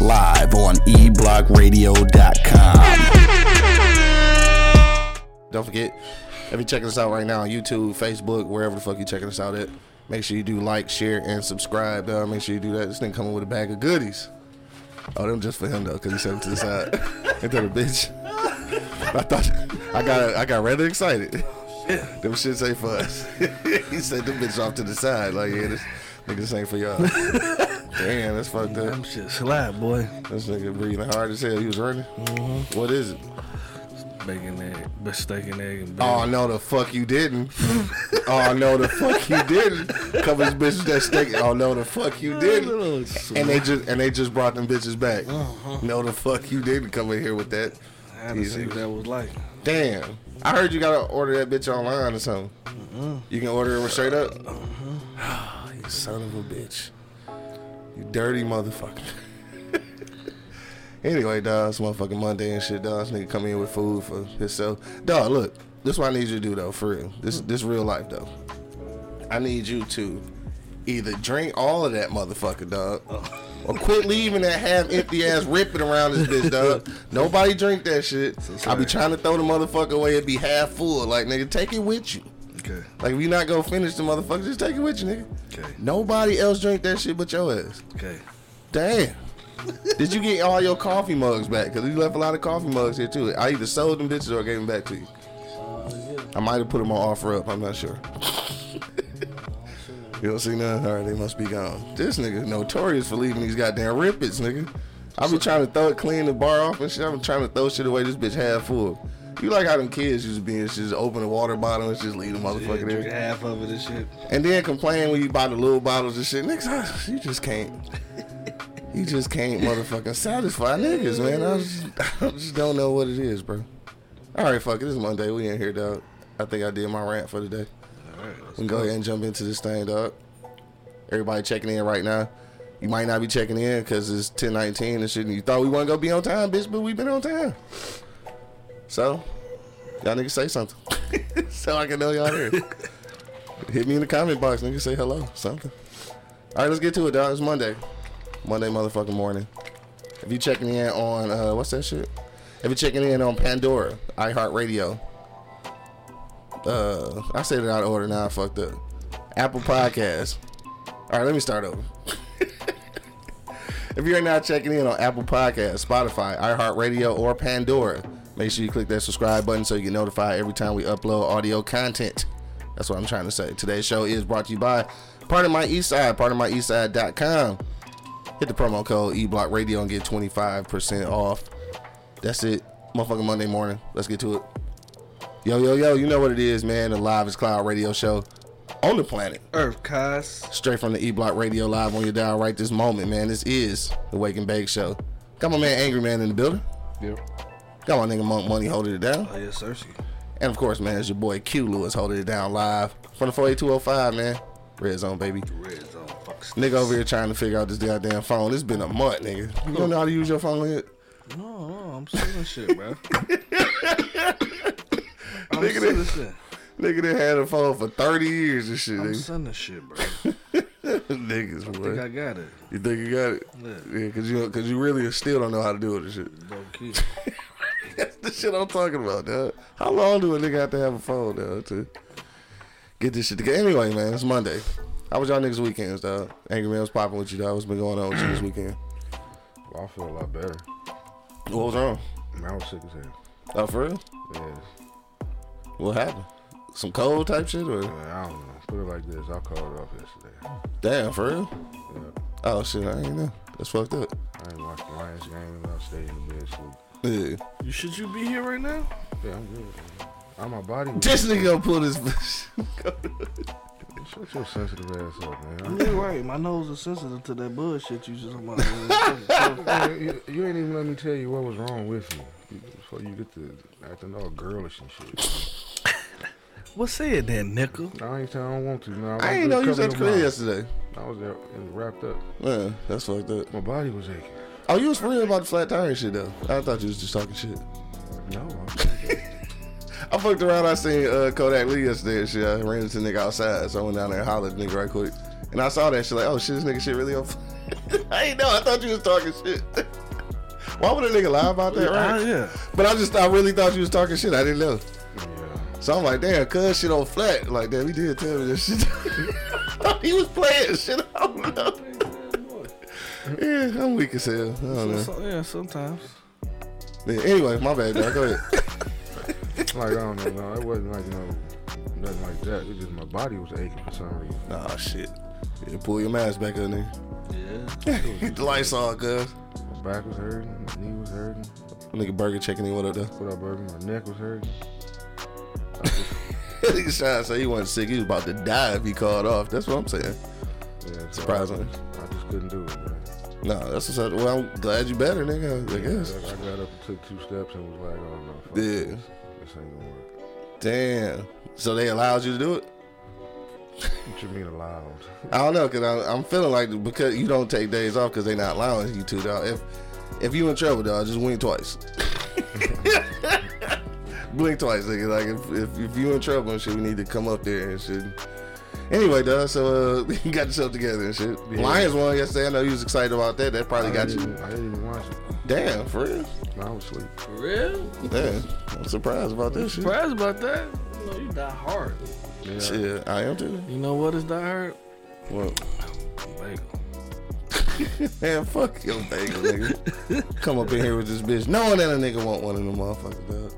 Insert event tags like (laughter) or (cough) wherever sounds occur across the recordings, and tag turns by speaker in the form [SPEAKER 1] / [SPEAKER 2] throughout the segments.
[SPEAKER 1] live on eblockradio.com. Don't forget, if you're checking us out right now on YouTube, Facebook, wherever the fuck you checking us out at, make sure you do like, share, and subscribe. Dog. Make sure you do that. This thing coming with a bag of goodies. Oh, them just for him though, cause he set them to the side. (laughs) Ain't that a bitch? (laughs) I thought I got I got rather excited. (laughs) Them shit say for us. he said them bitch off to the side. Like, yeah, this nigga this ain't for y'all. Damn, that's fucked up.
[SPEAKER 2] I'm shit slap, boy.
[SPEAKER 1] This nigga breathing hard as hell. He was running. Mm-hmm. What is it?
[SPEAKER 2] Bacon egg, but steak and egg and
[SPEAKER 1] Oh
[SPEAKER 2] bacon.
[SPEAKER 1] no, the fuck you didn't. oh no, the fuck you didn't. Cover his bitches that steak. Oh no, the fuck you didn't. And they just and they just brought them bitches back. Uh-huh. No, the fuck you didn't come in here with that.
[SPEAKER 2] I had to see what that was like.
[SPEAKER 1] Damn. I heard you gotta order that bitch online or something. You can order it straight up. Uh-huh. (sighs) you son of a bitch. You dirty motherfucker. (laughs) anyway, dog, it's motherfucking Monday and shit, dog. This nigga come in with food for himself. Dog, look, this is what I need you to do though, for real. This this real life though. I need you to either drink all of that motherfucker, dog. Oh. Or quit leaving that half empty ass ripping around this bitch, dog. Nobody drink that shit. I be trying to throw the motherfucker away. It be half full. Like nigga, take it with you.
[SPEAKER 2] Okay.
[SPEAKER 1] Like if you not gonna finish the motherfucker, just take it with you, nigga.
[SPEAKER 2] Okay.
[SPEAKER 1] Nobody else drink that shit but your ass.
[SPEAKER 2] Okay.
[SPEAKER 1] Damn. (laughs) Did you get all your coffee mugs back? Cause you left a lot of coffee mugs here too. I either sold them bitches or gave them back to you. I might have put them on offer up. I'm not sure. (laughs) you don't see none? All right, they must be gone. This nigga notorious for leaving these goddamn rippets, nigga. I be trying to throw it, clean the bar off and shit. I'm trying to throw shit away. This bitch half full. You like how them kids used to be and just open the water bottle and just leave the motherfucker
[SPEAKER 2] Yeah,
[SPEAKER 1] there.
[SPEAKER 2] drink half of it and shit.
[SPEAKER 1] And then complain when you buy the little bottles and shit. Niggas, you just can't. (laughs) You just can't motherfucking satisfy niggas, man. I just, (laughs) I just don't know what it is, bro. All right, fuck it. It's Monday. We in here, dog. I think I did my rant for the day.
[SPEAKER 2] All right.
[SPEAKER 1] We can go ahead and jump into this thing, dog. Everybody checking in right now. You might not be checking in because it's 1019 and shit. And you thought we wasn't going to be on time, bitch, but we been on time. So, y'all niggas say something. (laughs) so I can know y'all here. Hit me in the comment box, nigga. Say hello, something. All right, let's get to it, dog. It's Monday. Monday motherfucking morning. If you checking in on, uh, what's that shit? If you're checking in on Pandora, iHeartRadio, uh, I said it out of order now. I fucked up. Apple Podcasts. All right, let me start over. (laughs) if you're not checking in on Apple Podcasts, Spotify, iHeartRadio, or Pandora, make sure you click that subscribe button so you get notified every time we upload audio content. That's what I'm trying to say. Today's show is brought to you by Pardon My Eastside, pardon my eastside.com. Hit the promo code eBlockRadio and get 25% off. That's it. Motherfucking Monday morning. Let's get to it. Yo, yo, yo, you know what it is, man. The Live is Cloud radio show on the planet.
[SPEAKER 2] Earth, Cos.
[SPEAKER 1] Straight from the E Block Radio Live on your dial right this moment, man. This is the Wake and Bake Show. Got my man Angry Man in the building.
[SPEAKER 2] Yep.
[SPEAKER 1] Got my nigga Monk Money holding it down.
[SPEAKER 2] Oh, yes, Cersei.
[SPEAKER 1] And of course, man, it's your boy Q Lewis holding it down live from the 48205, man. Red Zone, baby.
[SPEAKER 2] Red zone. Fuck.
[SPEAKER 1] Nigga over here trying to figure out this goddamn phone. It's been a month, nigga. You don't know how to use your phone yet?
[SPEAKER 2] No, no, I'm selling shit, bro. (laughs) I'm
[SPEAKER 1] Nigga, that-
[SPEAKER 2] shit.
[SPEAKER 1] Nigga that had a phone for 30 years and shit,
[SPEAKER 2] I'm
[SPEAKER 1] nigga.
[SPEAKER 2] selling shit, bro. (laughs)
[SPEAKER 1] Niggas,
[SPEAKER 2] I think. I got it.
[SPEAKER 1] You think you got it?
[SPEAKER 2] Yeah.
[SPEAKER 1] Yeah, cause you, cause you really still don't know how to do it and shit. (laughs) (laughs) That's the shit I'm talking about, dog. How long do a nigga have to have a phone, dog, to get this shit together? Anyway, man, it's Monday. How was y'all niggas weekends, dog? Angry Man was popping with you, dog. What's been going on with you this (clears throat) weekend?
[SPEAKER 3] Well, I feel a lot better.
[SPEAKER 1] What was wrong?
[SPEAKER 3] Man, I was sick as hell.
[SPEAKER 1] Oh, for real?
[SPEAKER 3] Yes.
[SPEAKER 1] What happened? Some cold type shit, or
[SPEAKER 3] Man, I don't know. Put it like this. I called it off yesterday.
[SPEAKER 1] damn, for real?
[SPEAKER 3] Yeah.
[SPEAKER 1] Oh shit, I ain't know. That's fucked up.
[SPEAKER 3] I ain't watched the Lions game. I stayed in the bed sleep.
[SPEAKER 1] Yeah.
[SPEAKER 2] You should you be here right now?
[SPEAKER 3] Yeah, I'm good. I'm my body.
[SPEAKER 1] This nigga gonna pull this.
[SPEAKER 3] Shut your sensitive ass up, man.
[SPEAKER 2] You're right. My nose is sensitive to that bullshit you just talking about.
[SPEAKER 3] Man, (laughs) you, you ain't even let me tell you what was wrong with me You- before you get to acting all girlish and shit. (laughs)
[SPEAKER 2] what said that, nickel?
[SPEAKER 3] I ain't saying I don't want to. No,
[SPEAKER 1] I ain't know you was at the crib
[SPEAKER 3] crib.
[SPEAKER 1] yesterday.
[SPEAKER 3] I was there and wrapped up.
[SPEAKER 1] Man, that's fucked up.
[SPEAKER 3] My body was aching.
[SPEAKER 1] Oh, you was for real about the flat tire and shit though. I thought you was just talking shit.
[SPEAKER 3] No, I (laughs)
[SPEAKER 1] I fucked around. I seen uh, Kodak Lee yesterday and shit. I ran into the nigga outside, so I went down there and hollered the nigga right quick. And I saw that shit like, oh shit, this nigga shit really on. (laughs) I ain't know. I thought you was talking shit. (laughs) Why would a nigga lie about that, right?
[SPEAKER 2] yeah.
[SPEAKER 1] But I just, I really thought you was talking shit. I didn't know.
[SPEAKER 3] yeah.
[SPEAKER 1] So I'm like, damn, cuz shit on flat. Like, damn, he did tell me this shit. he was playing shit. I don't know. Yeah, I'm weak as hell. I don't know.
[SPEAKER 2] So- yeah, sometimes.
[SPEAKER 1] Yeah, anyway, my bad, dog. Go ahead. (laughs)
[SPEAKER 3] Like I don't know. No, it wasn't like no nothing like that. It just my body was aching for some reason.
[SPEAKER 1] Oh shit. Yeah, pull your mask back up, nigga.
[SPEAKER 2] Yeah.
[SPEAKER 1] Get (laughs) the lights on, cuz.
[SPEAKER 3] My back was hurting. My knee was hurting.
[SPEAKER 1] Nigga Burger checking in what up though.
[SPEAKER 3] What up, burger? My neck was hurting. (laughs)
[SPEAKER 1] Nigga Sean said he wasn't sick. He was about to die if he called off. That's what I'm saying.
[SPEAKER 3] Yeah, so
[SPEAKER 1] Surprising.
[SPEAKER 3] I, I just couldn't do it, man.
[SPEAKER 1] No, that's what's up. Well, I'm glad you better, nigga. I guess.
[SPEAKER 3] I got up and took two steps and was like, oh no, fuck
[SPEAKER 1] Yeah.
[SPEAKER 3] this. This ain't gonna work.
[SPEAKER 1] Damn. So they allowed you to do it?
[SPEAKER 3] What you mean allowed?
[SPEAKER 1] I don't know, cause I, I'm feeling like because you don't take days off because they not allowing you to, dog. If if you in trouble, dog, just wink twice. (laughs) (laughs) Blink twice, nigga. Like if, if if you in trouble and shit, we need to come up there and shit. Anyway, dog. So uh, (laughs) you got yourself together and shit.
[SPEAKER 3] Yeah.
[SPEAKER 1] Lions won yesterday. I know you was excited about that. That probably
[SPEAKER 3] I
[SPEAKER 1] got you.
[SPEAKER 3] I didn't even watch it.
[SPEAKER 1] Damn, for real.
[SPEAKER 3] I was asleep.
[SPEAKER 2] For real?
[SPEAKER 1] Damn, I'm surprised about this shit.
[SPEAKER 2] Surprised about that? You know, you die hard.
[SPEAKER 3] Yeah,
[SPEAKER 1] Shit, I am too.
[SPEAKER 2] You know what is die hard?
[SPEAKER 1] Well,
[SPEAKER 2] Bagel. (laughs)
[SPEAKER 1] man, fuck your bagel, nigga. Come up in here with this bitch, knowing that a nigga want one of them motherfuckers, dog.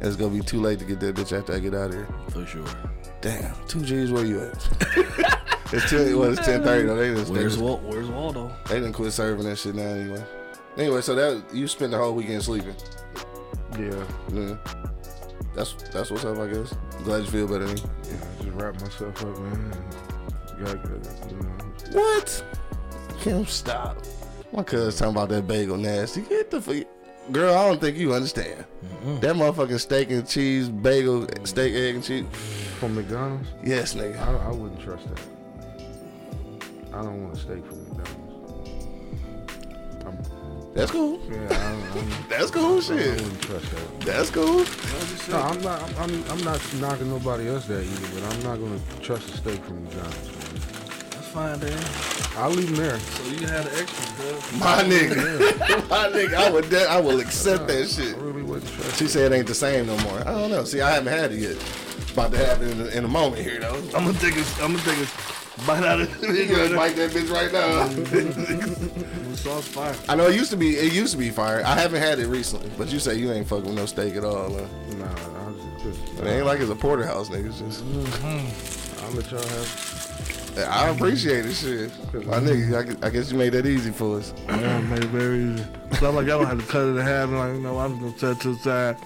[SPEAKER 1] It's gonna be too late to get that bitch after I get out of here.
[SPEAKER 2] For sure.
[SPEAKER 1] Damn, two G's, where you at? (laughs) it's ten. Well, it's ten thirty though. They just, they,
[SPEAKER 2] Where's
[SPEAKER 1] just,
[SPEAKER 2] Where's Waldo?
[SPEAKER 1] they didn't quit serving that shit now anyway. Anyway, so that you spent the whole weekend sleeping.
[SPEAKER 3] yeah,
[SPEAKER 1] Yeah. That's that's what's up, I guess. Glad you feel better than me.
[SPEAKER 3] yeah. I just wrapped myself up, man. And got, got, you know,
[SPEAKER 1] What? Kim, stop. My cousin talking about that bagel nasty. Get the fuck. Girl, I don't think you understand. That motherfucking steak and cheese bagel, steak, egg, and cheese.
[SPEAKER 3] From McDonald's.
[SPEAKER 1] Yes, nigga.
[SPEAKER 3] I, I wouldn't trust that. I don't want a steak from McDonald's. I'm,
[SPEAKER 1] That's cool.
[SPEAKER 3] yeah, I, I'm, (laughs)
[SPEAKER 1] That's cool
[SPEAKER 3] I
[SPEAKER 1] shit.
[SPEAKER 3] wouldn't trust that.
[SPEAKER 1] That's cool.
[SPEAKER 3] No, I'm not. I'm, I'm, I'm not knocking nobody else that either, but I'm not gonna trust a steak from McDonald's. Man.
[SPEAKER 2] That's fine, Dan.
[SPEAKER 3] I'll leave them there.
[SPEAKER 2] So you had an extra, cuz.
[SPEAKER 1] My nigga. (laughs) My nigga. I would. De- I will accept that shit.
[SPEAKER 3] I really wouldn't trust.
[SPEAKER 1] She said it ain't the same no more. I don't know. See, I haven't had it yet. About to happen in, a- in a moment here, though.
[SPEAKER 2] I'm gonna take a, I'm gonna take a bite out of (laughs)
[SPEAKER 1] You
[SPEAKER 2] it.
[SPEAKER 1] gonna bite that bitch right now.
[SPEAKER 2] The sauce fire.
[SPEAKER 1] I know it used to be. It used to be fire. I haven't had it recently, but you say you ain't fucking with no steak at all. Huh?
[SPEAKER 3] Nah, I'll just. just
[SPEAKER 1] It ain't like it's a porterhouse, nigga. It's just.
[SPEAKER 3] I'll let y'all have.
[SPEAKER 1] I appreciate it, shit. My nigga, I, gu- I guess you made that easy for us.
[SPEAKER 2] Yeah, made it very easy. So I'm like, y'all gonna have to cut it in half. And like, you know, I'm just gonna set it to the side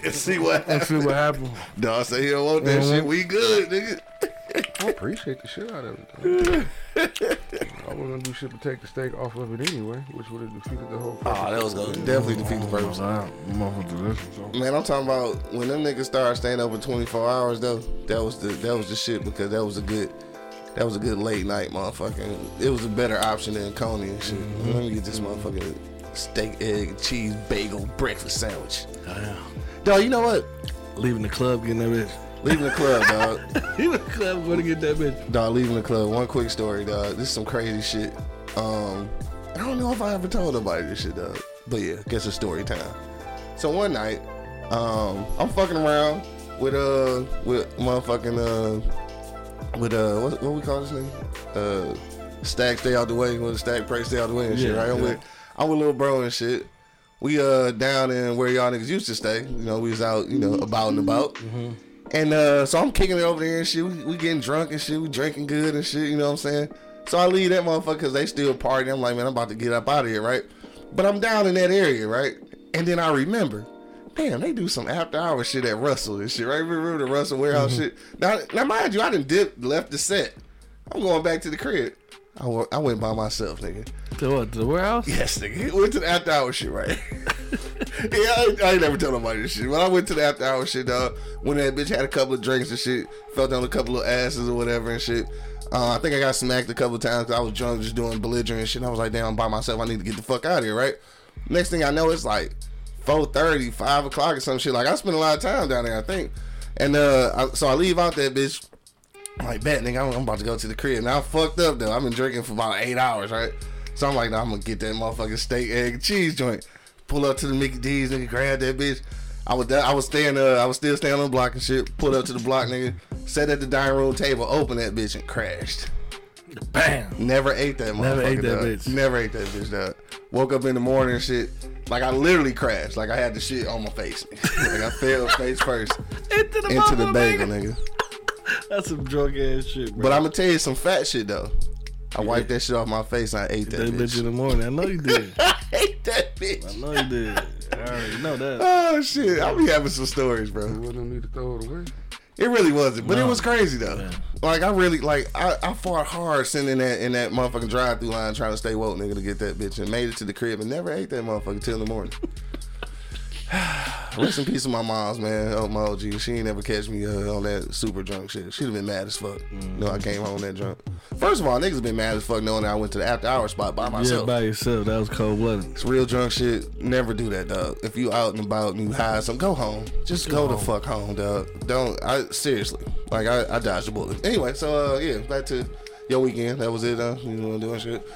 [SPEAKER 2] (laughs) and
[SPEAKER 1] See what
[SPEAKER 2] and see what happens. (laughs)
[SPEAKER 1] Dog say he don't want that
[SPEAKER 2] Mhm.
[SPEAKER 1] shit. We good, nigga. (laughs)
[SPEAKER 3] I appreciate the shit out of it. I wasn't gonna do shit to take the steak off of it anyway, which would have defeated the whole.
[SPEAKER 1] Oh, that was gonna definitely defeat the purpose. Man, I'm talking about when them niggas started staying open 24 hours though. That was the that was the shit because that was a good that was a good late night motherfucking. It was a better option than Coney and shit. Let me get this motherfucking steak, egg, cheese, bagel breakfast sandwich.
[SPEAKER 2] Damn.
[SPEAKER 1] Dog, you know what?
[SPEAKER 2] Leaving the club, getting that bitch.
[SPEAKER 1] Leaving the club, dog. (laughs)
[SPEAKER 2] Leaving the club, going to get that bitch.
[SPEAKER 1] Dog, leaving the club. One quick story, dog. This is some crazy shit. Um, I don't know if I ever told nobody this shit, dog. But yeah, guess it's story time. So one night, um, I'm fucking around with uh with motherfucking uh with uh what what we call this nigga? Uh stack stay out the way, with stack pray stay out the way and shit, right? I'm
[SPEAKER 2] yeah.
[SPEAKER 1] with I'm with little bro and shit. We uh down in where y'all niggas used to stay. You know, we was out, you know, about and about. And uh, so I'm kicking it over there and shit. We, we getting drunk and shit. We drinking good and shit. You know what I'm saying? So I leave that motherfucker because they still partying. I'm like, man, I'm about to get up out of here, right? But I'm down in that area, right? And then I remember damn, they do some after hour shit at Russell and shit, right? Remember the Russell warehouse shit? Now, now, mind you, I didn't dip, left the set. I'm going back to the crib. I went, by myself, nigga.
[SPEAKER 2] To what? To the warehouse?
[SPEAKER 1] Yes, nigga. Went to the after hour shit, right? (laughs) yeah, I, I ain't never tell nobody this shit. When I went to the after hour shit, dog, when that bitch had a couple of drinks and shit, felt on a couple of asses or whatever and shit. Uh, I think I got smacked a couple of times because I was drunk, just doing belligerent shit. I was like, damn, I'm by myself. I need to get the fuck out of here, right? Next thing I know, it's like 4.30, 5 o'clock or some shit. Like, I spent a lot of time down there, I think. And uh, I, so I leave out that bitch. I'm like, bet, nigga, I'm, I'm about to go to the crib. Now I'm fucked up, though. I've been drinking for about eight hours, right? So I'm like, nah, I'm gonna get that motherfucking steak, egg, and cheese joint. Pull up to the Mickey D's, nigga, grab that bitch. I was I was staying uh I was still staying on the block and shit. Pulled up to the block, nigga. Sat at the dining room table, opened that bitch and crashed.
[SPEAKER 2] Bam.
[SPEAKER 1] Never ate that motherfucker.
[SPEAKER 2] Never ate that
[SPEAKER 1] dog.
[SPEAKER 2] bitch.
[SPEAKER 1] Never ate that bitch, dog. Woke up in the morning and shit. Like I literally crashed. Like I had the shit on my face. like I fell (laughs) face first
[SPEAKER 2] Into the,
[SPEAKER 1] into the
[SPEAKER 2] motherfucker,
[SPEAKER 1] bagel,
[SPEAKER 2] nigga.
[SPEAKER 1] nigga.
[SPEAKER 2] That's some drunk ass shit, bro.
[SPEAKER 1] But I'm gonna tell you some fat shit though. I wiped that shit off my face and I ate that,
[SPEAKER 2] that bitch
[SPEAKER 1] bitch.
[SPEAKER 2] in the morning. I know you did. (laughs)
[SPEAKER 1] I ate that bitch.
[SPEAKER 2] I know you did. I already know that.
[SPEAKER 1] Oh shit. I'll be having some stories, bro.
[SPEAKER 3] There wasn't need to throw it away.
[SPEAKER 1] It really wasn't, but it was crazy though.
[SPEAKER 2] Yeah.
[SPEAKER 1] Like I really like I, I fought hard sitting in that in that motherfucking drive through line trying to stay woke nigga to get that bitch and made it to the crib and never ate that motherfucker till the morning. (sighs) Rest in peace to my mom's man, oh my OG. She ain't never catch me uh, on that super drunk shit. She'd have been mad as fuck. No, I came home that drunk. First of all, niggas been mad as fuck knowing that I went to the after hour spot by myself.
[SPEAKER 2] Yeah, by yourself. That was cold blooded.
[SPEAKER 1] It's real drunk shit. Never do that, dog. If you out and about and you high, some go home. Just go, the fuck home, dog. Don't. I seriously. Like I, I dodged a bullet. Anyway, so uh, yeah, back to your weekend. That was it. Uh, you know, doing shit.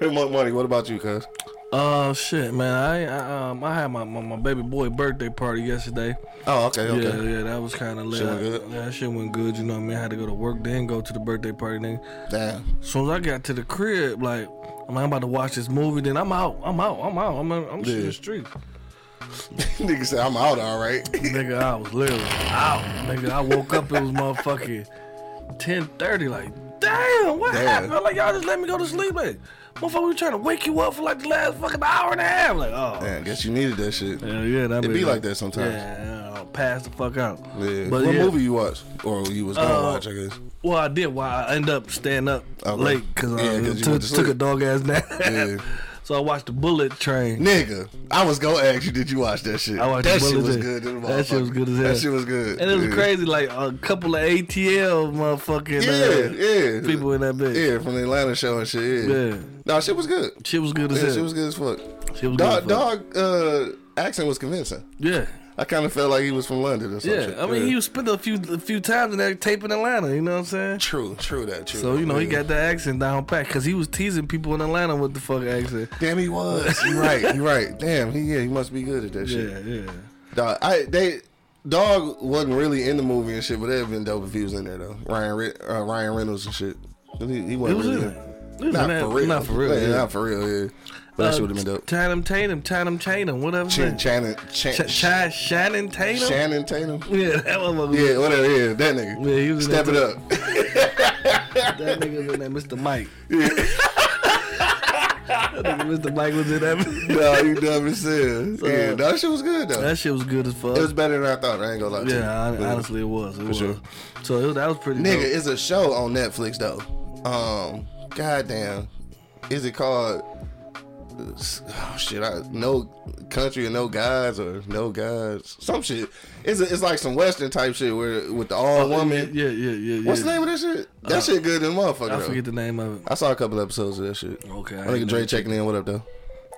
[SPEAKER 1] (laughs) Mo- Money. What about you, cuz?
[SPEAKER 2] Oh shit, man! I, I um I had my, my, my baby boy birthday party yesterday.
[SPEAKER 1] Oh, okay, okay.
[SPEAKER 2] Yeah, yeah, that was kind of lit.
[SPEAKER 1] Shit good?
[SPEAKER 2] Yeah, that shit went good. You know what I mean? I had to go to work, then go to the birthday party. Nigga.
[SPEAKER 1] Damn.
[SPEAKER 2] As soon as I got to the crib, like I'm, I'm about to watch this movie. Then I'm out. I'm out. I'm out. I'm in, I'm
[SPEAKER 1] Yeah.
[SPEAKER 2] the street. (laughs)
[SPEAKER 1] Nigga said I'm out, all right. (laughs)
[SPEAKER 2] Nigga, I was literally out. Nigga, I woke up. It was motherfucking ten thirty. Like, damn, what
[SPEAKER 1] Damn.
[SPEAKER 2] happened? Like, y'all just let me go to sleep. Like, motherfucker, we trying to wake you up for like the last fucking hour and a half. Like, oh,
[SPEAKER 1] Damn, guess you needed that shit.
[SPEAKER 2] yeah, yeah. That
[SPEAKER 1] It be like that sometimes.
[SPEAKER 2] Yeah, I'll pass the fuck out.
[SPEAKER 1] Yeah.
[SPEAKER 2] But
[SPEAKER 1] what
[SPEAKER 2] yeah.
[SPEAKER 1] movie you watch, or you was gonna
[SPEAKER 2] Uh,
[SPEAKER 1] watch? I guess.
[SPEAKER 2] Well, I did. Why I ended up staying up
[SPEAKER 1] Okay.
[SPEAKER 2] late because
[SPEAKER 1] Yeah,
[SPEAKER 2] I
[SPEAKER 1] 'cause
[SPEAKER 2] took,
[SPEAKER 1] to
[SPEAKER 2] took a dog ass nap.
[SPEAKER 1] Yeah. (laughs)
[SPEAKER 2] so I watched the Bullet Train.
[SPEAKER 1] Nigga, I was gonna ask you, did you watch that shit?
[SPEAKER 2] I watched
[SPEAKER 1] that
[SPEAKER 2] the
[SPEAKER 1] shit was good.
[SPEAKER 2] That shit was good as hell.
[SPEAKER 1] That shit was good.
[SPEAKER 2] And it was
[SPEAKER 1] Yeah.
[SPEAKER 2] crazy, like a couple of ATL motherfucking
[SPEAKER 1] Yeah,
[SPEAKER 2] uh,
[SPEAKER 1] yeah.
[SPEAKER 2] people in that bitch.
[SPEAKER 1] Yeah, from the Atlanta show and shit. Yeah.
[SPEAKER 2] Yeah.
[SPEAKER 1] No, shit was good.
[SPEAKER 2] Shit was good as
[SPEAKER 1] Yeah,
[SPEAKER 2] hell.
[SPEAKER 1] shit was good as fuck.
[SPEAKER 2] Shit was
[SPEAKER 1] Dog,
[SPEAKER 2] good
[SPEAKER 1] dog uh, accent was convincing.
[SPEAKER 2] Yeah.
[SPEAKER 1] I kind of felt like he was from London or something.
[SPEAKER 2] Yeah. I mean, he was spent a few a few times in that tape in Atlanta. You know what I'm saying?
[SPEAKER 1] True, true that, true.
[SPEAKER 2] So you know he got that accent down pat because he was teasing people in Atlanta with the fuck accent.
[SPEAKER 1] Damn, he was. you're right, You're right. Damn, he yeah, he must be good at that shit.
[SPEAKER 2] Yeah, yeah.
[SPEAKER 1] Dog, I they dog wasn't really in the movie and shit, but have been dope if he was in there though. Ryan uh, Ryan Reynolds and shit. He, he wasn't
[SPEAKER 2] was
[SPEAKER 1] really
[SPEAKER 2] in
[SPEAKER 1] in.
[SPEAKER 2] it. It was
[SPEAKER 1] Not for real.
[SPEAKER 2] Not for real.
[SPEAKER 1] Yeah,
[SPEAKER 2] Yeah.
[SPEAKER 1] Not for real. Yeah. But that shit would have been dope.
[SPEAKER 2] Channing Tatum, Channing Tatum, whatever.
[SPEAKER 1] Ch-
[SPEAKER 2] Ch-
[SPEAKER 1] Channing, Chan-
[SPEAKER 2] Ch- Shannon Tatum.
[SPEAKER 1] Shannon Tatum.
[SPEAKER 2] Yeah, that one.
[SPEAKER 1] Yeah, whatever. Yeah, that nigga.
[SPEAKER 2] Yeah, he was
[SPEAKER 1] Step it up. (laughs)
[SPEAKER 2] That nigga's in there, Mr. Mike. (laughs) Yeah. that nigga, Mr. Mike was in that. (laughs)
[SPEAKER 1] no, you dumb as hell. Yeah, that shit was good though.
[SPEAKER 2] That shit was good as fuck.
[SPEAKER 1] It was better than I thought. I ain't gonna lie. to you.
[SPEAKER 2] yeah, honestly, it was. It was.
[SPEAKER 1] sure.
[SPEAKER 2] So it was, that was pretty.
[SPEAKER 1] Nigga,
[SPEAKER 2] dope.
[SPEAKER 1] it's a show on Netflix though. Um, goddamn, is it called? Oh shit, I no country or no guys or no guys, some shit. It's a, it's like some western type shit where with the all oh, woman.
[SPEAKER 2] Yeah, yeah, yeah, yeah.
[SPEAKER 1] What's the name of that shit? That uh, shit good than motherfucker.
[SPEAKER 2] I
[SPEAKER 1] though.
[SPEAKER 2] forget the name of it.
[SPEAKER 1] I saw a couple episodes of that shit.
[SPEAKER 2] Okay, I
[SPEAKER 1] I think Dre checking in. What up though?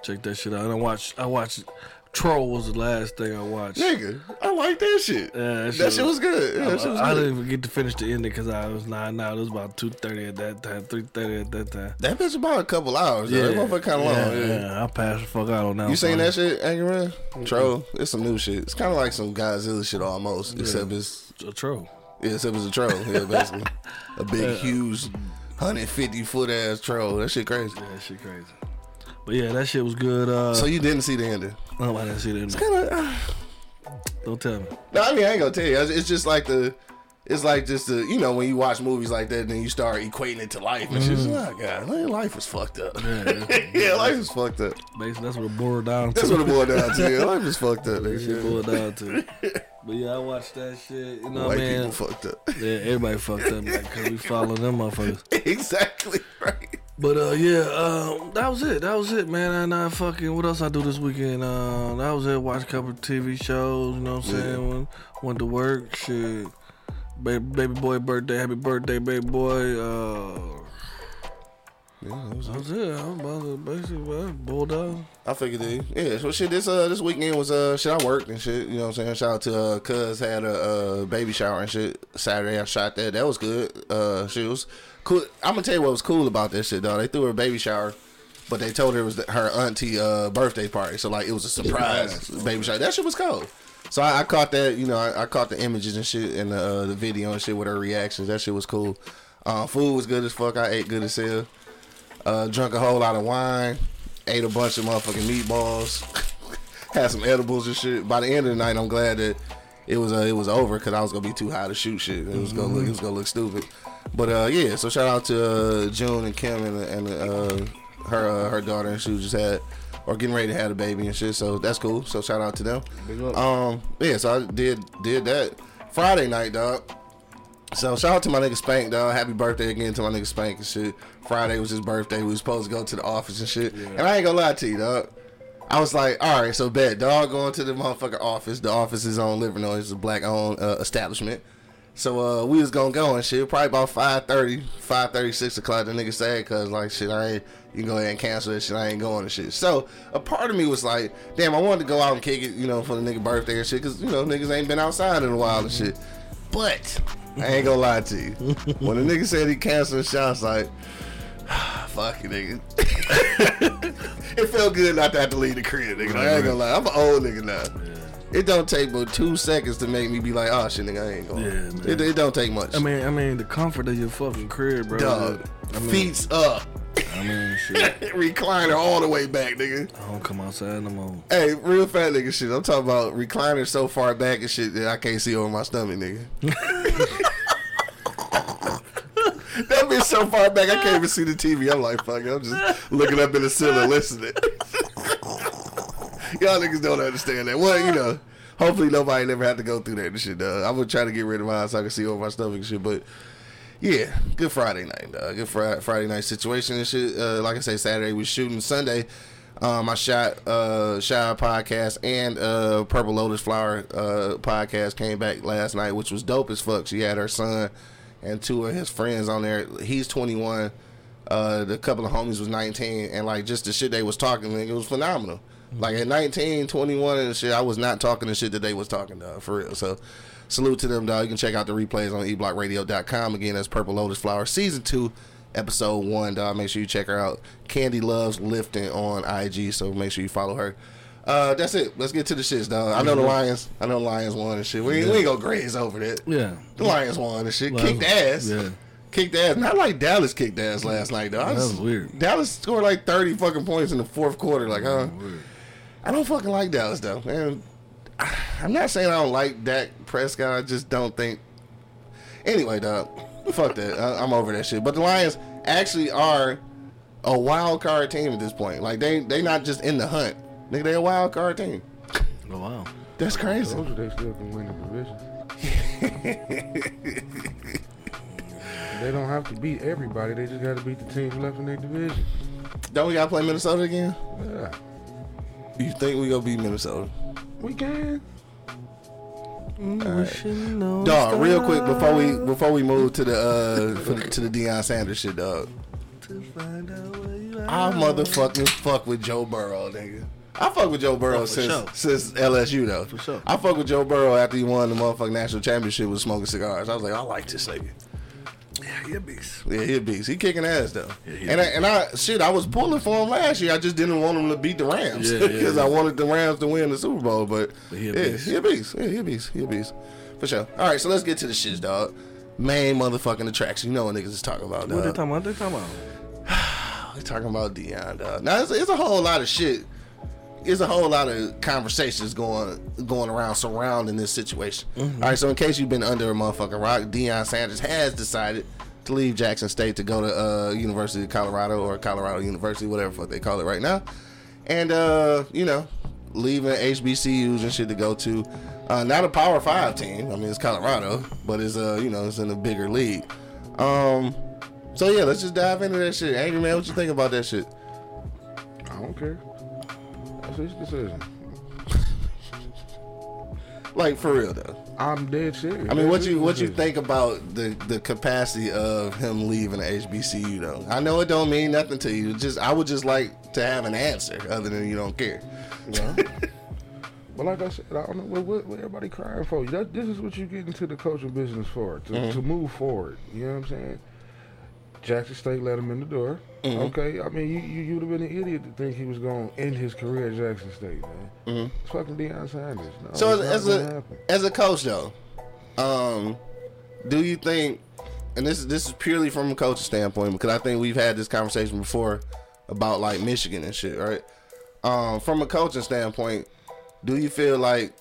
[SPEAKER 2] Check that shit out. I watch. I watched. Troll was the last thing I watched.
[SPEAKER 1] Nigga, I like that shit.
[SPEAKER 2] Yeah, that
[SPEAKER 1] that
[SPEAKER 2] shit
[SPEAKER 1] shit was good. Yeah,
[SPEAKER 2] I,
[SPEAKER 1] that shit was
[SPEAKER 2] I
[SPEAKER 1] good.
[SPEAKER 2] didn't even get to finish the ending because I was nine out. It was about two thirty at that time, three thirty at that time.
[SPEAKER 1] That bitch about a couple hours. Yeah, that motherfucker kind of
[SPEAKER 2] yeah,
[SPEAKER 1] long. Yeah.
[SPEAKER 2] yeah. I passed the fuck out on that.
[SPEAKER 1] You seen that shit, Angry Man? Troll. It's some new shit. It's kind of like some Godzilla shit almost, except it's
[SPEAKER 2] A troll.
[SPEAKER 1] yeah, except it's a troll. Yeah, basically (laughs) a big, huge, hundred fifty foot ass troll. That shit crazy.
[SPEAKER 2] Yeah, that shit crazy. But yeah, that shit was good. Uh,
[SPEAKER 1] So you didn't see the ending?
[SPEAKER 2] oh, I didn't see that.
[SPEAKER 1] Kinda, uh,
[SPEAKER 2] Don't tell me.
[SPEAKER 1] no, I mean I ain't gonna tell you. It's it's just like the it's like just the you know when you watch movies like that, and then you start equating it to life and shit. It's like, oh god, man, life is fucked up. (laughs) Yeah, life is fucked up.
[SPEAKER 2] Basically, that's what it boiled down to.
[SPEAKER 1] That's what it boiled down to. Yeah, (laughs) life is fucked up.
[SPEAKER 2] That shit boiled down to. (laughs) But yeah, I watched that shit. You know
[SPEAKER 1] White
[SPEAKER 2] I mean?
[SPEAKER 1] people fucked up.
[SPEAKER 2] Yeah, everybody fucked up because we following them motherfuckers.
[SPEAKER 1] exactly right.
[SPEAKER 2] But uh, yeah, uh, that was it. That was it, man. And I fucking what else I do this weekend? Uh, that was it. Watch a couple of TV shows. You know what I'm saying? Went, went to work. Shit. Baby, baby boy birthday. Happy birthday, baby boy. Uh,
[SPEAKER 1] Yeah, that was
[SPEAKER 2] that was it. I was about to basically bulldog.
[SPEAKER 1] I figured it. Yeah, so shit. This uh this weekend was uh shit. I worked and shit. You know what I'm saying? Shout out to uh Cuz had a uh, baby shower and shit. Saturday I shot that. That was good. Uh, shit was cool. I'm gonna tell you what was cool about this shit, though. They threw her a baby shower, but they told her it was her auntie uh birthday party. So like it was a surprise baby shower. That shit was cool. So I, I caught that. You know, I, I caught the images and shit and uh, the video and shit with her reactions. That shit was cool. Uh, food was good as fuck. I ate good as hell. Uh, drunk a whole lot of wine, ate a bunch of motherfucking meatballs, (laughs) had some edibles and shit. By the end of the night, I'm glad that it was uh, it was over because I was gonna be too high to shoot shit. It was gonna look it was gonna look stupid. But uh, yeah, so shout out to uh, June and Kim and, and uh, her uh, her daughter and she just had or getting ready to have a baby and shit. So that's cool. So shout out to them. Um, yeah, so I did did that Friday night, dog. So shout out to my nigga Spank, dog. Happy birthday again to my nigga Spank and shit. Friday was his birthday. We was supposed to go to the office and shit. And I ain't gonna lie to you, dog. I was like, all right, so bet dog going to the motherfucker office. The office is on Livernois. It's a black owned uh, establishment. So uh, we was gonna go and shit. Probably about 5.30, 5.30, 6 o'clock. The nigga said, cause like shit, I ain't. You can go ahead and cancel that shit. I ain't going and shit. So a part of me was like, damn, I wanted to go out and kick it, you know, for the nigga birthday and shit, cause you know niggas ain't been outside in a while and shit. But I ain't gonna lie to you. (laughs) When the nigga said he canceled the shot, I was like, (sighs) fuck you, nigga. (laughs) it felt good not to have to leave the crib, nigga. I ain't gonna lie. I'm an old nigga now. It don't take but two seconds to make me be like, oh shit, nigga, I ain't going.
[SPEAKER 2] Yeah, man.
[SPEAKER 1] it, it don't take much.
[SPEAKER 2] I mean, I mean, the comfort of your fucking crib, bro.
[SPEAKER 1] dog,
[SPEAKER 2] I mean,
[SPEAKER 1] feet's up,
[SPEAKER 2] I mean, shit. (laughs)
[SPEAKER 1] recliner all the way back, nigga.
[SPEAKER 2] I don't come outside no more.
[SPEAKER 1] Hey, real fat nigga shit. I'm talking about recliner so far back and shit that I can't see over my stomach, nigga. (laughs) that bitch so far back I can't even see the TV. I'm like, fuck, it, I'm just looking up in the ceiling listening. (laughs) Y'all niggas don't understand that. Well, you know, hopefully nobody never had to go through that and shit, dog. I'm gonna try to get rid of mine so I can see over my stomach and shit, but yeah, good Friday night, dog. Good Friday, Friday night situation and shit. Uh, like I say, Saturday we shooting. Sunday, um, I shot uh, Shy podcast and uh, Purple Lotus Flower uh, podcast came back last night, which was dope as fuck. She had her son and two of his friends on there. He's 21. Uh, the couple of homies was 19, and like just the shit they was talking, like, it was phenomenal. Like at 19, 21 and shit, I was not talking the shit that they was talking, dog, for real. So salute to them, dog. You can check out the replays on eblockradio.com. Again, that's Purple Lotus Flower Season 2, Episode 1, dog. Make sure you check her out. Candy Loves Lifting on IG, so make sure you follow her. Uh, that's it. Let's get to the shits, dog. I know the Lions. I know the Lions won and shit. We, ain't- we ain't gonna graze over that.
[SPEAKER 2] Yeah.
[SPEAKER 1] The Lions won and shit.
[SPEAKER 2] Lions-
[SPEAKER 1] Kicked ass.
[SPEAKER 2] yeah.
[SPEAKER 1] Kicked ass. Not like Dallas kicked ass last night, though.
[SPEAKER 2] That was weird.
[SPEAKER 1] Dallas scored like 30 fucking points in the fourth quarter. Like, huh?
[SPEAKER 2] Weird.
[SPEAKER 1] I don't fucking like Dallas though, man. I'm not saying I don't like Dak Prescott. I just don't think. Anyway, dog, fuck that. I, I'm over that shit. But the Lions actually are a wild card team at this point. Like they they not just in the hunt. Nigga, they a wild card team.
[SPEAKER 2] Oh wow.
[SPEAKER 1] That's crazy.
[SPEAKER 3] Told you they still can win the division. (laughs) they don't have to beat everybody. They just got to beat the teams left in their division.
[SPEAKER 1] Don't we gotta play Minnesota again?
[SPEAKER 3] Yeah,
[SPEAKER 1] You think we gonna beat Minnesota?
[SPEAKER 3] we can.
[SPEAKER 1] Dog, real quick before we before we move to the uh for the, to the Deion Sanders shit, dog. I motherfucking fuck with Joe Burrow, nigga. I fuck with Joe Burrow
[SPEAKER 2] Oh, for
[SPEAKER 1] since
[SPEAKER 2] sure.
[SPEAKER 1] since LSU though. For
[SPEAKER 2] sure.
[SPEAKER 1] I fuck with Joe Burrow after he won the motherfucking national championship with smoking cigars. I was like, I like this nigga.
[SPEAKER 2] Yeah, he a beast.
[SPEAKER 1] Yeah, he a beast. He kicking ass though.
[SPEAKER 2] he
[SPEAKER 1] and I, and I shit, I was pulling for him last year. I just didn't want him to beat the Rams
[SPEAKER 2] Yeah, (laughs) yeah,
[SPEAKER 1] because
[SPEAKER 2] yeah.
[SPEAKER 1] I wanted the Rams to win the Super Bowl. But,
[SPEAKER 2] But he a
[SPEAKER 1] yeah,
[SPEAKER 2] beast.
[SPEAKER 1] he a beast. Yeah, he a beast. He a beast. For sure. All right, so let's get to the shits, dog. Main motherfucking attraction. You know what niggas is talking about,
[SPEAKER 2] What they
[SPEAKER 1] dog.
[SPEAKER 2] talking about? They talking about? (sighs)
[SPEAKER 1] We talking about Deion, dog. Now it's, it's a whole lot of shit there's a whole lot of conversations going going around surrounding this situation. All right, so in case you've been under a motherfucking rock, Deion Sanders has decided to leave Jackson State to go to uh, University of Colorado or Colorado University, whatever fuck they call it right now, and uh, you know, leaving HBCUs and shit to go to uh, not a Power Five team. I mean, it's Colorado, but it's uh, you know, it's in a bigger league. Um, so yeah, let's just dive into that shit. Angry man, what you think about that shit?
[SPEAKER 3] I don't care. Decision.
[SPEAKER 1] Like for real though.
[SPEAKER 3] I'm dead serious.
[SPEAKER 1] I mean, what you what you think about the the capacity of him leaving the HBCU though? I know it don't mean nothing to you. Just I would just like to have an answer other than you don't care.
[SPEAKER 3] Yeah. (laughs) But like I said, I don't know what, what, what everybody crying for. That, this is what you get into the coaching business for to,
[SPEAKER 1] Mm-hmm.
[SPEAKER 3] to move forward. You know what I'm saying? Jackson State let him in the door.
[SPEAKER 1] Mm-hmm.
[SPEAKER 3] Okay, I mean, you you you'd have been an idiot to think he was going to end his career at Jackson State, man. It's fucking Deion Sanders. No,
[SPEAKER 1] Mm-hmm. So as, as a
[SPEAKER 3] happen.
[SPEAKER 1] as a coach though, um, do you think? And this is this is purely from a coaching standpoint because I think we've had this conversation before about like Michigan and shit, right? Um, from a coaching standpoint, do you feel like?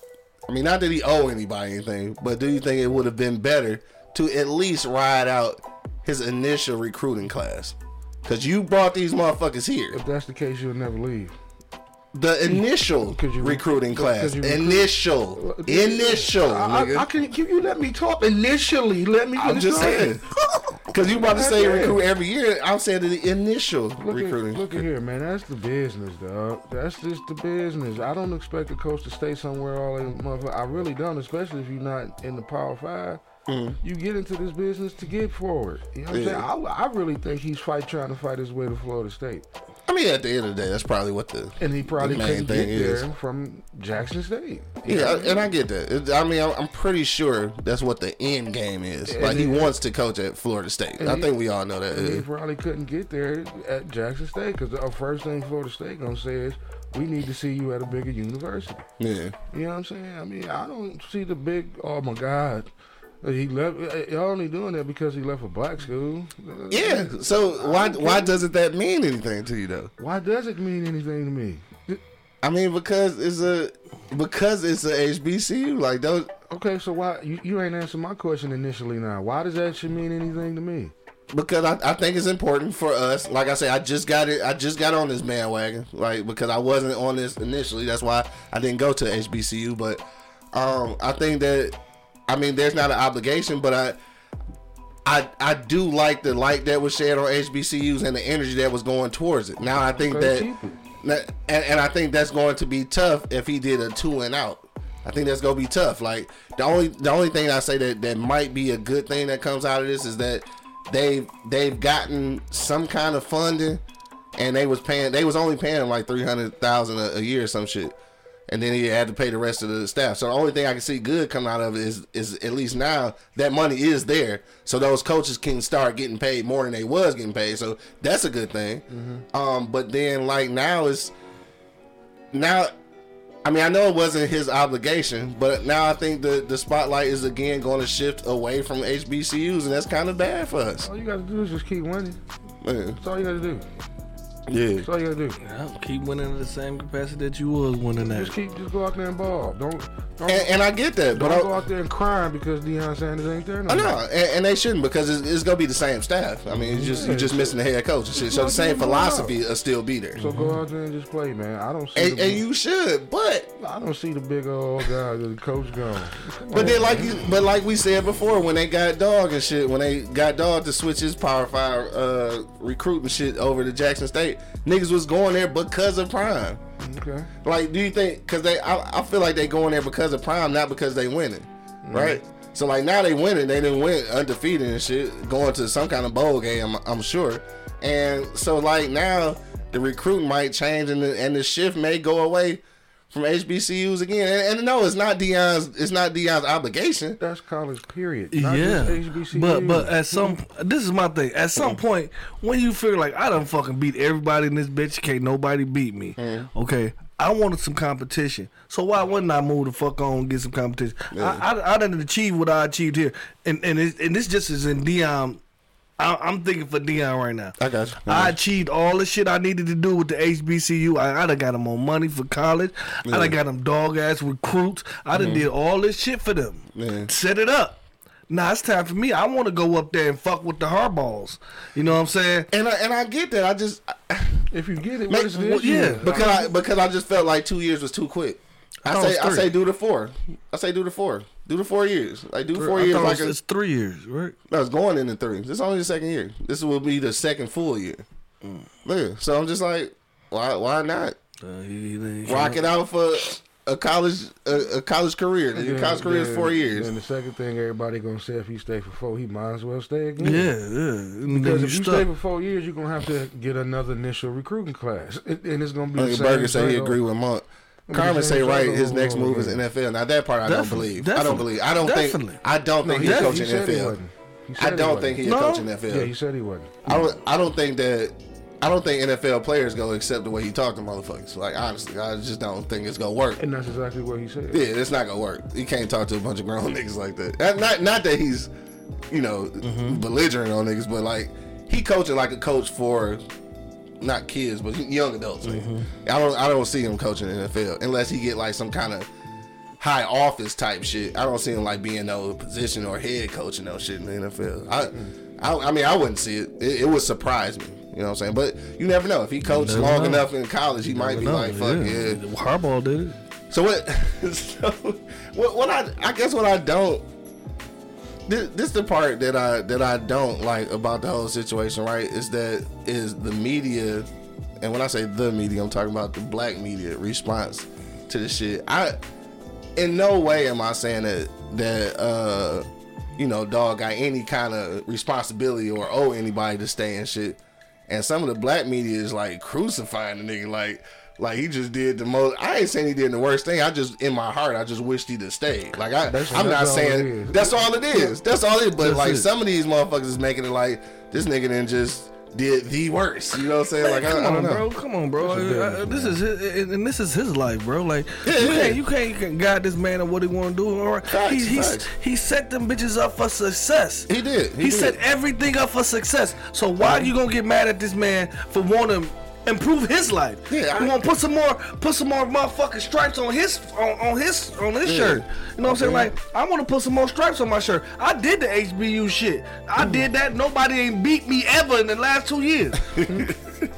[SPEAKER 1] I mean, not that he owe anybody anything, but do you think it would have been better to at least ride out his initial recruiting class? Because you brought these motherfuckers here.
[SPEAKER 3] if that's the case, you'll never leave.
[SPEAKER 1] The initial
[SPEAKER 3] you-
[SPEAKER 1] recruiting class.
[SPEAKER 3] recruit-
[SPEAKER 1] Initial. Initial.
[SPEAKER 3] I. I, I can, can you let me talk initially? Let me.
[SPEAKER 1] I'm just saying. Because (laughs) you about to say recruit every year. I'm saying the initial
[SPEAKER 3] Look
[SPEAKER 1] recruiting.
[SPEAKER 3] At, look at here, man. That's the business, dog. That's just the business. I don't expect a coach to stay somewhere all in motherfucker. I really don't, especially if you're not in the Power 5 You get into this business to get forward. You know what.
[SPEAKER 1] Yeah.
[SPEAKER 3] I'm saying? I, I really think he's fight trying to fight his way to Florida State,
[SPEAKER 1] I mean, at the end of the day, that's probably what the
[SPEAKER 3] and he probably
[SPEAKER 1] main
[SPEAKER 3] couldn't get
[SPEAKER 1] thing is.
[SPEAKER 3] there from Jackson State. Know
[SPEAKER 1] Yeah,
[SPEAKER 3] I
[SPEAKER 1] and I get that. It- I mean, I'm I'm pretty sure that's what the end game is.
[SPEAKER 3] And
[SPEAKER 1] Like he
[SPEAKER 3] he-
[SPEAKER 1] wants to coach at Florida State. I
[SPEAKER 3] he-
[SPEAKER 1] think we all know that.
[SPEAKER 3] He probably couldn't get there at Jackson State because the uh, first thing Florida State gonna say is, "We need to see you at a bigger university."
[SPEAKER 1] Yeah.
[SPEAKER 3] You know what I'm saying? I mean, I don't see the big. Oh my God, he left. Eh, eh, y'all only doing that because he left a black school.
[SPEAKER 1] Yeah. Eh, so why why doesn't that mean anything to you though?
[SPEAKER 3] Why does it mean anything to me?
[SPEAKER 1] I mean, because it's a because it's a HBCU. Like those.
[SPEAKER 3] Okay, so why you, you ain't answered my question initially? Now, why does that should mean anything to me?
[SPEAKER 1] because I, I think it's important for us. Like I said, I just got it. I just got on this bandwagon, like because I wasn't on this initially. That's why I didn't go to HBCU. But um, I think that I mean, there's not an obligation, but I. I, I do like the light that was shared on HBCUs and the energy that was going towards it. Now I think that,
[SPEAKER 3] keep it.
[SPEAKER 1] that- and, and I think that's going to be tough if he did a two and out. I think that's gonna be tough. Like the only the only thing I say that that might be a good thing that comes out of this is that they've they've gotten some kind of funding, and they was paying they was only paying like three hundred thousand a year or some shit, and then he had to pay the rest of the staff. So the only thing I can see good coming out of it is is at least now that money is there, so those coaches can start getting paid more than they was getting paid. So that's a good thing. Um, but then like now it's now I mean, I know it wasn't his obligation, but now I think the the spotlight is again going to shift away from HBCUs, and that's kind of bad for us.
[SPEAKER 3] All you gotta do is just keep winning.
[SPEAKER 1] Man.
[SPEAKER 3] That's all you gotta do.
[SPEAKER 1] Yeah.
[SPEAKER 3] That's all you gotta do.
[SPEAKER 2] Yeah, keep winning in the same capacity that you was winning at.
[SPEAKER 3] Just keep, just go out there and ball. Don't, don't,
[SPEAKER 1] And, and I get that, but
[SPEAKER 3] don't go
[SPEAKER 1] I,
[SPEAKER 3] out there and crying because Deion Sanders ain't there. No
[SPEAKER 1] I know, and, and they shouldn't because it's, it's gonna be the same staff. I mean, it's just you're just missing the head coach and shit. So the same philosophy will still be there.
[SPEAKER 3] So go out there and just play, man. I don't see.
[SPEAKER 1] And,
[SPEAKER 3] the,
[SPEAKER 1] and you should, but
[SPEAKER 3] I don't see the big old guy, the coach gone.
[SPEAKER 1] But then, like you, but like we said before, when they got dog and shit, when they got dog to switch his Power Five uh, recruiting shit over to Jackson State, niggas was going there because of Prime.
[SPEAKER 3] Okay.
[SPEAKER 1] Like, do you think? Because they, I, I feel like they going there because of Prime, not because they winning, mm-hmm. right? So like now they winning, they didn't win undefeated and shit, going to some kind of bowl game, I'm, I'm sure. And so like now the recruit might change and the, and the shift may go away from HBCUs again. And, and no, it's not Deion's, it's not Deion's obligation.
[SPEAKER 3] That's college, period. Not
[SPEAKER 2] yeah,
[SPEAKER 3] just HBCU.
[SPEAKER 2] but but at some this is my thing. At some mm. point, when you feel like I done fucking beat everybody in this bitch, can't nobody beat me. Mm. Okay, I wanted some competition, so why wouldn't I move the fuck on and get some competition? I, I I didn't achieve what I achieved here, and and it, and this just is in Dion I, I'm thinking for Deion right now.
[SPEAKER 1] I got you.
[SPEAKER 2] I achieved all the shit I needed to do with the HBCU. I, I done got them on money for college. I done got them dog ass recruits. I done mm-hmm. did all this shit for them.
[SPEAKER 1] Yeah.
[SPEAKER 2] Set it up. Now it's time for me. I want to go up there and fuck with the hardballs. You know what I'm saying?
[SPEAKER 1] and I, and I get that. I just
[SPEAKER 3] If you get it,
[SPEAKER 1] Make-
[SPEAKER 3] what is
[SPEAKER 2] well, yeah,
[SPEAKER 1] because I because I just felt like two years was too quick. I
[SPEAKER 2] thought it
[SPEAKER 1] say I say do the four. I say do the four. Do the four years. Like do the four
[SPEAKER 2] I
[SPEAKER 1] years.
[SPEAKER 2] thought
[SPEAKER 1] Like
[SPEAKER 2] it's,
[SPEAKER 1] a,
[SPEAKER 2] it's three years, right?
[SPEAKER 1] no, it's going into three. This is only the second year. This will be the second full year.
[SPEAKER 2] Mm.
[SPEAKER 1] Yeah. So I'm just like, why why not
[SPEAKER 2] Uh, he, he, he-
[SPEAKER 1] rock it out for a college a, a college career? Your
[SPEAKER 3] Then-
[SPEAKER 1] college career is four years.
[SPEAKER 3] And the second thing everybody gonna say if he stay for four, he might as well stay again.
[SPEAKER 2] Yeah, yeah.
[SPEAKER 3] Because if you
[SPEAKER 2] stuck.
[SPEAKER 3] stay for four years, you're gonna have to get another initial recruiting class, and and it's gonna be.
[SPEAKER 1] I
[SPEAKER 3] the same
[SPEAKER 1] Burger say he
[SPEAKER 3] cycle.
[SPEAKER 1] agree with Monk. Carmen say right. His next move is. NFL. Now that part I don't believe. I don't believe. I don't think. I don't think he's coaching
[SPEAKER 3] he said he
[SPEAKER 1] NFL. I don't think he's coaching NFL.
[SPEAKER 3] Yeah, he said he wasn't.
[SPEAKER 1] I don't. I don't think that. I don't think NFL players gonna accept the way he talked to motherfuckers. Like honestly, I just don't think it's gonna work.
[SPEAKER 3] And that's exactly what he said.
[SPEAKER 1] Yeah, it's not gonna work. He can't talk to a bunch of grown (laughs) niggas like that. Not not, not that he's, you know, mm-hmm. belligerent on niggas, but like he coaching like a coach for not kids, but young adults. man. I don't I don't see him coaching the NFL unless he get like some kind of high office type shit. I don't see him like being no position or head coach coaching no shit in the NFL. I I, I mean I wouldn't see it. it. It would surprise me. You know what I'm saying? But you never know. If he coached long
[SPEAKER 2] know.
[SPEAKER 1] enough in college, he might be
[SPEAKER 2] No,
[SPEAKER 1] like, fuck yeah.
[SPEAKER 2] Harbaugh did it.
[SPEAKER 1] So what? (laughs) So what? What I I guess what I don't. This, the part that I that I don't like about the whole situation. Right? Is that is the media, and when I say the media, I'm talking about the black media response to the shit. I in no way am I saying that that uh you know dog got any kind of responsibility or owe anybody to stay and shit. And some of the black media is like crucifying the nigga like like he just did the most. I ain't saying he did the worst thing. I just in my heart I just wished he'd have stayed. Like I
[SPEAKER 3] That's-
[SPEAKER 1] I'm not
[SPEAKER 3] that's all it
[SPEAKER 1] saying that's all it is. That's all it is. But
[SPEAKER 2] That's
[SPEAKER 1] like
[SPEAKER 2] it.
[SPEAKER 1] some of these motherfuckers is making it like this nigga then just did the worst. You know what I'm saying? Like I,
[SPEAKER 2] come
[SPEAKER 1] I
[SPEAKER 2] on,
[SPEAKER 1] don't know.
[SPEAKER 2] bro. Come on, bro.
[SPEAKER 3] That's a
[SPEAKER 2] Uh, this is his, and this is his life, bro. Like
[SPEAKER 1] Yeah,
[SPEAKER 2] you
[SPEAKER 1] yeah.
[SPEAKER 2] can't, you can't, you can't guide this man on what he want to do. All right,
[SPEAKER 1] Facts,
[SPEAKER 2] he,
[SPEAKER 1] facts.
[SPEAKER 2] he set them bitches up for success.
[SPEAKER 1] He did.
[SPEAKER 2] He,
[SPEAKER 1] He, did.
[SPEAKER 2] set everything up for success. So why are you gonna get mad at this man for wanting to improve his life?
[SPEAKER 1] Yeah,
[SPEAKER 2] want to put some more, put some more motherfucking stripes on his, on, on his, on his
[SPEAKER 1] Yeah.
[SPEAKER 2] shirt. You know what I'm saying? Like I want to put some more stripes on my shirt. I did the HBU shit. I
[SPEAKER 1] Mm.
[SPEAKER 2] did that. Nobody ain't beat me ever in the last two years. (laughs)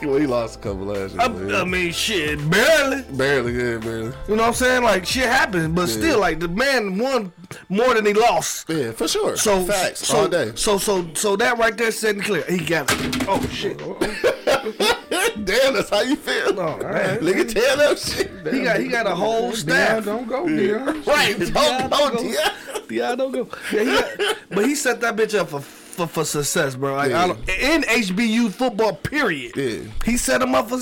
[SPEAKER 1] well, he lost a couple last year.
[SPEAKER 2] I. I mean, shit, barely.
[SPEAKER 1] barely, yeah, barely.
[SPEAKER 2] You know what I'm saying? Like shit happens, but still, like the man won more than he lost.
[SPEAKER 1] Yeah, for sure.
[SPEAKER 2] So
[SPEAKER 1] facts
[SPEAKER 2] so,
[SPEAKER 1] all day.
[SPEAKER 2] So so so that right there said and clear. He got it. Oh shit. (laughs)
[SPEAKER 1] Damn, that's how you feel.
[SPEAKER 2] Oh, no, alright. (laughs)
[SPEAKER 1] Nigga, tell that shit.
[SPEAKER 2] He got he got a whole
[SPEAKER 3] Deion,
[SPEAKER 2] staff.
[SPEAKER 3] don't go, Deion.
[SPEAKER 1] Right, don't
[SPEAKER 2] Yeah,
[SPEAKER 1] go,
[SPEAKER 2] don't go. (laughs)
[SPEAKER 1] yeah.
[SPEAKER 2] Yeah, don't go. Yeah, he got, but he set that bitch up for for, for success, bro. Like,
[SPEAKER 1] Yeah.
[SPEAKER 2] don't, in HBU football, period.
[SPEAKER 1] Yeah.
[SPEAKER 2] He set him up for.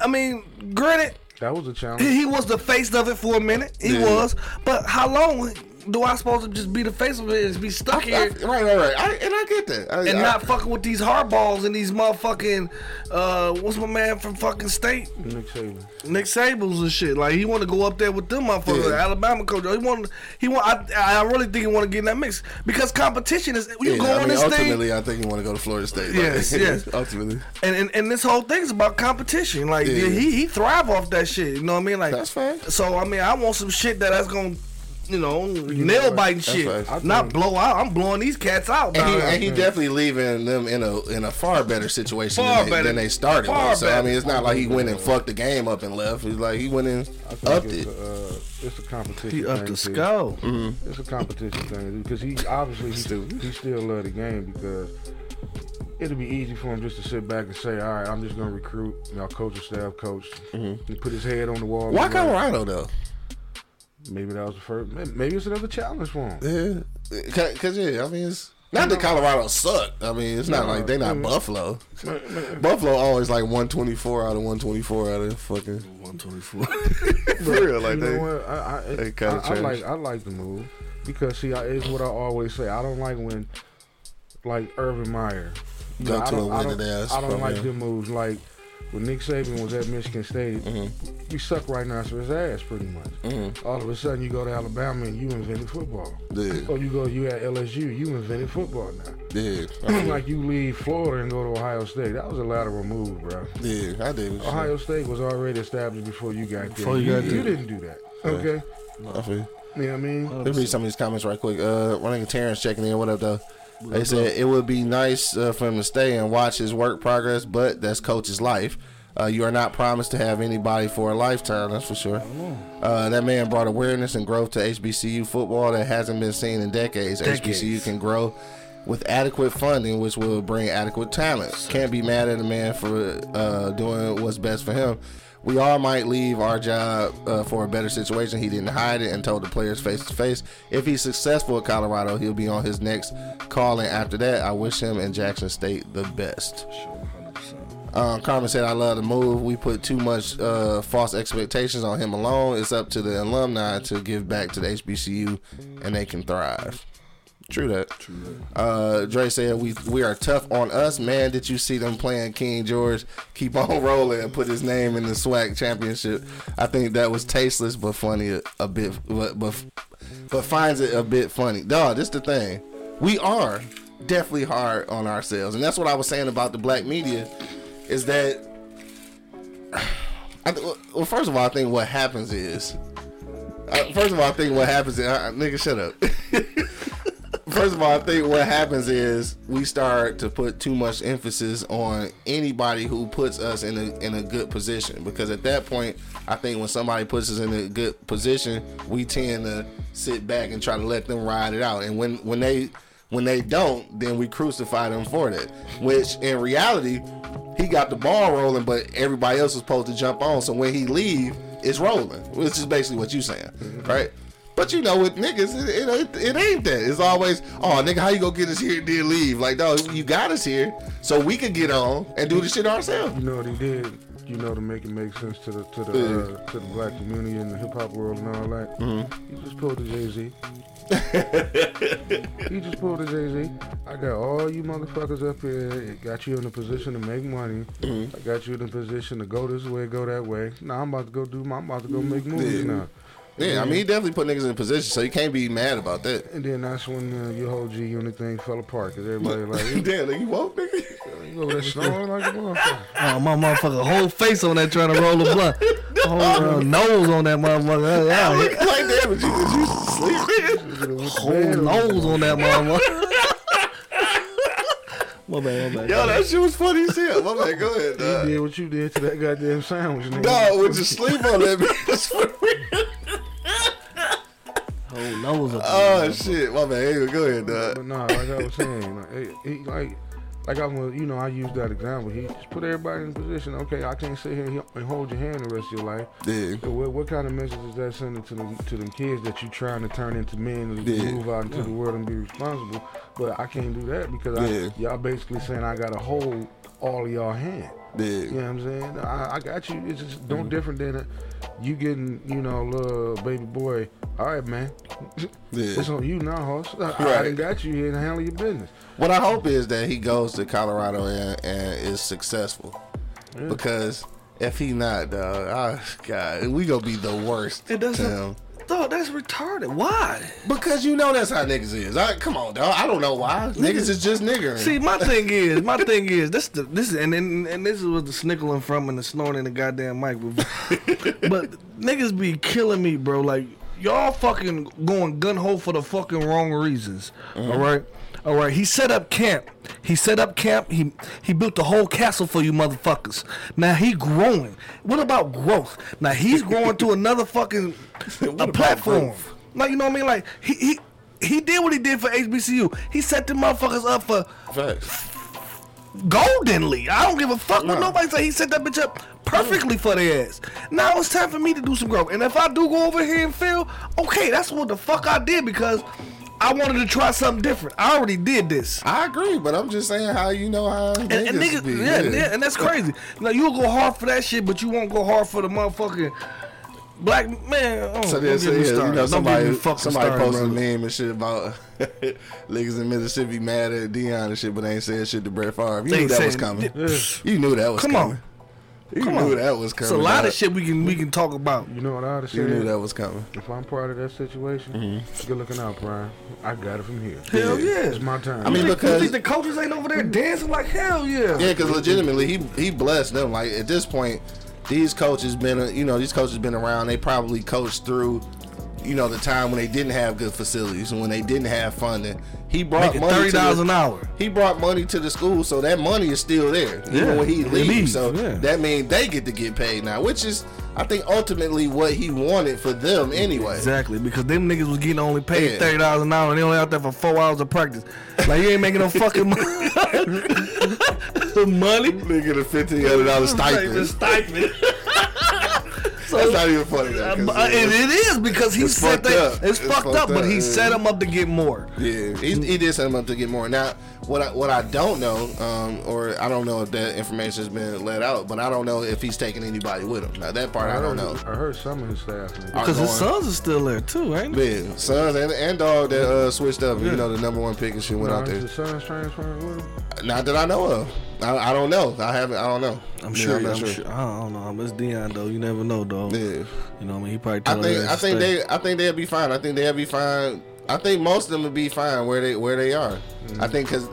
[SPEAKER 2] I mean, granted,
[SPEAKER 3] That was a challenge.
[SPEAKER 2] he he was the face of it for a minute. He
[SPEAKER 1] Yeah.
[SPEAKER 2] was, but how long do I supposed to just be the face of it and be stuck
[SPEAKER 1] I-
[SPEAKER 2] here?
[SPEAKER 1] right, right, right. I, and I get that. I,
[SPEAKER 2] and
[SPEAKER 1] I,
[SPEAKER 2] not fucking with these hardballs and these motherfucking uh what's my man from fucking state
[SPEAKER 3] Nick Saban.
[SPEAKER 2] Nick Sables and shit like he want to go up there with them motherfuckers
[SPEAKER 1] Yeah.
[SPEAKER 2] Alabama coach he want he want I, I really think he want to get in that mix because competition is you
[SPEAKER 1] yeah,
[SPEAKER 2] go
[SPEAKER 1] I
[SPEAKER 2] on
[SPEAKER 1] mean,
[SPEAKER 2] this thing
[SPEAKER 1] ultimately, I think you want to go to Florida State.
[SPEAKER 2] Yes, (laughs) yes.
[SPEAKER 1] ultimately.
[SPEAKER 2] and, and and this whole thing's about competition like
[SPEAKER 1] Yeah.
[SPEAKER 2] he he thrive off that shit you know what I mean like
[SPEAKER 1] That's fine.
[SPEAKER 2] so I mean I want some shit that that's gonna you know nail biting shit
[SPEAKER 1] fine.
[SPEAKER 2] not blow out I'm blowing these cats out
[SPEAKER 1] And he, and he definitely leaving them in a in a far better situation
[SPEAKER 2] Far
[SPEAKER 1] than, they,
[SPEAKER 2] better.
[SPEAKER 1] than they started.
[SPEAKER 2] Far
[SPEAKER 1] with. So I mean, it's not like he went and fucked the game up and left. He's like he went and
[SPEAKER 3] I think
[SPEAKER 1] upped
[SPEAKER 3] it's,
[SPEAKER 1] it.
[SPEAKER 3] a, uh, it's a competition.
[SPEAKER 2] he up
[SPEAKER 3] thing,
[SPEAKER 2] the
[SPEAKER 3] too.
[SPEAKER 2] skull
[SPEAKER 3] It's a competition thing because he obviously he, he still love the game because it'll be easy for him just to sit back and say, "All right, I'm just gonna recruit." You know, coach and staff coach. He put his head on the wall.
[SPEAKER 1] Why
[SPEAKER 3] be like,
[SPEAKER 1] Colorado though?
[SPEAKER 3] Maybe that was the first. Maybe it's another challenge for him.
[SPEAKER 1] Yeah, because yeah, I mean, it's not that Colorado sucked. I mean, it's not
[SPEAKER 3] No,
[SPEAKER 1] like they not
[SPEAKER 3] mm.
[SPEAKER 1] Buffalo. Buffalo always like one twenty four out of one twenty four out of fucking
[SPEAKER 2] 124 (laughs)
[SPEAKER 1] for real. Like
[SPEAKER 3] you
[SPEAKER 1] they,
[SPEAKER 3] know what? I, I,
[SPEAKER 1] they
[SPEAKER 3] I,
[SPEAKER 1] kinda
[SPEAKER 3] I like I like the move because see, I, it's what I always say. I don't like when like Urban Meyer. You
[SPEAKER 1] Go
[SPEAKER 3] I
[SPEAKER 1] to
[SPEAKER 3] don't,
[SPEAKER 1] a
[SPEAKER 3] I don't,
[SPEAKER 1] ass
[SPEAKER 3] I don't like
[SPEAKER 1] program.
[SPEAKER 3] them moves. Like when Nick Saban was at Michigan State,
[SPEAKER 1] Mm-hmm.
[SPEAKER 3] we sucked right now to his ass pretty much. All of a sudden, you go to Alabama and you invented football.
[SPEAKER 1] Yeah.
[SPEAKER 3] Or you go, you at LSU, you invented football now.
[SPEAKER 1] Yeah, (clears throat)
[SPEAKER 3] like you leave Florida and go to Ohio State. That was a lateral move, bro.
[SPEAKER 1] yeah, I did. what you
[SPEAKER 3] Ohio State was already established before you got there.
[SPEAKER 2] Before you got
[SPEAKER 3] you
[SPEAKER 2] there.
[SPEAKER 3] didn't do that. Okay.
[SPEAKER 1] said. I feel you.
[SPEAKER 3] You know what I mean?
[SPEAKER 1] Let me read some of these comments right quick. Uh, one nigga Terrence checking in. What up, though? They said it would be nice uh, for him to stay and watch his work progress, but that's coach's life. Uh, you are not promised to have anybody for a lifetime, that's for sure. Uh, that man brought awareness and growth to HBCU football that hasn't been seen in decades.
[SPEAKER 2] Decades.
[SPEAKER 1] HBCU can grow with adequate funding, which will bring adequate talent. Can't be mad at a man for uh, doing what's best for him. We all might leave our job uh, for a better situation. He didn't hide it and told the players face to face. If he's successful at Colorado, he'll be on his next calling after that. I wish him and Jackson State the best. Um, Carmen said, I love the move. We put too much uh, false expectations on him alone. It's up to the alumni to give back to the HBCU and they can thrive. True that. True that. Uh, Dre said, we, we are tough on us. Man, did you see them playing King George? Keep on (laughs) rolling and put his name in the SWAC championship. I think that was tasteless but funny a, a bit, but, but, but finds it a bit funny. Dog, this the thing. We are definitely hard on ourselves. And that's what I was saying about the black media is that (sighs) I well, first of all, I think what happens is, uh, first of all, I think what happens is, uh, nigga, shut up. (laughs) first of all, I think what happens is we start to put too much emphasis on anybody who puts us in a in a good position because at that point, I think when somebody puts us in a good position, we tend to sit back and try to let them ride it out, and when when they when they don't, then we crucify them for that. Which in reality, he got the ball rolling, but everybody else was supposed to jump on. So when he leave, it's rolling, which is basically what you're saying, right? But you know, with niggas, it, it, ain't- it ain't that. It's always, oh, nigga, how you gonna get us here and then leave? Like, no, you got us here so we could get on and do the shit ourselves.
[SPEAKER 3] You know what he did? You know to make it make sense to the to the uh, to the black community and the hip hop world and all that.
[SPEAKER 1] Mm-hmm.
[SPEAKER 3] He just pulled the Jay Z. (laughs) he just pulled the Jay Z. I got all you motherfuckers up here. It got you in a position to make money.
[SPEAKER 1] Mm-hmm.
[SPEAKER 3] I got you in a position to go this way, go that way. Now I'm about to go do. My, I'm about to go make movies
[SPEAKER 1] Yeah.
[SPEAKER 3] now.
[SPEAKER 1] Yeah, I mean, he definitely put niggas in position, so you can't be mad about that.
[SPEAKER 3] And then that's when uh, your whole G Unit thing fell apart because everybody like, (laughs)
[SPEAKER 1] Damn, nigga, you woke, nigga?
[SPEAKER 3] you over there snoring like a motherfucker. (laughs)
[SPEAKER 2] Oh, my motherfucker, whole face on that trying to roll a blunt. (laughs) Whole uh, nose on that motherfucker. Yeah,
[SPEAKER 1] like, damn, but you, did you sleep, nigga?
[SPEAKER 2] whole nose on that motherfucker. my bad, my bad.
[SPEAKER 1] Yo, that shit was funny as hell. My man, go ahead,
[SPEAKER 3] You did what you did to that goddamn sandwich, nigga.
[SPEAKER 1] Dog, would you sleep on that bitch for real?
[SPEAKER 2] Whole nose up.
[SPEAKER 1] Oh shit, my man. Hey, go ahead, dog.
[SPEAKER 3] But nah, like I was saying, like, he, he- like, like I'm, a- you know, I use that example. He just put everybody in position. Okay, I can't sit here and and hold your hand the rest of your life.
[SPEAKER 1] Yeah.
[SPEAKER 3] So what, what kind of message is that sending to them to them kids that you trying to turn into men and
[SPEAKER 1] Yeah.
[SPEAKER 3] move out into the world and be responsible? But I can't do that because
[SPEAKER 1] Yeah.
[SPEAKER 3] I, y'all basically saying I gotta hold all of y'all hand. You know what I'm saying? I, I got you. It's just no
[SPEAKER 1] Mm-hmm.
[SPEAKER 3] different than uh, you getting, you know, little baby boy. All right, man.
[SPEAKER 1] Yeah.
[SPEAKER 3] It's on you now, host. I, I
[SPEAKER 1] Right.
[SPEAKER 3] done got you here to handle your business.
[SPEAKER 1] What I hope is that he goes to Colorado and, and is successful. Because if he not, dog, oh, God, we gonna be the worst.
[SPEAKER 2] It doesn't.
[SPEAKER 1] to him.
[SPEAKER 2] Dog, that's retarded. Why?
[SPEAKER 1] Because you know that's how niggas is. I, come on, dog. I don't know why. Niggas is just nigger.
[SPEAKER 2] See, my thing is, my (laughs) thing is, this the this and and, and this is what the snickling from and the snoring in the goddamn mic. (laughs) but niggas be killing me, bro. Like y'all fucking going gun ho for the fucking wrong reasons. all right. All right, he set up camp. He set up camp. He he built the whole castle for you motherfuckers. Now he growing. What about growth? Now he's (laughs) growing to another fucking a platform.
[SPEAKER 1] growth?
[SPEAKER 2] Like you know what I mean? Like he he he did what he did for HBCU. He set the motherfuckers up for
[SPEAKER 1] Facts.
[SPEAKER 2] Goldenly. I don't give a fuck what
[SPEAKER 1] No.
[SPEAKER 2] nobody say. He set that bitch up perfectly for their ass. Now it's time for me to do some growth. And if I do go over here and fail, okay, that's what the fuck I did because I wanted to try something different. I already did this.
[SPEAKER 1] I agree, but I'm just saying how you know how
[SPEAKER 2] And,
[SPEAKER 1] niggas,
[SPEAKER 2] and niggas,
[SPEAKER 1] be.
[SPEAKER 2] yeah, yeah, and that's crazy. Now you'll go hard for that shit, but you won't go hard for the motherfucking black man. Oh,
[SPEAKER 1] So
[SPEAKER 2] don't
[SPEAKER 1] so
[SPEAKER 2] me
[SPEAKER 1] yeah, you know, somebody,
[SPEAKER 2] me fucking
[SPEAKER 1] somebody
[SPEAKER 2] started,
[SPEAKER 1] posted a meme and shit about (laughs) niggas in Mississippi mad at Deion and shit, but they ain't saying shit to Brett Favre. You
[SPEAKER 2] They
[SPEAKER 1] knew that was coming.
[SPEAKER 3] Yeah.
[SPEAKER 1] You knew that was coming.
[SPEAKER 2] Come
[SPEAKER 1] coming.
[SPEAKER 2] on.
[SPEAKER 1] You
[SPEAKER 2] Come
[SPEAKER 1] knew
[SPEAKER 2] on.
[SPEAKER 1] that was coming.
[SPEAKER 2] It's
[SPEAKER 1] coming.
[SPEAKER 2] a lot
[SPEAKER 1] dog.
[SPEAKER 2] of shit we can we can talk about.
[SPEAKER 3] You know what I would have
[SPEAKER 1] You knew that was coming.
[SPEAKER 3] If I'm part of that situation, mm-hmm. good looking out, Brian. I got it from here.
[SPEAKER 2] Hell yeah.
[SPEAKER 3] It's my turn.
[SPEAKER 1] I mean,
[SPEAKER 2] You
[SPEAKER 1] because-
[SPEAKER 2] think the coaches ain't over there dancing like hell yeah.
[SPEAKER 1] Yeah, because legitimately, he he blessed them. Like at this point, these coaches been you know these coaches been around. They probably coached through you know the time when they didn't have good facilities and when they didn't have funding. He brought money
[SPEAKER 2] thirty dollars an hour.
[SPEAKER 1] He brought money to the school, so that money is still there
[SPEAKER 2] yeah.
[SPEAKER 1] even when he leaves.
[SPEAKER 2] leaves,
[SPEAKER 1] So
[SPEAKER 2] yeah.
[SPEAKER 1] that means they get to get paid now, which is I think ultimately what he wanted for them anyway.
[SPEAKER 2] Exactly, because them niggas was getting only paid
[SPEAKER 1] Yeah.
[SPEAKER 2] thirty dollars an hour, and they only out there for four hours of practice. Like you ain't making no fucking money. (laughs) (laughs) money.
[SPEAKER 1] Nigga, the fifteen hundred dollars (laughs) stipend.
[SPEAKER 2] stipend.
[SPEAKER 1] That's not even funny. Though, 'cause,
[SPEAKER 2] Uh, and it is because he
[SPEAKER 1] It's
[SPEAKER 2] set
[SPEAKER 1] fucked
[SPEAKER 2] that.
[SPEAKER 1] up.
[SPEAKER 2] It's,
[SPEAKER 1] It's
[SPEAKER 2] fucked
[SPEAKER 1] fucked
[SPEAKER 2] up, but he
[SPEAKER 1] yeah.
[SPEAKER 2] set him up to get more.
[SPEAKER 1] Yeah, he, he did set him up to get more. Now, what I what I don't know, um, or I don't know if that information has been let out, but I don't know if he's taking anybody with him. Now that part I, don't know.
[SPEAKER 3] I heard some of his staff.
[SPEAKER 2] Because his sons are still there too, ain't they?
[SPEAKER 1] Yeah, sons and, and dog that uh, switched up. You know, the number one pick and shit went
[SPEAKER 3] No,
[SPEAKER 1] out there.
[SPEAKER 3] the son's transferring with him?
[SPEAKER 1] Not that I know of. I, I don't know. I haven't. I don't know.
[SPEAKER 2] I'm
[SPEAKER 1] Yeah,
[SPEAKER 2] sure.
[SPEAKER 1] I'm
[SPEAKER 2] I'm
[SPEAKER 1] not
[SPEAKER 2] sure.
[SPEAKER 1] sure.
[SPEAKER 2] I don't know. It's Deion though. You never know, though.
[SPEAKER 1] Yeah,
[SPEAKER 2] You know, what I mean, he probably.
[SPEAKER 1] I think I think they I think they'll be fine. I think they'll be fine. I think most of them will be fine where they where they are. I think because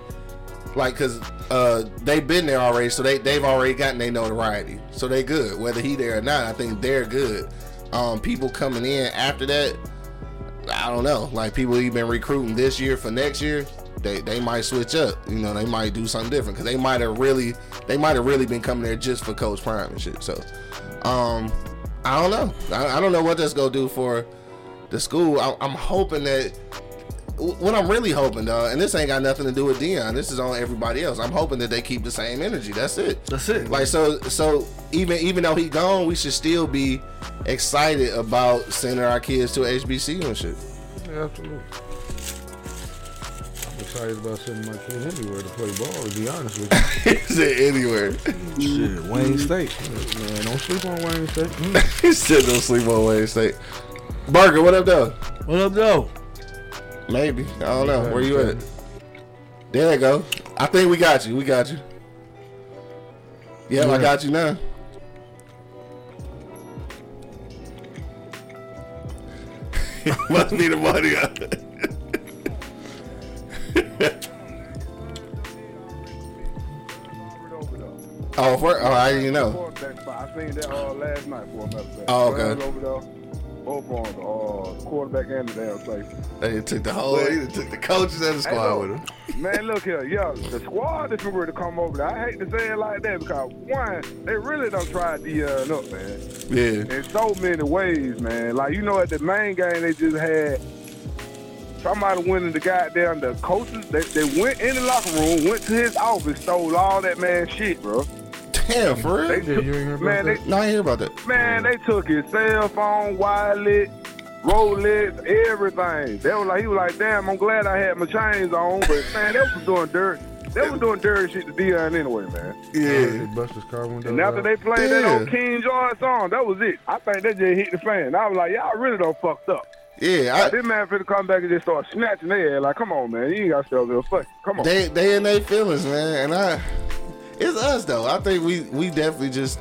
[SPEAKER 1] like because uh they've been there already, so they they've already gotten their notoriety, so they good. Whether he there or not, I think they're good. Um, people coming in after that, I don't know. Like people you've been recruiting this year for next year. They, they might switch up, you know. They might do something different because they might have really, they might have really been coming there just for Coach Prime and shit. So, um, I don't know. I, I don't know what that's gonna do for the school. I, I'm hoping that what I'm really hoping, though, and this ain't got nothing to do with Deion. This is on everybody else. I'm hoping that they keep the same energy. That's it.
[SPEAKER 2] That's it.
[SPEAKER 1] Like so, so even even though he gone, we should still be excited about sending our kids to HBCU and shit.
[SPEAKER 3] Yeah, absolutely. I'm excited about sending my kids anywhere to play ball. To be honest with
[SPEAKER 1] he said anywhere.
[SPEAKER 2] Shit, Wayne State.
[SPEAKER 3] man, don't sleep on Wayne State. (laughs) Mm.
[SPEAKER 1] he said don't sleep on Wayne State. Barker, what up, though?
[SPEAKER 2] What up, though?
[SPEAKER 1] Maybe I don't know. Where you at? There you go. I think we got you. We got you. Yep, I got you now. (laughs) Must be the money. (laughs) oh, for, oh, I didn't know.
[SPEAKER 4] I seen that uh, last night for a matter.
[SPEAKER 1] Oh, okay.
[SPEAKER 4] Rams Over there, both on the, uh, quarterback and the damn safety.
[SPEAKER 1] They took the whole. He took the coaches and the squad
[SPEAKER 4] look.
[SPEAKER 1] with him.
[SPEAKER 4] Man, look here, yeah, the squad is ready to come over there. I hate to say it like that because one, they really don't try to uh, up, man.
[SPEAKER 1] Yeah.
[SPEAKER 4] In so many ways, man. Like you know, at the main game they just had somebody went in the goddamn the coaches. They, they went in the locker room, went to his office, stole all that man shit, bro.
[SPEAKER 1] Damn, for
[SPEAKER 4] They
[SPEAKER 1] real?
[SPEAKER 3] Yeah, you ain't
[SPEAKER 4] man, they
[SPEAKER 3] that?
[SPEAKER 1] No, I ain't hear about that.
[SPEAKER 4] Man, they took his cell phone, wallet, Rolex, everything. They was like, he was like, damn, I'm glad I had my chains on, but man, they was doing dirt. They was doing dirty shit to Deion anyway, man.
[SPEAKER 3] Yeah. bust his car window.
[SPEAKER 4] And after
[SPEAKER 3] out.
[SPEAKER 4] they played that old King George song, that was it. I think they just hit the fan. I was like, y'all really don't fucked up.
[SPEAKER 1] Yeah, I,
[SPEAKER 4] This man finna come back and just start snatching their ass. Like, come on, man, you ain't got to stay over there. Fuck, come on.
[SPEAKER 1] they they in their feelings, man. And I, it's us though. I think we we definitely just,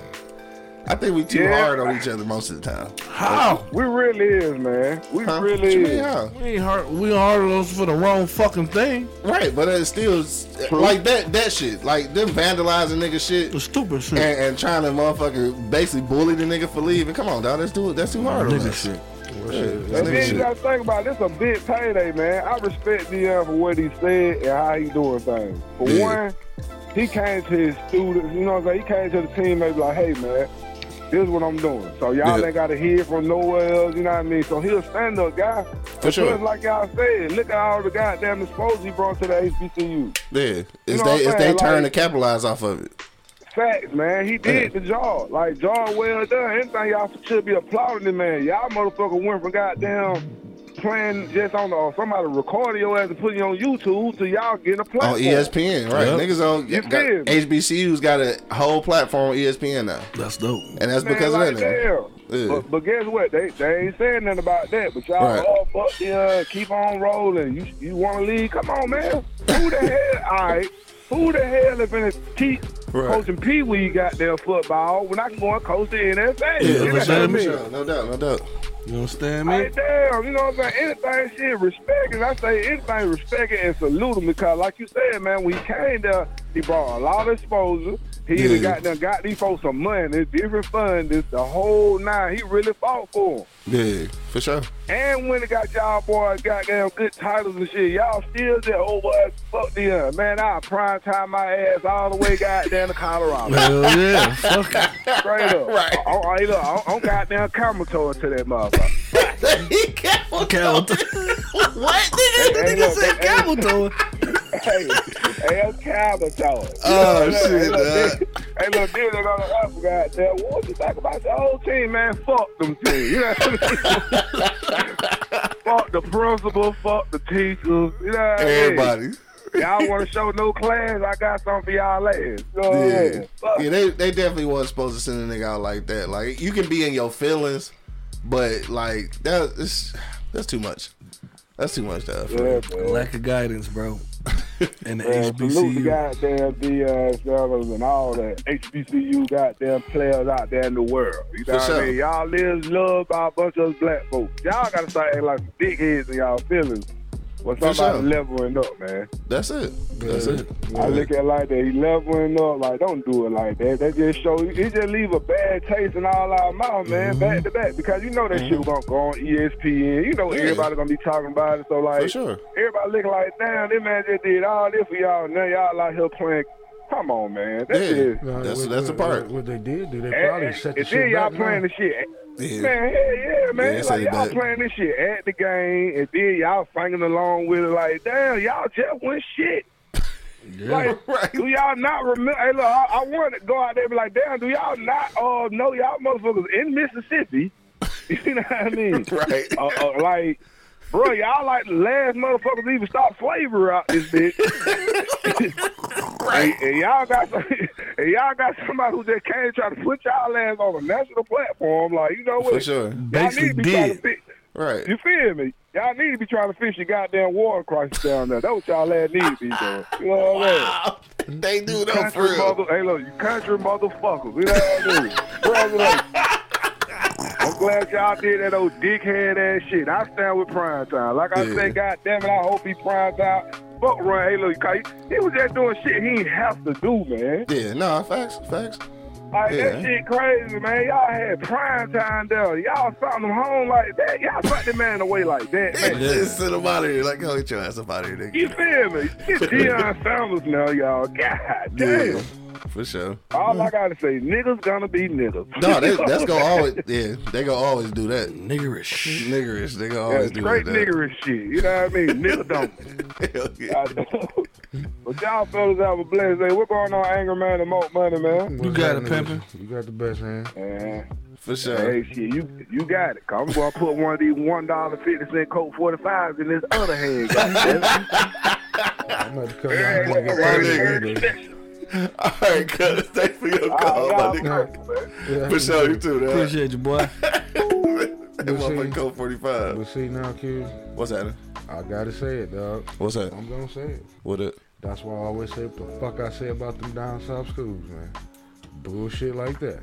[SPEAKER 1] I think we too
[SPEAKER 4] Yeah.
[SPEAKER 1] hard on each other most of the time.
[SPEAKER 2] How?
[SPEAKER 4] we really is, man. We
[SPEAKER 1] Huh?
[SPEAKER 4] really
[SPEAKER 1] What you mean,
[SPEAKER 4] is.
[SPEAKER 1] how?
[SPEAKER 2] We ain't hard. We hard on us for the wrong fucking thing.
[SPEAKER 1] Right, but it's still like that that shit, like them vandalizing nigga shit.
[SPEAKER 2] The stupid shit.
[SPEAKER 1] And, and trying to motherfucker basically bully the nigga for leaving. Come on, dog. Let's do it. That's too hard on
[SPEAKER 2] Nigga
[SPEAKER 1] us.
[SPEAKER 2] shit.
[SPEAKER 3] Shit,
[SPEAKER 4] And then you gotta think about it, this a big payday, man. I respect Deion for what he said and how he doing things. For
[SPEAKER 1] Yeah.
[SPEAKER 4] one, he came to his students, you know what I'm saying? He came to the team and be like, hey man, this is what I'm doing. So y'all
[SPEAKER 1] Yeah.
[SPEAKER 4] ain't gotta hear from nowhere else, you know what I mean? So he a stand up guy.
[SPEAKER 1] For sure.
[SPEAKER 4] Plus, like y'all said, look at all the goddamn exposure he brought to the HBCU.
[SPEAKER 1] Yeah, it's
[SPEAKER 4] know
[SPEAKER 1] they it's they
[SPEAKER 4] saying?
[SPEAKER 1] turn to capitalize off of it.
[SPEAKER 4] Facts, man. He did
[SPEAKER 1] Yeah.
[SPEAKER 4] the job. Like, job well done. Anything y'all should be applauding the man. Y'all motherfucker went from goddamn playing just on the, or somebody recording your ass and putting you on YouTube to y'all getting a
[SPEAKER 1] On E. ESPN, right?
[SPEAKER 2] Yep.
[SPEAKER 1] Niggas on
[SPEAKER 4] You
[SPEAKER 1] got, HBCU's got a whole platform on ESPN now,
[SPEAKER 2] That's dope.
[SPEAKER 1] and that's
[SPEAKER 4] Man,
[SPEAKER 1] because
[SPEAKER 4] like,
[SPEAKER 1] of that. Yeah.
[SPEAKER 4] But, but guess what? They they ain't saying nothing about that. But y'all
[SPEAKER 1] Right.
[SPEAKER 4] all fuck the, uh, keep on rolling. You you want to leave? Come on, man. Who the hell? All right. Who the hell is gonna teach
[SPEAKER 1] Right.
[SPEAKER 4] coaching Pee Wee got their football when I can go and coach the NFL?
[SPEAKER 1] Yeah,
[SPEAKER 4] You know
[SPEAKER 2] for
[SPEAKER 4] what
[SPEAKER 2] sure,
[SPEAKER 4] I
[SPEAKER 2] sure.
[SPEAKER 1] No doubt, no doubt.
[SPEAKER 2] You understand me?
[SPEAKER 4] Hey, damn, you know what I'm saying? Anything shit, respect it. I say anything, respect it and salute him because, like you said, man, when he came there, he brought a lot of exposure. He
[SPEAKER 1] Yeah.
[SPEAKER 4] even got them, got these folks some money. It's different fun. This the whole nine. He really fought for him.
[SPEAKER 1] Yeah, for sure.
[SPEAKER 4] And when it got y'all boys goddamn good titles and shit, y'all still there over us. Fuck the uh, man. I prime time my ass all the way goddamn to Colorado.
[SPEAKER 2] Hell yeah. Fuck.
[SPEAKER 4] Straight up.
[SPEAKER 1] Right.
[SPEAKER 4] I, I, hey, look, I, I'm goddamn camera tour to that motherfucker. (laughs)
[SPEAKER 1] he camel
[SPEAKER 2] Camel toe. (laughs)
[SPEAKER 1] What, nigga?
[SPEAKER 4] Hey,
[SPEAKER 2] Nigga
[SPEAKER 4] look,
[SPEAKER 2] said
[SPEAKER 4] hey,
[SPEAKER 2] camel toe.
[SPEAKER 4] Hey, hey, oh, I'm camera tour.
[SPEAKER 1] Oh,
[SPEAKER 4] Hey, look,
[SPEAKER 1] shit,
[SPEAKER 4] Hey, look,
[SPEAKER 1] dog.
[SPEAKER 4] dude, hey, look, dude, they're gonna ask me, goddamn, what you think about your whole team, man? Fuck them team. You know what I mean? (laughs) fuck the principal, fuck the teachers. You know what I mean?
[SPEAKER 1] Everybody.
[SPEAKER 4] Y'all want to show no class? I got something for y'all ass. You know
[SPEAKER 1] Yeah, yeah. They they definitely wasn't supposed to send a nigga out like that. Like you can be in your feelings, but like that is that's too much. That's too much, stuff.
[SPEAKER 4] Yeah.
[SPEAKER 2] Lack of guidance, bro. (laughs) And the
[SPEAKER 4] Man, salute the
[SPEAKER 2] HBCU.
[SPEAKER 4] goddamn fellas and all the HBCU goddamn players out there in the world. You know
[SPEAKER 1] For
[SPEAKER 4] what
[SPEAKER 1] sure.
[SPEAKER 4] I mean? Y'all live loved by a bunch of us black folks. Y'all gotta start acting like big heads in y'all feelings when
[SPEAKER 1] For
[SPEAKER 4] somebody
[SPEAKER 1] sure.
[SPEAKER 4] leveling up, man.
[SPEAKER 1] That's it. That's it.
[SPEAKER 4] I look at it like that. He leveling up. Like, don't do it like that. That just show you. It just leave a bad taste in all our mouth, man,
[SPEAKER 1] Mm-hmm.
[SPEAKER 4] back to back. Because you know that shit gonna go on E ESPN. You know
[SPEAKER 1] Yeah.
[SPEAKER 4] everybody gonna be talking about it. So like,
[SPEAKER 1] For sure.
[SPEAKER 4] everybody looking like, damn, this man just did all this for y'all. Now y'all out here playing. Come on, man. That's
[SPEAKER 1] Yeah.
[SPEAKER 4] it.
[SPEAKER 3] Nah,
[SPEAKER 1] That's-
[SPEAKER 3] what,
[SPEAKER 1] that's the part.
[SPEAKER 3] What, what they did do, they probably
[SPEAKER 4] and,
[SPEAKER 3] set the
[SPEAKER 4] and then
[SPEAKER 3] shit
[SPEAKER 4] y'all
[SPEAKER 3] back
[SPEAKER 4] playing
[SPEAKER 3] now.
[SPEAKER 4] the shit.
[SPEAKER 1] Yeah.
[SPEAKER 4] Man, hell yeah, man.
[SPEAKER 1] Yeah,
[SPEAKER 4] like
[SPEAKER 1] say
[SPEAKER 4] y'all
[SPEAKER 1] that.
[SPEAKER 4] playing this shit at the game, and then y'all singing along with it. Like, damn, y'all just win shit. (laughs) Like,
[SPEAKER 1] Right.
[SPEAKER 4] do y'all not remember? Hey, look, I, I want to go out there and be like, damn, do y'all not uh, know y'all motherfuckers in Mississippi? (laughs) you know what I mean? (laughs)
[SPEAKER 1] Right.
[SPEAKER 4] Uh, uh, like, bro, y'all like the last motherfuckers to even start slavery out this bitch. (laughs) right. And, and y'all got some, (laughs) and y'all got somebody who just came trying to put y'all ass on a national platform. Like, you know what?
[SPEAKER 1] For sure.
[SPEAKER 4] Y'all need
[SPEAKER 2] Basically
[SPEAKER 4] to be trying to
[SPEAKER 2] did.
[SPEAKER 1] Right.
[SPEAKER 4] You feel me? Y'all need to be trying to fish your goddamn water crisis down there. That's what y'all ass need to be doing. You know what I mean?
[SPEAKER 1] Wow. They do that for real.
[SPEAKER 4] mother, hey look, you country motherfuckers. You know what I mean? Congratulations. I'm glad y'all did that old dickhead ass shit. I stand with prime time. Like I
[SPEAKER 1] Yeah.
[SPEAKER 4] said, God damn it, I hope he prime out. Fuck run, hey look, 'cause he, was just doing shit he didn't have to do, man.
[SPEAKER 1] Yeah. No. Facts. Facts.
[SPEAKER 4] Like
[SPEAKER 1] Yeah.
[SPEAKER 4] that shit crazy, man. Y'all had prime time there. Y'all sent him home like that. Y'all sent the man away like that,
[SPEAKER 1] just send them out of here. Like, go get your ass up out of here, nigga.
[SPEAKER 4] You feel me? It's (laughs) Deion Sanders now, y'all. God damn.
[SPEAKER 1] Yeah. For sure.
[SPEAKER 4] All I gotta say, niggas gonna be niggas.
[SPEAKER 1] No, they, (laughs) that's gonna always. Yeah, they gonna always do that.
[SPEAKER 2] Niggerish.
[SPEAKER 1] Niggerish. They gonna
[SPEAKER 4] Yeah,
[SPEAKER 1] always do
[SPEAKER 4] straight
[SPEAKER 1] that.
[SPEAKER 4] niggerish shit. You know what I mean? Nigga (laughs) don't.
[SPEAKER 1] Hell yeah.
[SPEAKER 4] I know. But y'all fellas have a blessed day. What's going on, Angry Man and Monk Money, man?
[SPEAKER 3] What's
[SPEAKER 2] got it,
[SPEAKER 3] happening?
[SPEAKER 2] pimpin'.
[SPEAKER 3] You got the best hand.
[SPEAKER 4] Man,
[SPEAKER 1] For sure.
[SPEAKER 4] hey, shit, you you got it. i I'm gonna put one of these one dollar fifty cent Coke forty fives in this other hand. (laughs)
[SPEAKER 3] I'm about to come down
[SPEAKER 4] Hey,
[SPEAKER 3] here and get
[SPEAKER 1] my
[SPEAKER 3] paid
[SPEAKER 1] nigga.
[SPEAKER 3] anyway.
[SPEAKER 1] All right, cuz. Thanks for your
[SPEAKER 4] All
[SPEAKER 1] call,
[SPEAKER 4] right,
[SPEAKER 1] my
[SPEAKER 4] y'all
[SPEAKER 1] nigga.
[SPEAKER 3] Yeah,
[SPEAKER 1] For sure, you too, man.
[SPEAKER 2] Appreciate you, boy. (laughs)
[SPEAKER 1] That motherfucker code 45.
[SPEAKER 3] But see now, kid,
[SPEAKER 1] What's that?
[SPEAKER 3] I gotta say it, dog.
[SPEAKER 1] What's that?
[SPEAKER 3] I'm gonna say it.
[SPEAKER 1] What it?
[SPEAKER 3] That's why I always say what the fuck I say about them down south schools, man. Bullshit like that.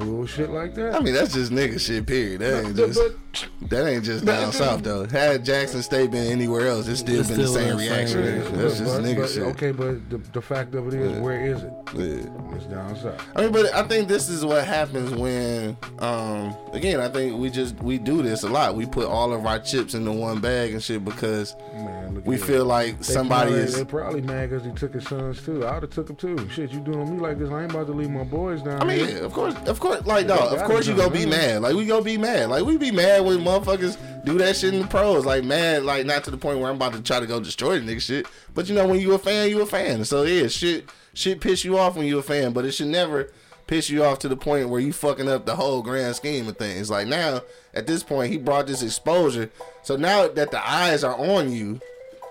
[SPEAKER 3] Bullshit like that.
[SPEAKER 1] I mean, that's just nigga shit, period. That ain't just,
[SPEAKER 3] but-
[SPEAKER 1] that ain't just down south, though. Had Jackson State been anywhere else, it's still
[SPEAKER 2] It's
[SPEAKER 1] been the
[SPEAKER 2] still
[SPEAKER 1] same
[SPEAKER 2] the same
[SPEAKER 1] reaction.
[SPEAKER 2] reaction.
[SPEAKER 1] That's just
[SPEAKER 3] but-
[SPEAKER 1] nigga
[SPEAKER 3] but-
[SPEAKER 1] shit.
[SPEAKER 3] Okay, but the, the fact of it is, where is it?
[SPEAKER 1] Yeah.
[SPEAKER 3] It's down south.
[SPEAKER 1] I mean, but I think this is what happens when, um, again, I think we just we do this a lot. We put all of our chips into one bag and shit because
[SPEAKER 3] Man,
[SPEAKER 1] we feel
[SPEAKER 3] that.
[SPEAKER 1] like
[SPEAKER 3] They
[SPEAKER 1] somebody
[SPEAKER 3] probably,
[SPEAKER 1] is.
[SPEAKER 3] They probably mad because he took his sons too. I would have took him too. Shit, you doing me like this? I ain't about to leave my boys down
[SPEAKER 1] I mean,
[SPEAKER 3] here.
[SPEAKER 1] yeah, of course, of course, like no, of course you gonna be mad. Like we gonna be mad. Like we be mad when motherfuckers do that shit in the pros. Like mad, like not to the point where I'm about to try to go destroy the nigga shit. But you know, when you a fan, you a fan. So yeah, shit, shit piss you off when you a fan. But it should never piss you off to the point where you fucking up the whole grand scheme of things. Like now, at this point, he brought this exposure. So now that the eyes are on you,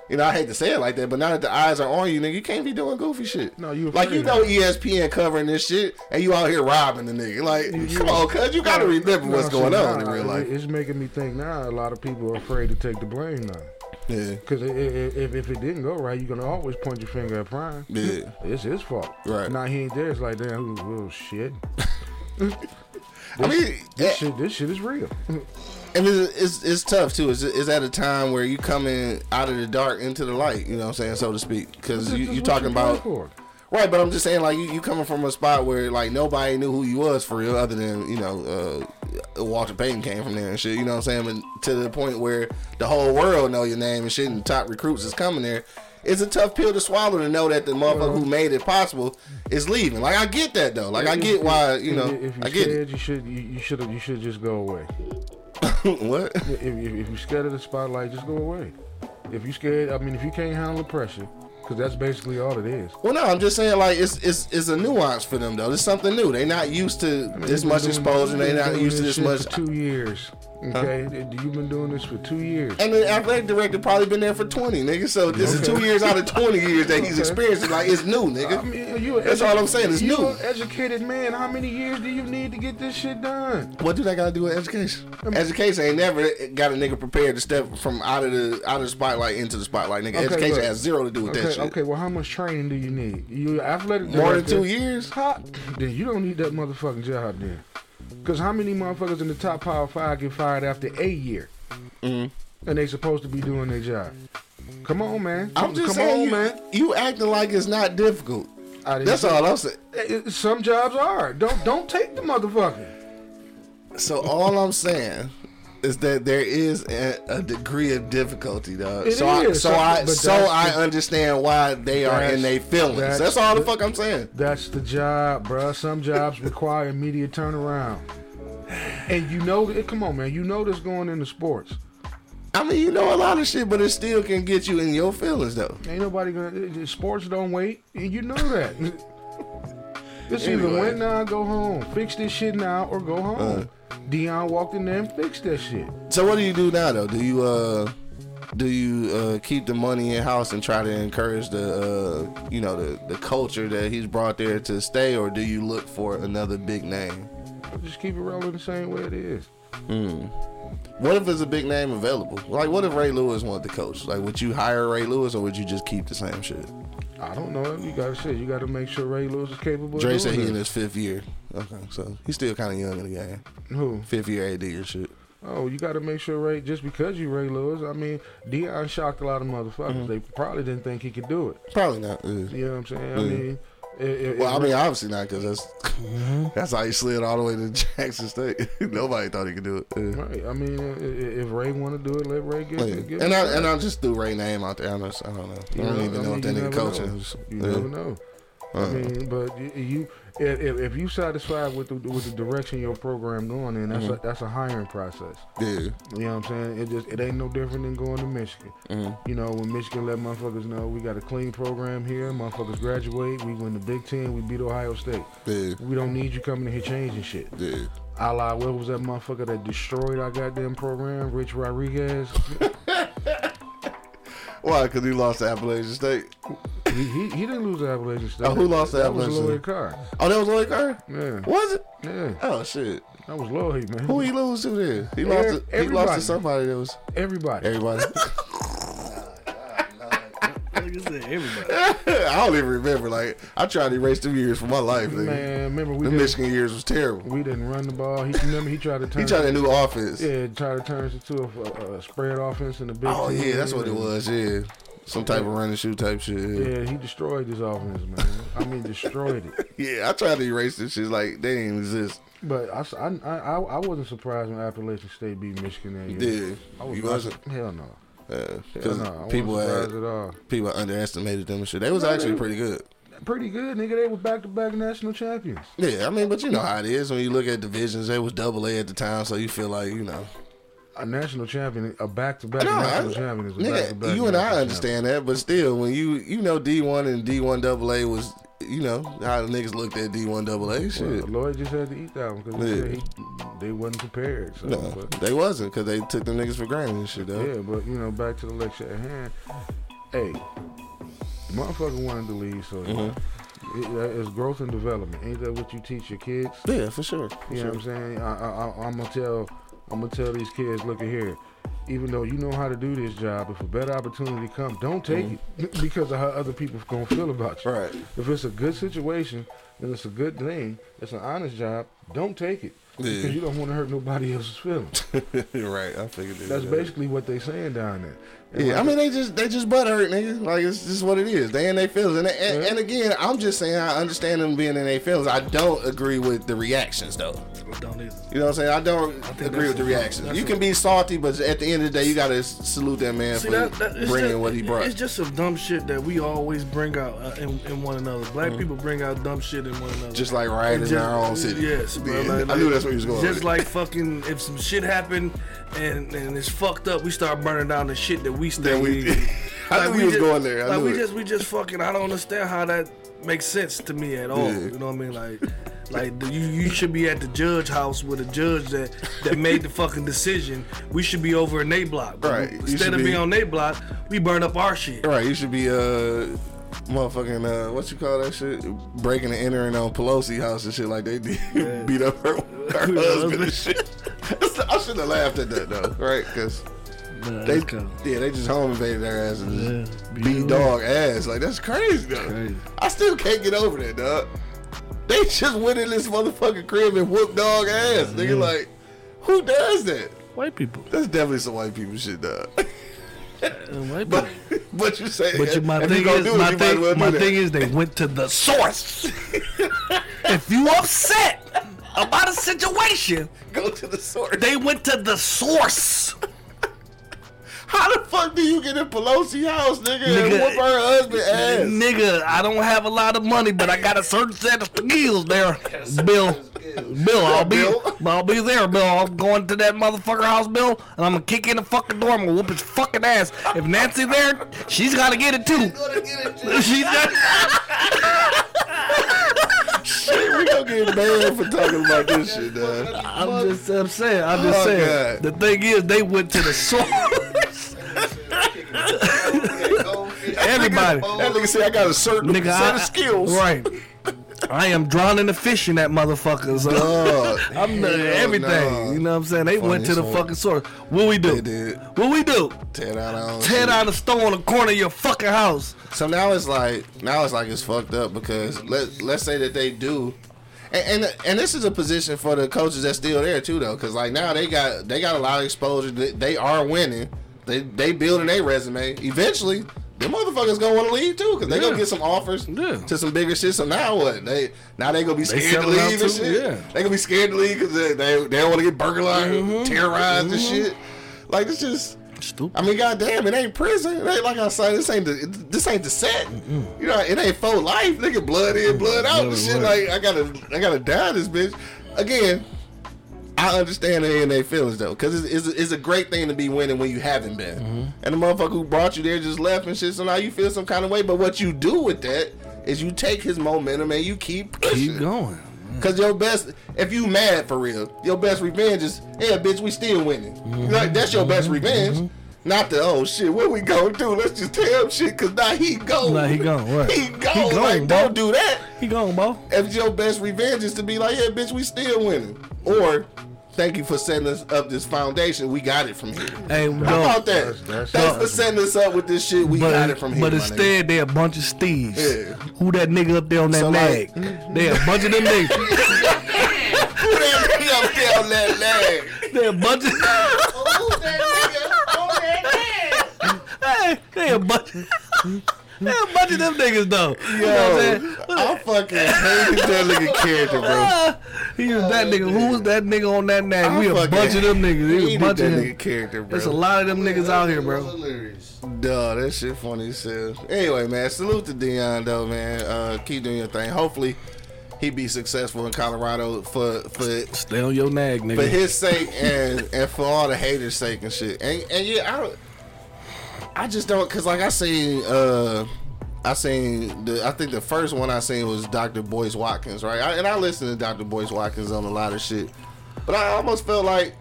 [SPEAKER 1] You know, I hate to say it like that, but now that the eyes are on you, nigga, you can't be doing goofy shit.
[SPEAKER 3] No, you
[SPEAKER 1] like you know ESPN covering this shit, and you out here robbing the nigga. Like, come on, cuz you gotta remember
[SPEAKER 3] No,
[SPEAKER 1] what's going on in real life.
[SPEAKER 3] It's making me think now. A lot of people are afraid to take the blame now.
[SPEAKER 1] Yeah,
[SPEAKER 3] Because if, if it didn't go right, you're gonna always point your finger at Prime.
[SPEAKER 1] Yeah.
[SPEAKER 3] it's his fault.
[SPEAKER 1] Right.
[SPEAKER 3] Now he ain't there. It's like damn, oh shit. (laughs)
[SPEAKER 1] I mean,
[SPEAKER 3] This
[SPEAKER 1] yeah,
[SPEAKER 3] shit, this shit is real. (laughs)
[SPEAKER 1] and it's, it's it's tough too. It's, it's at a time where you coming out of the dark into the light. You know what I'm saying, so to speak, because you you talking
[SPEAKER 3] you
[SPEAKER 1] about
[SPEAKER 3] for.
[SPEAKER 1] Right, but I'm just saying, like you, you coming from a spot where like nobody knew who you was for real, other than you know uh, Walter Payton came from there and shit. You know what I'm saying? But to the point where the whole world know your name and shit, and top recruits is coming there. It's a tough pill to swallow to know that the motherfucker who made it possible is leaving. Like I get that though. Like I get why you know
[SPEAKER 3] If, you're
[SPEAKER 1] I get
[SPEAKER 3] scared, you should you, you should you should just go away. (coughs)
[SPEAKER 1] what?
[SPEAKER 3] If, if, if you're scared of the spotlight, just go away. If you're scared, I mean, if you can't handle the pressure, because that's basically all it is.
[SPEAKER 1] Well, no, I'm just saying like it's it's it's a nuance for them though. It's something new. They're not used to this
[SPEAKER 3] You've been
[SPEAKER 1] much exposure. They
[SPEAKER 3] been
[SPEAKER 1] not used to this much
[SPEAKER 3] two years. Okay, you've been doing this for two years.
[SPEAKER 1] And the athletic director probably been there for 20, nigga. So this is two years out of 20 (laughs) years that he's
[SPEAKER 3] Okay.
[SPEAKER 1] experienced. Like, it's new, nigga.
[SPEAKER 3] I mean, you
[SPEAKER 1] That's all I'm saying, it's
[SPEAKER 3] you
[SPEAKER 1] new.
[SPEAKER 3] an educated man. How many years do you need to get this shit done?
[SPEAKER 1] what do that got to do with education? Education ain't never got a nigga prepared to step from out of the out of the spotlight into the spotlight, nigga.
[SPEAKER 3] Okay,
[SPEAKER 1] education
[SPEAKER 3] look.
[SPEAKER 1] has zero to do with
[SPEAKER 3] Okay,
[SPEAKER 1] that shit.
[SPEAKER 3] okay. Well, how much training do you need? You athletic director,
[SPEAKER 1] More than two years?
[SPEAKER 3] How, then you don't need that motherfucking job then. Because how many motherfuckers in the top power five get fired after a year?
[SPEAKER 1] Mm-hmm.
[SPEAKER 3] And they supposed to be doing their job. Come on, man.
[SPEAKER 1] I'm just
[SPEAKER 3] Come
[SPEAKER 1] saying,
[SPEAKER 3] on,
[SPEAKER 1] you,
[SPEAKER 3] man.
[SPEAKER 1] you acting like it's not difficult. That's all I'm saying.
[SPEAKER 3] Eh, eh, Some jobs are. Don't don't take the motherfucker.
[SPEAKER 1] So all I'm saying is that there is a, a degree of difficulty, dog.
[SPEAKER 3] It
[SPEAKER 1] so I,
[SPEAKER 3] is.
[SPEAKER 1] so
[SPEAKER 3] So-
[SPEAKER 1] I, so I understand why they are in their feelings.
[SPEAKER 3] that's
[SPEAKER 1] That's, all the
[SPEAKER 3] the-
[SPEAKER 1] fuck I'm saying.
[SPEAKER 3] That's the job, bruh. Some jobs require immediate turnaround. And you know, eh, come on, man. You know this going into sports.
[SPEAKER 1] I mean, you know a lot of shit, but it still can get you in your feelings, though.
[SPEAKER 3] Ain't nobody gonna. eh, eh, Sports don't wait, and you know that. (laughs) It's either
[SPEAKER 1] Anyway.
[SPEAKER 3] win now, go home. Fix this shit now, or go home.
[SPEAKER 1] Uh.
[SPEAKER 3] Deion walked in there and fixed that shit.
[SPEAKER 1] So what do you do now, though? Do you uh, do you uh, keep the money in house and try to encourage the uh, you know, the the culture that he's brought there to stay, or do you look for another big name?
[SPEAKER 3] Just keep it rolling the same way it is. Hmm.
[SPEAKER 1] What if there's a big name available? Like, what if Ray Lewis wanted to coach? Like, would you hire Ray Lewis, or would you just keep the same shit?
[SPEAKER 3] I don't know. You gotta say you gotta make sure Ray Lewis is capable.
[SPEAKER 1] Dre said he in his fifth year. Okay, so he's still kind of young in the game.
[SPEAKER 3] Who?
[SPEAKER 1] Fifth year AD or shit.
[SPEAKER 3] Oh, you got to make sure Ray. Just because you Ray Lewis, I mean, Deion shocked a lot of motherfuckers.
[SPEAKER 1] Mm-hmm.
[SPEAKER 3] They probably didn't think he could do it.
[SPEAKER 1] Probably not. uh,
[SPEAKER 3] You know what I'm saying? I mean, i- i-
[SPEAKER 1] Well, I mean, obviously not, because that's
[SPEAKER 3] Mm-hmm. (laughs)
[SPEAKER 1] that's how he slid all the way to Jackson State. (laughs) Nobody thought he could do it. Uh,
[SPEAKER 3] right. I mean, i- i- if Ray want to do it, let Ray get
[SPEAKER 1] yeah.
[SPEAKER 3] it. Get
[SPEAKER 1] And
[SPEAKER 3] it
[SPEAKER 1] I and I just threw Ray name out there. I'm just, I don't know. I
[SPEAKER 3] You
[SPEAKER 1] don't
[SPEAKER 3] know,
[SPEAKER 1] even know
[SPEAKER 3] I
[SPEAKER 1] if that
[SPEAKER 3] mean, you
[SPEAKER 1] nigga coaching.
[SPEAKER 3] know. You
[SPEAKER 1] yeah.
[SPEAKER 3] never know. I
[SPEAKER 1] Uh-uh.
[SPEAKER 3] mean, but you, if, if if you satisfied with the with the direction your program going in, that's
[SPEAKER 1] Mm-hmm.
[SPEAKER 3] a that's a hiring process.
[SPEAKER 1] Yeah.
[SPEAKER 3] You know what I'm saying? It just it ain't no different than going to Michigan.
[SPEAKER 1] Mm-hmm.
[SPEAKER 3] You know, when Michigan let motherfuckers know we got a clean program here, motherfuckers graduate, we win the Big Ten, we beat Ohio State.
[SPEAKER 1] Yeah.
[SPEAKER 3] We don't need you coming in here changing shit.
[SPEAKER 1] Yeah.
[SPEAKER 3] A la, what was that motherfucker that destroyed our goddamn program? Rich Rodriguez. (laughs)
[SPEAKER 1] Why? Because he lost to Appalachian State.
[SPEAKER 3] He, he, he didn't lose the Appalachian State.
[SPEAKER 1] Oh, who lost to
[SPEAKER 3] That was
[SPEAKER 1] Appalachian
[SPEAKER 3] Lloyd
[SPEAKER 1] State?
[SPEAKER 3] Carr.
[SPEAKER 1] Oh, that was Lloyd Carr.
[SPEAKER 3] Yeah,
[SPEAKER 1] Was it?
[SPEAKER 3] yeah.
[SPEAKER 1] Oh shit.
[SPEAKER 3] That was Lloyd, man.
[SPEAKER 1] Who he lose to then? He lost. To, he lost to somebody that was
[SPEAKER 3] Everybody.
[SPEAKER 1] everybody. (laughs)
[SPEAKER 2] Everybody. (laughs)
[SPEAKER 1] I don't even remember. Like I tried to erase two years from my life. Nigga.
[SPEAKER 3] Man, remember we
[SPEAKER 1] the Michigan years was terrible.
[SPEAKER 3] we didn't run the ball. He remember he tried to turn.
[SPEAKER 1] He tried a new offense.
[SPEAKER 3] Yeah, try to turn it into a, a, a spread offense in the big.
[SPEAKER 1] Oh yeah, that's what it was. Yeah, some type of run and shoot type shit. Yeah.
[SPEAKER 3] He destroyed this offense, man. I mean, destroyed it. (laughs)
[SPEAKER 1] yeah, I tried to erase this shit. Like they didn't exist.
[SPEAKER 3] But I, I, I wasn't surprised when Appalachian State beat Michigan that year.
[SPEAKER 1] Yeah,
[SPEAKER 3] I was
[SPEAKER 1] you wasn't.
[SPEAKER 3] Hell no.
[SPEAKER 1] Because
[SPEAKER 3] Hell no. I wasn't
[SPEAKER 1] people had,
[SPEAKER 3] at all.
[SPEAKER 1] people underestimated them and shit. They was actually pretty good.
[SPEAKER 3] Pretty good, nigga. They were back to back national champions.
[SPEAKER 1] Yeah, I mean, but you know how it is when you look at divisions. They was double A at the time, so you feel like you know.
[SPEAKER 3] A national champion, a back to back national champion is a back-to-back
[SPEAKER 1] you and I understand that, but still, when you you know D one and D one double A was you know how the niggas looked at D one double A shit.
[SPEAKER 3] Well, Lloyd just had to eat that one because
[SPEAKER 1] Yeah.
[SPEAKER 3] he, they wasn't prepared. So,
[SPEAKER 1] No,
[SPEAKER 3] but,
[SPEAKER 1] they wasn't because they took the niggas for granted and shit. Though.
[SPEAKER 3] yeah, but you know, back to the lecture at hand. hey, motherfucker wanted to leave, so
[SPEAKER 1] Mm-hmm.
[SPEAKER 3] it, is growth and development. Ain't that what you teach your kids?
[SPEAKER 1] Yeah, for sure. For
[SPEAKER 3] You know what I'm saying? I, I, I, I'm gonna tell, I'm gonna tell these kids, look at here. Even though you know how to do this job, if a better opportunity comes, don't take mm-hmm. it (clears throat) because of how other people gonna feel about you.
[SPEAKER 1] Right.
[SPEAKER 3] If it's a good situation and it's a good thing, it's an honest job, don't take it
[SPEAKER 1] Yeah.
[SPEAKER 3] because you don't want to hurt nobody else's feelings. (laughs)
[SPEAKER 1] right. I figured that.
[SPEAKER 3] That's basically what they saying down there.
[SPEAKER 1] Yeah, I mean they just they just butt hurt, nigga. Like it's just what it is. They in their feelings, and, and, and again, I'm just saying I understand them being in their feelings. I don't agree with the reactions though.
[SPEAKER 2] Don't either.
[SPEAKER 1] You know what I'm saying? I don't
[SPEAKER 2] think
[SPEAKER 1] agree with the reactions. You can be salty, but at the end of the day, you gotta salute that man
[SPEAKER 2] See
[SPEAKER 1] for
[SPEAKER 2] that, that
[SPEAKER 1] bringing
[SPEAKER 2] just,
[SPEAKER 1] what he brought.
[SPEAKER 2] It's just some dumb shit that we always bring out uh, in, in one another. Black people bring out dumb shit in one another.
[SPEAKER 1] Mm-hmm. Just like rioting in our own city.
[SPEAKER 2] Yes, bro.
[SPEAKER 1] Yeah,
[SPEAKER 2] like-
[SPEAKER 1] I knew that's where he was going
[SPEAKER 2] Just like fucking, if some shit happened and and it's fucked up, we start burning down the shit that we stay.
[SPEAKER 1] We- (laughs) I knew
[SPEAKER 2] we
[SPEAKER 1] he was
[SPEAKER 2] just-
[SPEAKER 1] going there. I
[SPEAKER 2] like we
[SPEAKER 1] it.
[SPEAKER 2] just we just fucking. I don't understand how that makes sense to me at all.
[SPEAKER 1] Yeah.
[SPEAKER 2] You know what I mean? Like. Like you, you should be at the judge house with a judge that, that made the fucking decision. We should be over in they block.
[SPEAKER 1] Right.
[SPEAKER 2] Instead of
[SPEAKER 1] be-
[SPEAKER 2] being on they block, we burn up our shit.
[SPEAKER 1] Right, you should be uh motherfucking uh what you call that shit? Breaking and entering on Pelosi house and shit like they did. (laughs) Beat up her, her (laughs) husband and shit. I shouldn't have laughed at that though, right? Because
[SPEAKER 2] Nah,
[SPEAKER 1] they
[SPEAKER 2] that's
[SPEAKER 1] yeah, they just home invaded their ass and just
[SPEAKER 2] Yeah.
[SPEAKER 1] beat dog ass. Like that's crazy though.
[SPEAKER 2] Crazy.
[SPEAKER 1] I still can't get over that, dog. They just went in this motherfucking crib and whooped dog ass. Nigga, like, who does that?
[SPEAKER 2] white people.
[SPEAKER 1] That's definitely some white people shit, dog. (laughs)
[SPEAKER 2] Uh, white
[SPEAKER 1] But
[SPEAKER 2] people.
[SPEAKER 1] but you say
[SPEAKER 2] But you, my thing is,
[SPEAKER 1] do it,
[SPEAKER 2] my
[SPEAKER 1] you
[SPEAKER 2] thing,
[SPEAKER 1] well
[SPEAKER 2] my thing is, they went to the source. (laughs) if you upset about a situation,
[SPEAKER 1] go to the source.
[SPEAKER 2] they went to the source.
[SPEAKER 1] How the fuck do you get in Pelosi house, nigga, and
[SPEAKER 2] Nigga,
[SPEAKER 1] whoop her husband ass?
[SPEAKER 2] Nigga, I don't have a lot of money, but I got a certain set of skills there. Bill, Bill, I'll be,
[SPEAKER 1] Bill?
[SPEAKER 2] I'll be there, Bill. I'm going to that motherfucker house, Bill, and I'm gonna kick in the fucking door. I'm gonna whoop his fucking ass. If Nancy there, she's gotta get it too. She's (laughs) got.
[SPEAKER 1] Shit, we gonna get banned for talking about this shit, dog.
[SPEAKER 2] I'm just, I'm saying, I'm just
[SPEAKER 1] Oh,
[SPEAKER 2] saying.
[SPEAKER 1] God.
[SPEAKER 2] The thing is, they went to the (laughs) source. (laughs) Everybody.
[SPEAKER 1] That nigga said I got a certain
[SPEAKER 2] Nigga,
[SPEAKER 1] set
[SPEAKER 2] I,
[SPEAKER 1] of skills.
[SPEAKER 2] Right. I am drowning the fish in that motherfucker. So I'm everything.
[SPEAKER 1] no.
[SPEAKER 2] You know what I'm saying? They went to the
[SPEAKER 1] Funny
[SPEAKER 2] fucking source. What we do?
[SPEAKER 1] They did.
[SPEAKER 2] What we do?
[SPEAKER 1] Tear down our
[SPEAKER 2] Tear down the store on the corner of your fucking house.
[SPEAKER 1] So now it's like now it's like it's fucked up because let let's say that they do, and and, and this is a position for the coaches that's still there too though, because like now they got they got a lot of exposure. They are winning. They they building their resume. Eventually, them motherfuckers gonna want to leave too, because they
[SPEAKER 2] Yeah.
[SPEAKER 1] gonna get some offers
[SPEAKER 2] Yeah.
[SPEAKER 1] to some bigger shit. So now what? They now they gonna be scared to leave and shit.
[SPEAKER 2] yeah.
[SPEAKER 1] They gonna be scared to leave because they, they they don't want to get burglarized,
[SPEAKER 2] Mm-hmm.
[SPEAKER 1] terrorized and shit. Like it's just.
[SPEAKER 2] Stupid.
[SPEAKER 1] I mean, goddamn, it ain't prison. It ain't like I said. This ain't the this ain't the set. You know, it ain't full life. Nigga, blood in, blood out, and shit.
[SPEAKER 2] right.
[SPEAKER 1] Like I gotta, I gotta die this bitch. Again, I understand they in their feelings though, because it's, it's, it's a great thing to be winning when you haven't been.
[SPEAKER 2] Mm-hmm.
[SPEAKER 1] And the motherfucker who brought you there just left and shit. So now you feel some kind of way. But what you do with that is you take his momentum and you keep pushing.
[SPEAKER 2] Keep going.
[SPEAKER 1] Cause your best, if you mad for real, your best revenge is, yeah, bitch, we still winning. Mm-hmm. Like that's your best mm-hmm. revenge. Mm-hmm. Not the oh shit, what we gonna do? Let's just tell him shit, cause now he gone.
[SPEAKER 2] Nah, he gone, right.
[SPEAKER 1] He gone.
[SPEAKER 2] He gone,
[SPEAKER 1] like,
[SPEAKER 2] bro.
[SPEAKER 1] don't do that.
[SPEAKER 2] He gone, bro.
[SPEAKER 1] If your best revenge is to be like, yeah, bitch, we still winning, or thank you for setting us up this foundation. We got it from here.
[SPEAKER 2] Hey,
[SPEAKER 1] How
[SPEAKER 2] no.
[SPEAKER 1] about that?
[SPEAKER 3] That's- that's-
[SPEAKER 1] Thanks for setting us up with this shit. We got it from here.
[SPEAKER 2] but instead, they a bunch of Steves.
[SPEAKER 1] Yeah.
[SPEAKER 2] Who that nigga up there on that
[SPEAKER 1] So,
[SPEAKER 2] nag?
[SPEAKER 1] like-
[SPEAKER 2] they a bunch of them (laughs) niggas.
[SPEAKER 1] Who that nigga up there on that leg?
[SPEAKER 2] they a bunch of.
[SPEAKER 1] Who that nigga on that leg?
[SPEAKER 2] hey, they a bunch. (laughs) they a bunch of them niggas though. You know what I'm saying?
[SPEAKER 1] Yo, I fucking hate that nigga (laughs) character, bro.
[SPEAKER 2] He was that nigga. Who was that nigga on that nag?
[SPEAKER 1] I
[SPEAKER 2] We a
[SPEAKER 1] fucking
[SPEAKER 2] bunch of them niggas. We a
[SPEAKER 1] hated
[SPEAKER 2] bunch
[SPEAKER 1] that
[SPEAKER 2] of
[SPEAKER 1] nigga
[SPEAKER 2] them.
[SPEAKER 1] character, bro.
[SPEAKER 2] There's a lot of them niggas out here, bro.
[SPEAKER 1] Duh, that shit funny as hell. Anyway, man, salute to Deion though, man. Uh, keep doing your thing. Hopefully, he be successful in Colorado for for
[SPEAKER 2] Stay on your nag, nigga.
[SPEAKER 1] for
[SPEAKER 2] nigga.
[SPEAKER 1] his sake and and for all the haters' sake and shit. And and yeah, I don't. I just don't, cause like I seen, uh, I seen the. I think the first one I seen was Dr. Boyce Watkins, right? I, and I listened to Dr. Boyce Watkins on a lot of shit, but I almost felt like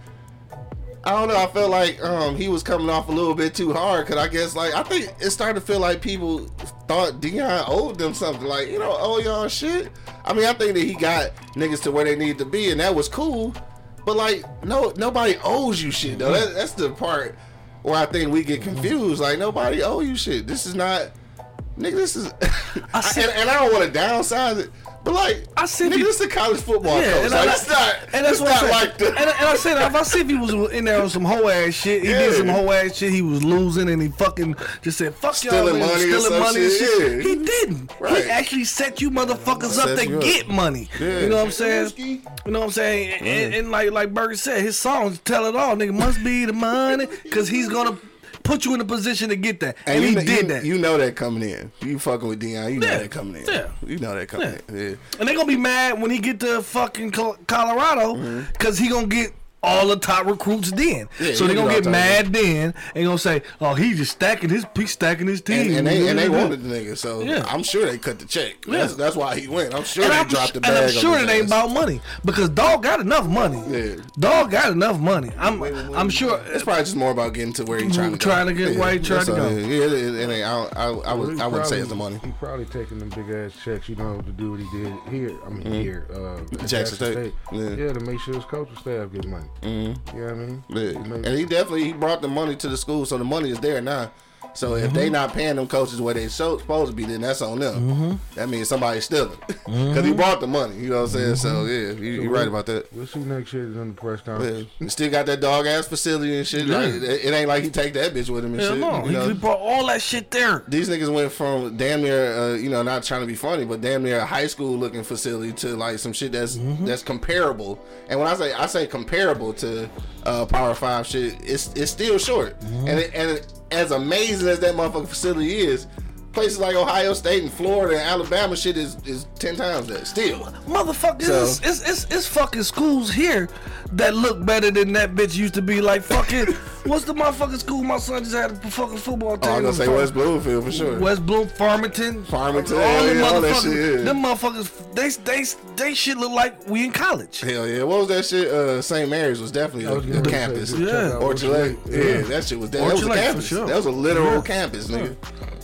[SPEAKER 1] I don't know. I felt like um, he was coming off a little bit too hard because I guess like I think it started to feel like people thought Deion owed them something. Like you know, oh y'all shit. I mean, I think that he got niggas to where they need to be, and that was cool. But like, no, nobody owes you shit though. That, that's the part where I think we get confused. Like nobody owe you shit. This is not, nigga. This is, (laughs) I
[SPEAKER 2] said-
[SPEAKER 1] and, and I don't want to downsize it. But like,
[SPEAKER 2] I said
[SPEAKER 1] nigga,
[SPEAKER 2] you-
[SPEAKER 1] this is a college football
[SPEAKER 2] Yeah,
[SPEAKER 1] coach.
[SPEAKER 2] and
[SPEAKER 1] Like,
[SPEAKER 2] I-
[SPEAKER 1] it's not,
[SPEAKER 2] And that's what I'm
[SPEAKER 1] like the,
[SPEAKER 2] and, and I said, if I see if he was in there on some hoe ass shit, he did some hoe ass shit, he was losing and he fucking just said, fuck y'all,
[SPEAKER 1] Stealing money or
[SPEAKER 2] stealing money and
[SPEAKER 1] shit, yeah.
[SPEAKER 2] He didn't.
[SPEAKER 1] Right.
[SPEAKER 2] He actually set you motherfuckers up to
[SPEAKER 1] up.
[SPEAKER 2] get money.
[SPEAKER 1] Yeah.
[SPEAKER 2] You know what I'm saying? You know what I'm saying? And, and like like Berger said, his songs tell it all. Nigga must be the money, cause he's gonna put you in a position to get that, and, he
[SPEAKER 1] you,
[SPEAKER 2] did
[SPEAKER 1] you,
[SPEAKER 2] that.
[SPEAKER 1] You know that coming in. You fucking with Deion. You know
[SPEAKER 2] Yeah.
[SPEAKER 1] that coming in.
[SPEAKER 2] Yeah.
[SPEAKER 1] You know that coming
[SPEAKER 2] Yeah.
[SPEAKER 1] in. Yeah.
[SPEAKER 2] And they gonna be mad when he get to fucking Col- Colorado
[SPEAKER 1] Mm-hmm.
[SPEAKER 2] because he gonna get all the top recruits then.
[SPEAKER 1] Yeah,
[SPEAKER 2] so
[SPEAKER 1] he'll
[SPEAKER 2] they gonna
[SPEAKER 1] get
[SPEAKER 2] mad then and gonna say, "Oh, he just stacking his he stacking his team."
[SPEAKER 1] And, and they and they wanted the nigga, so
[SPEAKER 2] Yeah.
[SPEAKER 1] I'm sure they cut the check. That's
[SPEAKER 2] Yeah.
[SPEAKER 1] that's why he went. I'm sure
[SPEAKER 2] And
[SPEAKER 1] they
[SPEAKER 2] I'm,
[SPEAKER 1] dropped the bag. and.
[SPEAKER 2] I'm sure it ain't about money because dog got enough money.
[SPEAKER 1] Yeah.
[SPEAKER 2] Dog got enough money. I'm I'm sure.
[SPEAKER 1] It's probably just more about getting to where he's trying to go
[SPEAKER 2] Trying
[SPEAKER 1] go.
[SPEAKER 2] to get
[SPEAKER 1] yeah,
[SPEAKER 2] where he trying to go.
[SPEAKER 1] Yeah, it, it. I, I, I, would, I wouldn't say it's the money.
[SPEAKER 3] He probably taking them big ass checks, you know, to do what he did here. I mean, here, uh,
[SPEAKER 1] Jackson State. Yeah.
[SPEAKER 3] Yeah. to make sure his coaching staff gets money. Mm-hmm. You know what I mean?
[SPEAKER 1] Yeah. And he definitely he brought the money to the school, so the money is there now. So if
[SPEAKER 2] Mm-hmm.
[SPEAKER 1] they not paying them coaches what they so, supposed to be, then that's on them.
[SPEAKER 2] Mm-hmm.
[SPEAKER 1] That means somebody's stealing (laughs) because he brought the money. You know what I'm saying? So yeah, you, you're right about that.
[SPEAKER 3] We'll see next year in the press
[SPEAKER 1] Yeah.
[SPEAKER 3] conference.
[SPEAKER 1] He still got that dog ass facility and shit.
[SPEAKER 2] Yeah.
[SPEAKER 1] Like, it, it ain't like he take that bitch with him and
[SPEAKER 2] Hell
[SPEAKER 1] shit.
[SPEAKER 2] no,
[SPEAKER 1] you
[SPEAKER 2] he,
[SPEAKER 1] know?
[SPEAKER 2] he brought all that shit there.
[SPEAKER 1] These niggas went from damn near, uh, you know, not trying to be funny, but damn near a high school looking facility to like some shit that's
[SPEAKER 2] Mm-hmm.
[SPEAKER 1] that's comparable. And when I say I say comparable to uh, Power Five shit, it's it's still short.
[SPEAKER 2] Mm-hmm.
[SPEAKER 1] And it, and it, as amazing as that motherfucking facility is, places like Ohio State and Florida and Alabama shit is is ten times that still.
[SPEAKER 2] Motherfuckers,
[SPEAKER 1] So-
[SPEAKER 2] it's, it's, it's, it's fucking schools here that look better than that bitch used to be. Like fucking, (laughs) what's the motherfucking school my son just had a fucking football team?
[SPEAKER 1] Oh, I'm gonna say West Bloomfield for sure.
[SPEAKER 2] West Bloom, Farmington,
[SPEAKER 1] Farmington,
[SPEAKER 2] all them
[SPEAKER 1] yeah, all that
[SPEAKER 2] motherfuckers.
[SPEAKER 1] shit, yeah.
[SPEAKER 2] Them motherfuckers, they they they shit look like we in college.
[SPEAKER 1] Hell yeah! What was that shit? Uh, St. Mary's was definitely
[SPEAKER 3] I was
[SPEAKER 1] a,
[SPEAKER 3] getting
[SPEAKER 1] a
[SPEAKER 3] ready say,
[SPEAKER 1] campus.
[SPEAKER 2] Yeah.
[SPEAKER 3] out
[SPEAKER 1] Orchard Lake. Yeah,
[SPEAKER 3] Yeah.
[SPEAKER 1] that shit was that, that was a campus.
[SPEAKER 2] sure.
[SPEAKER 1] That was a literal campus, nigga.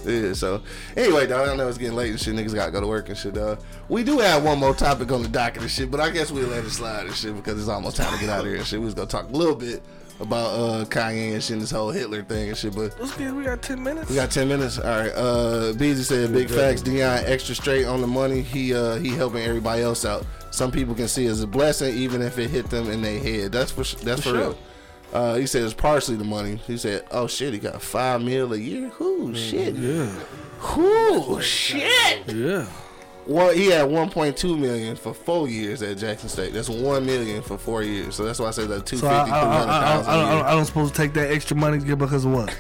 [SPEAKER 1] Yeah. So anyway, dog, I know it's getting late and shit. Niggas gotta go to work and shit. Dog. We do have one more topic on the docket and shit, but I guess we'll let it slide and shit because it's almost time to get out of here and shit. We was gonna talk a little bit about uh Kanye and shit, and this whole Hitler thing and shit, but.
[SPEAKER 2] Let's get. We got ten minutes.
[SPEAKER 1] We got ten minutes. All right. Uh, Beezy said, "Big facts. Deion extra straight on the money. He uh he helping everybody else out. Some people can see it as a blessing, even if it hit them in their head. That's for that's for,
[SPEAKER 2] For
[SPEAKER 1] real."
[SPEAKER 2] sure.
[SPEAKER 1] Uh, he said it's partially the money. He said, "Oh shit, he got five mil a year. Whoo shit.
[SPEAKER 2] Yeah,
[SPEAKER 1] Whoo shit."
[SPEAKER 2] yeah.
[SPEAKER 1] Well, he had 1.2 million for four years at Jackson State. That's one million for four years. So that's why I said that 250,
[SPEAKER 2] So I, I, I, I, I,
[SPEAKER 1] 300,000
[SPEAKER 2] I,
[SPEAKER 1] a
[SPEAKER 2] don't. I don't supposed to take that extra money because of what?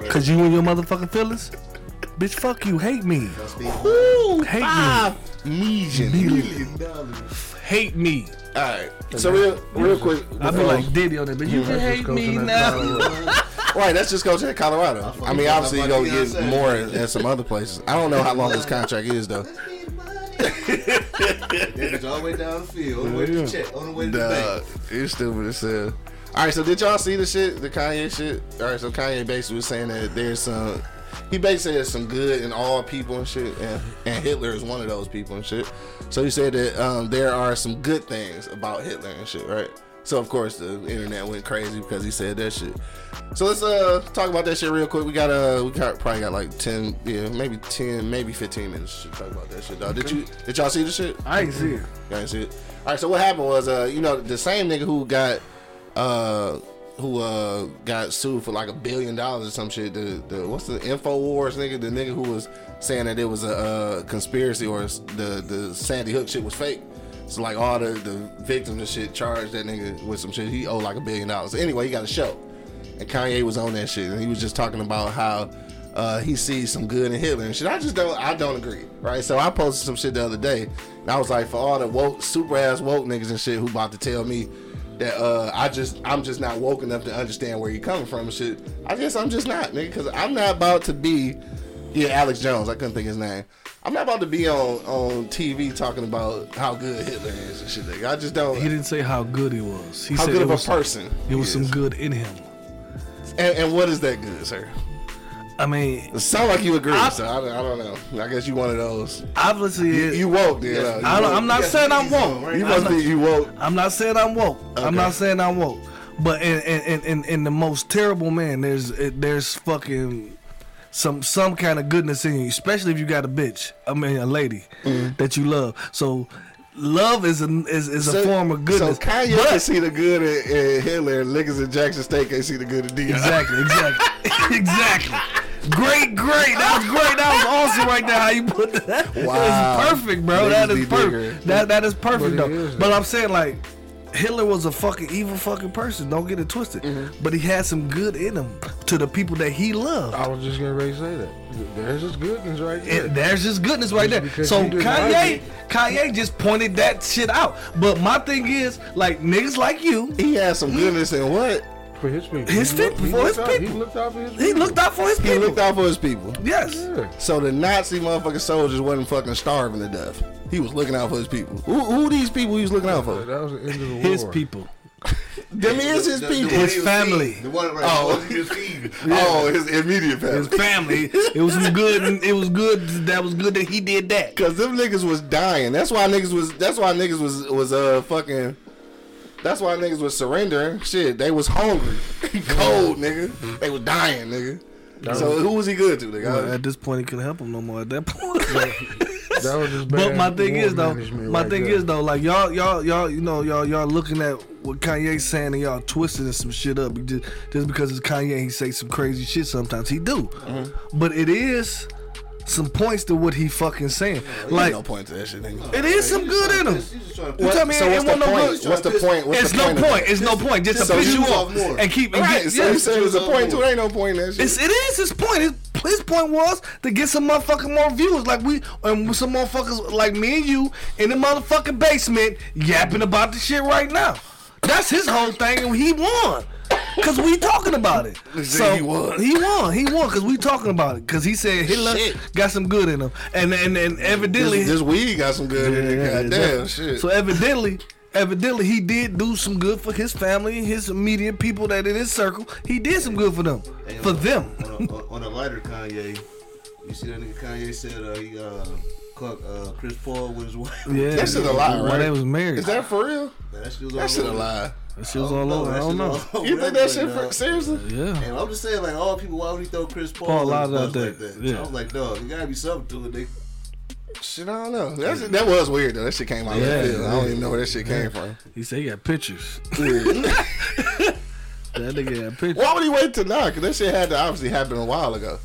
[SPEAKER 2] (laughs) Cause you and your motherfucking feelings. Bitch, fuck you. Hate me.
[SPEAKER 1] Whoo,
[SPEAKER 2] Hate me.
[SPEAKER 1] five million.
[SPEAKER 2] Hate me.
[SPEAKER 1] All right. So real, real quick.
[SPEAKER 2] I
[SPEAKER 1] feel
[SPEAKER 2] like Diddy on that, but you can
[SPEAKER 3] That's
[SPEAKER 2] hate me now.
[SPEAKER 3] Colorado.
[SPEAKER 1] Right, that's just coaching at Colorado. I mean, obviously, you
[SPEAKER 5] Like
[SPEAKER 1] gonna get
[SPEAKER 5] said.
[SPEAKER 1] more at, at some other places. I don't know how long this contract is though.
[SPEAKER 5] it's all the way down the field, on the way to the check, on the way to the bank.
[SPEAKER 1] you stupid as hell. All right, so did y'all see the shit, the Kanye shit? All right, so Kanye basically was saying that there's some. He basically has some good in all people and shit, and, and Hitler is one of those people and shit. So he said that um, there are some good things about Hitler and shit, right? So of course the internet went crazy because he said that shit. So let's uh talk about that shit real quick. We got uh we got probably got like ten, yeah, maybe ten, maybe fifteen minutes to talk about that shit. Dog. Did you did y'all see the shit?
[SPEAKER 2] I ain't see it.
[SPEAKER 1] Ain't see it. All right, so what happened was, uh, you know, the same nigga who got, uh, who uh got sued for like a billion dollars or some shit. The the what's the Infowars nigga? The nigga who was saying that it was a uh, conspiracy or the the Sandy Hook shit was fake. So like all the the victims and shit charged that nigga with some shit. He owed like a billion dollars. Anyway, he got a show, and Kanye was on that shit, and he was just talking about how. Uh, he sees some good in Hitler and shit. I just don't. I don't agree, right? So I posted some shit the other day, and I was like, for all the woke, super ass woke niggas and shit who about to tell me that uh, I just, I'm just not woke enough to understand where you're coming from and shit. I guess I'm just not, nigga, because I'm not about to be Yeah, Alex Jones. I couldn't think his name. I'm not about to be on on TV talking about how good Hitler is and shit. Like, I just don't.
[SPEAKER 2] He didn't say how good he was. He
[SPEAKER 1] how
[SPEAKER 2] said
[SPEAKER 1] good of a person.
[SPEAKER 2] It was some good in him.
[SPEAKER 1] And, and what is that good, sir?
[SPEAKER 2] I mean,
[SPEAKER 1] It sound like you agree,
[SPEAKER 2] I-
[SPEAKER 1] so I, don't- I don't know. I guess you one of those.
[SPEAKER 2] obviously,
[SPEAKER 1] You,
[SPEAKER 2] it,
[SPEAKER 1] you woke, then. huh? You
[SPEAKER 2] I don't,
[SPEAKER 1] woke.
[SPEAKER 2] I'm not saying I'm woke.
[SPEAKER 1] You
[SPEAKER 2] I'm
[SPEAKER 1] must
[SPEAKER 2] not-
[SPEAKER 1] be you woke.
[SPEAKER 2] I'm not saying I'm woke.
[SPEAKER 1] Okay.
[SPEAKER 2] I'm not saying I'm woke. But in in, in, in the most terrible man, there's there's fucking some some kind of goodness in you, especially if you got a bitch. I mean, a lady mm-hmm. that you love. So love is a is, is a form of goodness.
[SPEAKER 1] So Kanye
[SPEAKER 2] But-
[SPEAKER 1] can see the good in, in Hitler, and niggas in Jackson State can see the good in Deion.
[SPEAKER 2] Exactly, exactly, (laughs) exactly. Great, great. That was great. That was awesome right there. How you put that?
[SPEAKER 1] Wow.
[SPEAKER 2] That is perfect, bro. That perfect. That that is perfect
[SPEAKER 3] But
[SPEAKER 2] though.
[SPEAKER 3] is,
[SPEAKER 2] but. I'm saying like. Hitler was a fucking evil fucking person. Don't get it twisted.
[SPEAKER 1] Mm-hmm.
[SPEAKER 2] But he had some good in him to the people that he loved.
[SPEAKER 3] I was just to say that. There's just goodness right there.
[SPEAKER 2] There's just goodness right
[SPEAKER 3] Just
[SPEAKER 2] there. So Kanye, Kanye just pointed that shit out. But my thing is, like niggas like you,
[SPEAKER 1] He had some goodness in what?
[SPEAKER 3] For his people.
[SPEAKER 2] His
[SPEAKER 3] He looked-
[SPEAKER 2] people,
[SPEAKER 3] he
[SPEAKER 2] for his
[SPEAKER 3] looked out-
[SPEAKER 2] people.
[SPEAKER 3] He looked out for his
[SPEAKER 2] he
[SPEAKER 3] people.
[SPEAKER 2] looked out for his
[SPEAKER 1] He looked out for his people.
[SPEAKER 2] Yes.
[SPEAKER 3] Yeah.
[SPEAKER 1] So the Nazi motherfucking soldiers wasn't fucking starving to death. He was looking out for his people. Who, who these people he was looking out for?
[SPEAKER 3] That was the end of the war.
[SPEAKER 2] His people. (laughs)
[SPEAKER 1] Them is his people.
[SPEAKER 2] His family.
[SPEAKER 5] The one right.
[SPEAKER 1] Oh.
[SPEAKER 5] He was feeding. (laughs)
[SPEAKER 1] Oh, his immediate family.
[SPEAKER 2] his
[SPEAKER 1] family.
[SPEAKER 2] family. It was some good. and It was good. That was good that he did that.
[SPEAKER 1] Cause them niggas was dying. That's why niggas was. That's why niggas was was uh fucking. That's why niggas was surrendering. Shit, they was hungry, (laughs) cold, nigga. They was dying, nigga. So who was he good to, nigga?
[SPEAKER 2] Well, at this point, he couldn't help him no more. At that point. (laughs)
[SPEAKER 3] That was just
[SPEAKER 2] But my thing is though, my
[SPEAKER 3] right
[SPEAKER 2] thing
[SPEAKER 3] there.
[SPEAKER 2] is though, like y'all, y'all, y'all, you know, y'all, y'all looking at what Kanye's saying and y'all twisting some shit up just, just because it's Kanye. He say some crazy shit sometimes. He do,
[SPEAKER 1] Mm-hmm.
[SPEAKER 2] but it is some points to what he fucking saying.
[SPEAKER 1] Like,
[SPEAKER 2] Like
[SPEAKER 1] no point to that shit, nigga.
[SPEAKER 2] it is some good in him.
[SPEAKER 5] He's just trying
[SPEAKER 2] You tell me
[SPEAKER 1] so what's the
[SPEAKER 2] no
[SPEAKER 1] point?
[SPEAKER 2] good.
[SPEAKER 1] What's the point? What's
[SPEAKER 2] It's
[SPEAKER 1] the
[SPEAKER 2] no
[SPEAKER 1] point? of
[SPEAKER 2] point. It's no point. Just to
[SPEAKER 1] So
[SPEAKER 2] piss
[SPEAKER 1] you
[SPEAKER 5] off more.
[SPEAKER 2] and keep and
[SPEAKER 1] Right.
[SPEAKER 2] get,
[SPEAKER 1] So
[SPEAKER 2] yeah.
[SPEAKER 1] you said it was a point to it. Ain't no point in that shit.
[SPEAKER 2] It's, it is his point. His, his point was to get some motherfucking more viewers, like we and some motherfuckers like me and you in the motherfucking basement yapping about the shit right now. That's his whole thing, and he won. Cause we talking about it. (laughs) So
[SPEAKER 1] he won.
[SPEAKER 2] He won. He won. Cause we talking about it. Cause he said Hitler
[SPEAKER 1] Shit.
[SPEAKER 2] got some good in him, and and and evidently
[SPEAKER 1] this, this weed got some good in it.
[SPEAKER 2] yeah,
[SPEAKER 1] Goddamn
[SPEAKER 2] exactly.
[SPEAKER 1] shit.
[SPEAKER 2] So evidently, evidently, he did do some good for his family his immediate people that in his circle. He did some good for them, for them.
[SPEAKER 5] on, a, on a lighter Kanye, you see that nigga Kanye said uh, he uh, caught uh, Chris Paul with his wife.
[SPEAKER 2] Yeah,
[SPEAKER 1] that shit a lie,
[SPEAKER 2] When
[SPEAKER 1] right?
[SPEAKER 2] they was married,
[SPEAKER 1] Is that for real?
[SPEAKER 5] That shit was
[SPEAKER 1] That shit a
[SPEAKER 5] over.
[SPEAKER 1] lie.
[SPEAKER 2] that shit was all over. I don't know.
[SPEAKER 1] You think that shit for seriously?
[SPEAKER 2] Yeah,
[SPEAKER 5] And I'm just saying, like, all people, why would he throw Chris Paul,
[SPEAKER 2] Paul
[SPEAKER 5] in
[SPEAKER 2] out
[SPEAKER 5] the
[SPEAKER 2] out there,
[SPEAKER 5] like that?
[SPEAKER 2] yeah.
[SPEAKER 5] So I was like, dog, there gotta be something to it. They,
[SPEAKER 1] Shit, I don't know. That, that was weird though. That shit came out of
[SPEAKER 2] Yeah,
[SPEAKER 1] left field. I don't even know where that shit came from. (laughs)
[SPEAKER 2] he said he got pictures. (laughs) That nigga got pictures.
[SPEAKER 1] Why would he wait till now? Cause that shit had to obviously happen a while ago.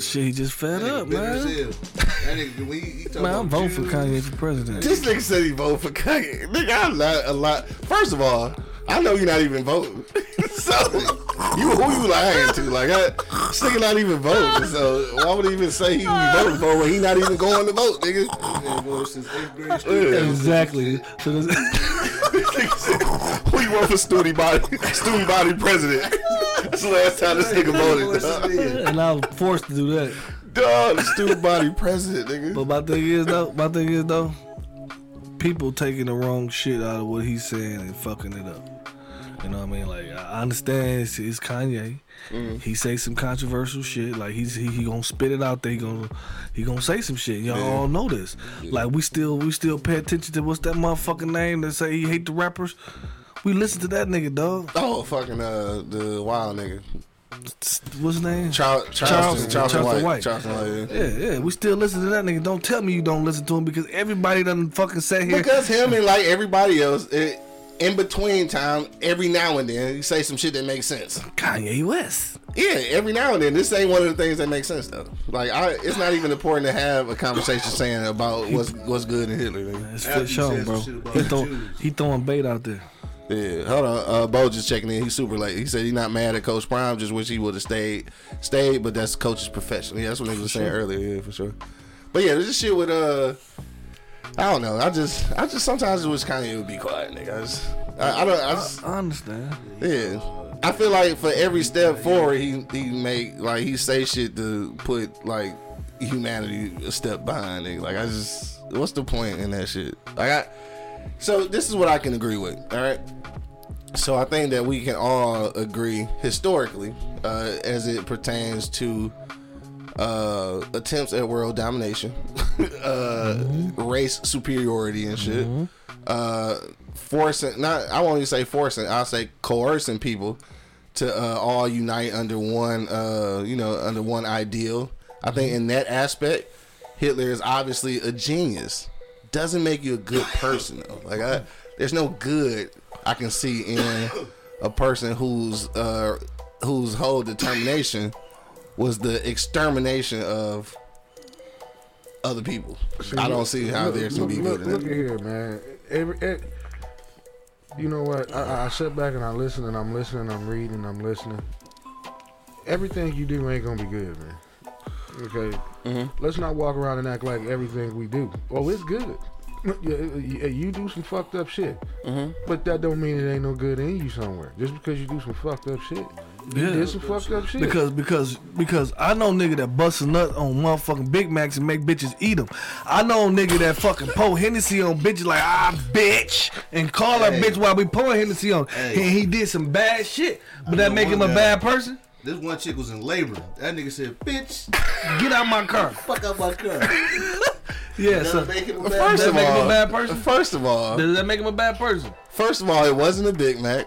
[SPEAKER 2] Shit, he just fed
[SPEAKER 5] that
[SPEAKER 2] up,
[SPEAKER 5] nigga bitter as
[SPEAKER 2] man.
[SPEAKER 5] hell. That nigga, when he, he
[SPEAKER 2] Man, I'm
[SPEAKER 5] about
[SPEAKER 2] voting for
[SPEAKER 5] Jews,
[SPEAKER 2] Kanye for president.
[SPEAKER 1] This nigga said he voted for Kanye. Nigga, I'm not a lot. First of all, I know you're not even voting. (laughs) so you who you lying to? Like I, this nigga not even voting. So why would he even say he be voting for when he not even going to vote, nigga?
[SPEAKER 5] been going since eighth grade.
[SPEAKER 2] Exactly. So this,
[SPEAKER 1] Who (laughs) (laughs) (laughs) you want for student body student body president? That's the last time this nigga voted.
[SPEAKER 2] And I was forced to do that.
[SPEAKER 1] Dog, the student body president, nigga.
[SPEAKER 2] But my thing is though, my thing is though, people taking the wrong shit out of what he's saying and fucking it up. You know what I mean? Like I understand it's, it's Kanye. Mm-hmm. He say some controversial shit. Like he's he, he gonna spit it out there. He gonna he gonna say some shit. Y'all all know this. Like we still we still pay attention to what's that motherfucking name that say he hate the rappers. We listen to that nigga, dog.
[SPEAKER 1] Oh, fucking uh, the wild nigga,
[SPEAKER 2] What's his name?
[SPEAKER 1] Charles,
[SPEAKER 2] Charleston-
[SPEAKER 1] Charleston, White,
[SPEAKER 2] White.
[SPEAKER 1] Charleston White. yeah.
[SPEAKER 2] Yeah, yeah. We still listen to that nigga. Don't tell me you don't listen to him because everybody done fucking sat here.
[SPEAKER 1] Because him and like everybody else, it, in between time, every now and then, you say some shit that makes sense.
[SPEAKER 2] Kanye West.
[SPEAKER 1] Yeah, every now and then. This ain't one of the things that makes sense though. Like, I, it's not even important to have a conversation saying about what's what's good in Hitler. nigga.
[SPEAKER 2] It's
[SPEAKER 5] After
[SPEAKER 2] fit
[SPEAKER 5] you
[SPEAKER 2] show,
[SPEAKER 5] said some
[SPEAKER 2] bro. He, throw, he throwing bait out there.
[SPEAKER 1] Yeah, hold on. Uh, Bo just checking in. He's super late. He said he's not mad at Coach Prime. Just wish he would have stayed, stayed. But that's coach's profession. Yeah, that's what he was saying earlier. Yeah, for sure. But yeah, this shit with uh, I don't know. I just, I just sometimes it wish Kanye would be quiet, nigga. I, just, I, I don't. I just,
[SPEAKER 2] I understand.
[SPEAKER 1] Yeah. I feel like for every step forward, he he make like he say shit to put like humanity a step behind it. Like I just, what's the point in that shit? Like I, so this is what I can agree with. All right. So I think that we can all agree historically, uh, as it pertains to uh, attempts at world domination, (laughs) uh, race superiority and shit, uh, forcing not I won't even say forcing, I'll say coercing people to uh, all unite under one uh, you know under one ideal. I think in that aspect, Hitler is obviously a genius. Doesn't make you a good person though. Like I, there's no good I can see in a person whose uh, whose whole determination was the extermination of other people. I don't see how
[SPEAKER 3] look,
[SPEAKER 1] there can
[SPEAKER 3] look,
[SPEAKER 1] be
[SPEAKER 3] look,
[SPEAKER 1] good in
[SPEAKER 3] look
[SPEAKER 1] it.
[SPEAKER 3] at here, man. Every, eh, you know what? I, I- I sit back and I listen and I'm listening, I'm reading, I'm listening. Everything you do ain't gonna be good, man. Okay.
[SPEAKER 1] Mm-hmm.
[SPEAKER 3] Let's not walk around and act like everything we do. Oh, it's good. (laughs) You, you- you do some fucked up shit,
[SPEAKER 1] Mm-hmm.
[SPEAKER 3] but that don't mean it ain't no good in you somewhere. Just because you do some fucked up shit,
[SPEAKER 2] Yeah.
[SPEAKER 3] did some fucked up shit.
[SPEAKER 2] Because because because I know nigga that bust a nut on motherfucking Big Macs and make bitches eat them. I know nigga that fucking pour Hennessy on bitches like ah bitch and call her
[SPEAKER 5] Hey.
[SPEAKER 2] bitch while we pouring Hennessy on.
[SPEAKER 5] Hey.
[SPEAKER 2] And he did some bad shit, but
[SPEAKER 5] I
[SPEAKER 2] that make him a
[SPEAKER 5] guy.
[SPEAKER 2] bad person.
[SPEAKER 5] This one chick was in labor. That nigga said, "Bitch,
[SPEAKER 2] Get out my car. (laughs)
[SPEAKER 5] fuck out my car." (laughs)
[SPEAKER 2] Yeah,
[SPEAKER 5] Does
[SPEAKER 2] so
[SPEAKER 5] that make him a bad
[SPEAKER 1] First
[SPEAKER 2] that
[SPEAKER 1] of
[SPEAKER 2] make him a bad person?
[SPEAKER 1] first of all,
[SPEAKER 2] does that make him a bad person?
[SPEAKER 1] first of all, it wasn't a Big Mac.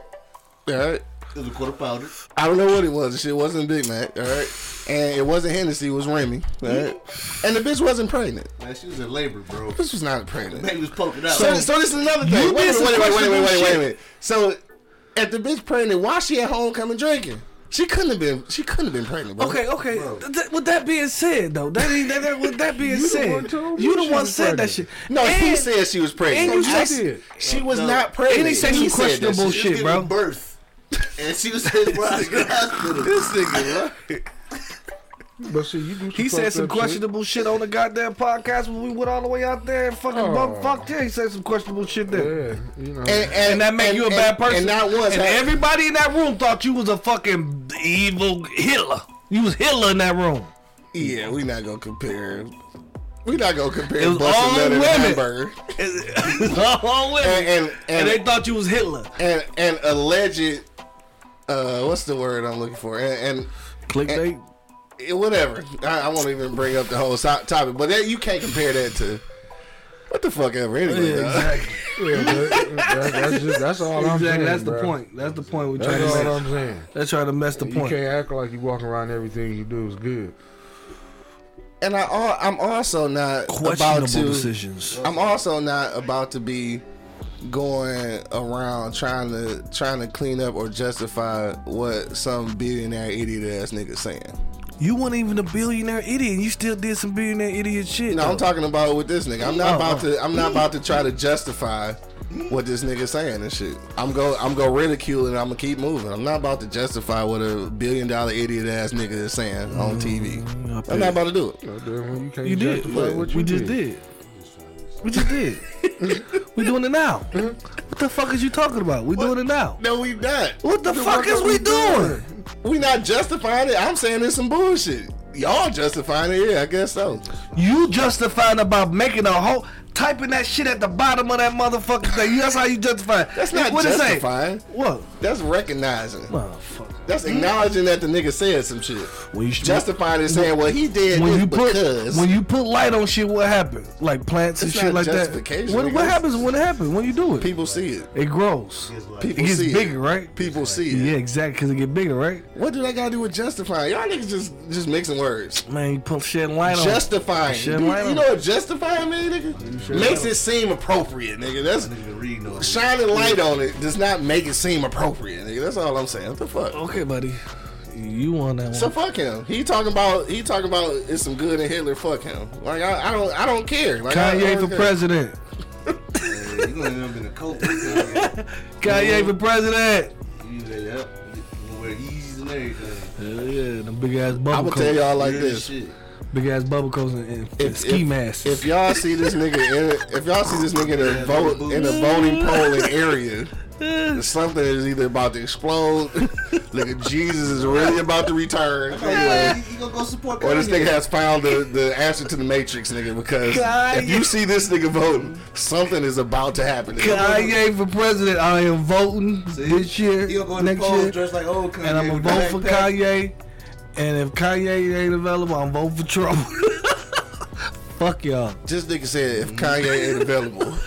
[SPEAKER 1] All right.
[SPEAKER 5] It was a quarter pounder.
[SPEAKER 1] I don't know what it was. The shit wasn't a Big Mac. All right. And it wasn't Hennessy. It was Remy. All right. And the bitch wasn't pregnant.
[SPEAKER 5] Man, she was in labor, bro.
[SPEAKER 1] This was not pregnant.
[SPEAKER 5] Baby was poking out.
[SPEAKER 1] So, so this is another thing.
[SPEAKER 2] You
[SPEAKER 1] Wait,
[SPEAKER 2] did
[SPEAKER 1] a minute, wait, wait, wait, wait, wait, wait a minute. So, if the bitch pregnant, why she at home coming drinking? She couldn't have been. She couldn't have been pregnant, bro.
[SPEAKER 2] Okay, okay. Th- with that being said, though, that ain't that, that- with that being
[SPEAKER 3] You the
[SPEAKER 2] said,
[SPEAKER 3] one
[SPEAKER 2] you the one
[SPEAKER 3] was
[SPEAKER 2] said that shit.
[SPEAKER 1] No, he said she was pregnant.
[SPEAKER 2] and you
[SPEAKER 1] I
[SPEAKER 2] said-
[SPEAKER 1] s- she was
[SPEAKER 5] No.
[SPEAKER 1] not pregnant.
[SPEAKER 2] And he said some
[SPEAKER 1] said that
[SPEAKER 2] questionable
[SPEAKER 1] shit.
[SPEAKER 5] she was
[SPEAKER 2] shit, bro.
[SPEAKER 5] birth. (laughs) And she was in (laughs) the hospital.
[SPEAKER 1] This nigga, right?
[SPEAKER 3] But see, you do some
[SPEAKER 2] He said some
[SPEAKER 3] up shit.
[SPEAKER 2] questionable shit. on the goddamn podcast when we went all the way out there and fucking
[SPEAKER 3] Oh.
[SPEAKER 2] bump, fucked yeah. He said some questionable shit there.
[SPEAKER 3] Yeah, you know.
[SPEAKER 1] And,
[SPEAKER 2] And that make you a bad person.
[SPEAKER 1] And not once.
[SPEAKER 2] And everybody in that room thought you was a fucking evil Hitler. You was Hitler in that room.
[SPEAKER 1] yeah, we not gonna compare. We not gonna compare.
[SPEAKER 2] It was
[SPEAKER 1] busting
[SPEAKER 2] all
[SPEAKER 1] nut and
[SPEAKER 2] women.
[SPEAKER 1] hamburger. (laughs)
[SPEAKER 2] All women.
[SPEAKER 1] And and
[SPEAKER 2] And
[SPEAKER 1] and,
[SPEAKER 2] they thought you was Hitler.
[SPEAKER 1] and, and alleged. Uh, what's the word I'm looking for? And, and
[SPEAKER 2] Clickbait.
[SPEAKER 1] Eh, whatever. I, I won't even bring up the whole so- topic, but that, you can't compare that to what the fuck ever. Anyway,
[SPEAKER 2] Yeah,
[SPEAKER 1] dog.
[SPEAKER 2] exactly.
[SPEAKER 3] Yeah, that, that's just that's all I'm saying.
[SPEAKER 2] That's the
[SPEAKER 3] bro.
[SPEAKER 2] point. That's the point we're
[SPEAKER 3] That's
[SPEAKER 2] trying to
[SPEAKER 3] all. I'm saying.
[SPEAKER 2] They're trying to mess the
[SPEAKER 3] You
[SPEAKER 2] point.
[SPEAKER 3] You can't act like you walking around everything you do is good.
[SPEAKER 1] And I, I'm also not about
[SPEAKER 2] Questionable
[SPEAKER 1] to.
[SPEAKER 2] decisions.
[SPEAKER 1] I'm also not about to be going around trying to trying to clean up or justify what some billionaire idiot ass nigga saying.
[SPEAKER 2] You weren't even a billionaire idiot. and You still did some billionaire idiot shit.
[SPEAKER 1] No, I'm talking about with this nigga. I'm not
[SPEAKER 2] Oh,
[SPEAKER 1] about
[SPEAKER 2] oh.
[SPEAKER 1] to. I'm not about to try to justify what this nigga saying and shit. I'm go. I'm go ridicule it. and I'm gonna keep moving. I'm not about to justify what a billion dollar idiot ass nigga is saying on TV.
[SPEAKER 2] Mm,
[SPEAKER 1] I'm not about to do it.
[SPEAKER 3] No, damn, well, you
[SPEAKER 2] You did.
[SPEAKER 3] justify what you
[SPEAKER 2] we just
[SPEAKER 3] did.
[SPEAKER 2] did. We just did. (laughs) we doing it now. What the fuck is you talking about? We doing it now.
[SPEAKER 1] No, we not.
[SPEAKER 2] What the, fuck
[SPEAKER 3] fuck
[SPEAKER 2] is
[SPEAKER 3] are
[SPEAKER 2] we
[SPEAKER 3] we
[SPEAKER 2] doing?
[SPEAKER 1] We not justifying it. I'm saying it's some bullshit. Y'all justifying it? Yeah, I guess so.
[SPEAKER 2] You justifying about making a whole typing that shit at the bottom of that motherfucking thing. That's how you justify. it. (laughs)
[SPEAKER 1] That's not
[SPEAKER 2] what
[SPEAKER 1] justifying.
[SPEAKER 2] What?
[SPEAKER 1] That's recognizing.
[SPEAKER 2] Motherfucker.
[SPEAKER 1] That's mm-hmm. acknowledging that the nigga said some shit.
[SPEAKER 2] When you
[SPEAKER 1] Justifying it, saying, "Well, he did
[SPEAKER 2] when you put
[SPEAKER 1] because."
[SPEAKER 2] when you put light on shit, what happens? Like plants and shit like that. What, what happens when it happens? When you do it,
[SPEAKER 1] people see it.
[SPEAKER 2] it grows.
[SPEAKER 1] People
[SPEAKER 2] It gets
[SPEAKER 1] see
[SPEAKER 2] bigger,
[SPEAKER 1] it.
[SPEAKER 2] right?
[SPEAKER 1] People see it.
[SPEAKER 2] Yeah, exactly. Because it get bigger, right?
[SPEAKER 1] What do that got to do with justifying? Y'all niggas just just mixing words.
[SPEAKER 2] Man, you put shit light on.
[SPEAKER 1] Justifying.
[SPEAKER 2] Shed
[SPEAKER 1] Do
[SPEAKER 2] light
[SPEAKER 1] you
[SPEAKER 2] on
[SPEAKER 1] know what justifying mean, nigga? Makes it seem appropriate, nigga. That's
[SPEAKER 5] Nigga reading on it.
[SPEAKER 1] shining light on it does not make it seem appropriate, nigga. That's all I'm saying. What the fuck?
[SPEAKER 2] Okay, buddy. You on that one?
[SPEAKER 1] So fuck him. He talking about he talking about it's some good in Hitler. Fuck him. Like I, I don't I don't care. Like, I, I
[SPEAKER 2] Kanye
[SPEAKER 1] don't
[SPEAKER 2] for
[SPEAKER 1] care.
[SPEAKER 2] president.
[SPEAKER 5] Yeah, you gonna end up in a coat. You (laughs)
[SPEAKER 2] Kanye for president.
[SPEAKER 5] yep. You gonna wear Yeezys and everything.
[SPEAKER 2] Hell yeah, the big ass
[SPEAKER 1] I'm
[SPEAKER 2] bubble
[SPEAKER 1] gonna tell y'all like this.
[SPEAKER 5] Shit.
[SPEAKER 2] Big ass bubble coats and, and
[SPEAKER 1] If-
[SPEAKER 2] ski
[SPEAKER 1] if-
[SPEAKER 2] masks.
[SPEAKER 1] If y'all see this nigga in if y'all see this nigga in a vote in a voting polling area Something is either about to explode. (laughs) nigga, Jesus is really about to return.
[SPEAKER 5] Yeah, you, you gonna go support
[SPEAKER 1] Or this nigga has found the, the answer to the Matrix, nigga, because if you see this nigga voting, something is about to happen. nigga.
[SPEAKER 2] Kanye for president. I am voting
[SPEAKER 5] See?
[SPEAKER 2] this year,
[SPEAKER 5] He gonna go in the
[SPEAKER 2] next
[SPEAKER 5] polls
[SPEAKER 2] year,
[SPEAKER 5] dressed like oh, old Kanye.
[SPEAKER 2] and I'm gonna vote for
[SPEAKER 5] backpack.
[SPEAKER 2] Kanye. And if Kanye ain't available, I'm voting for Trump. (laughs) Fuck y'all.
[SPEAKER 1] This nigga said if Kanye ain't available, well,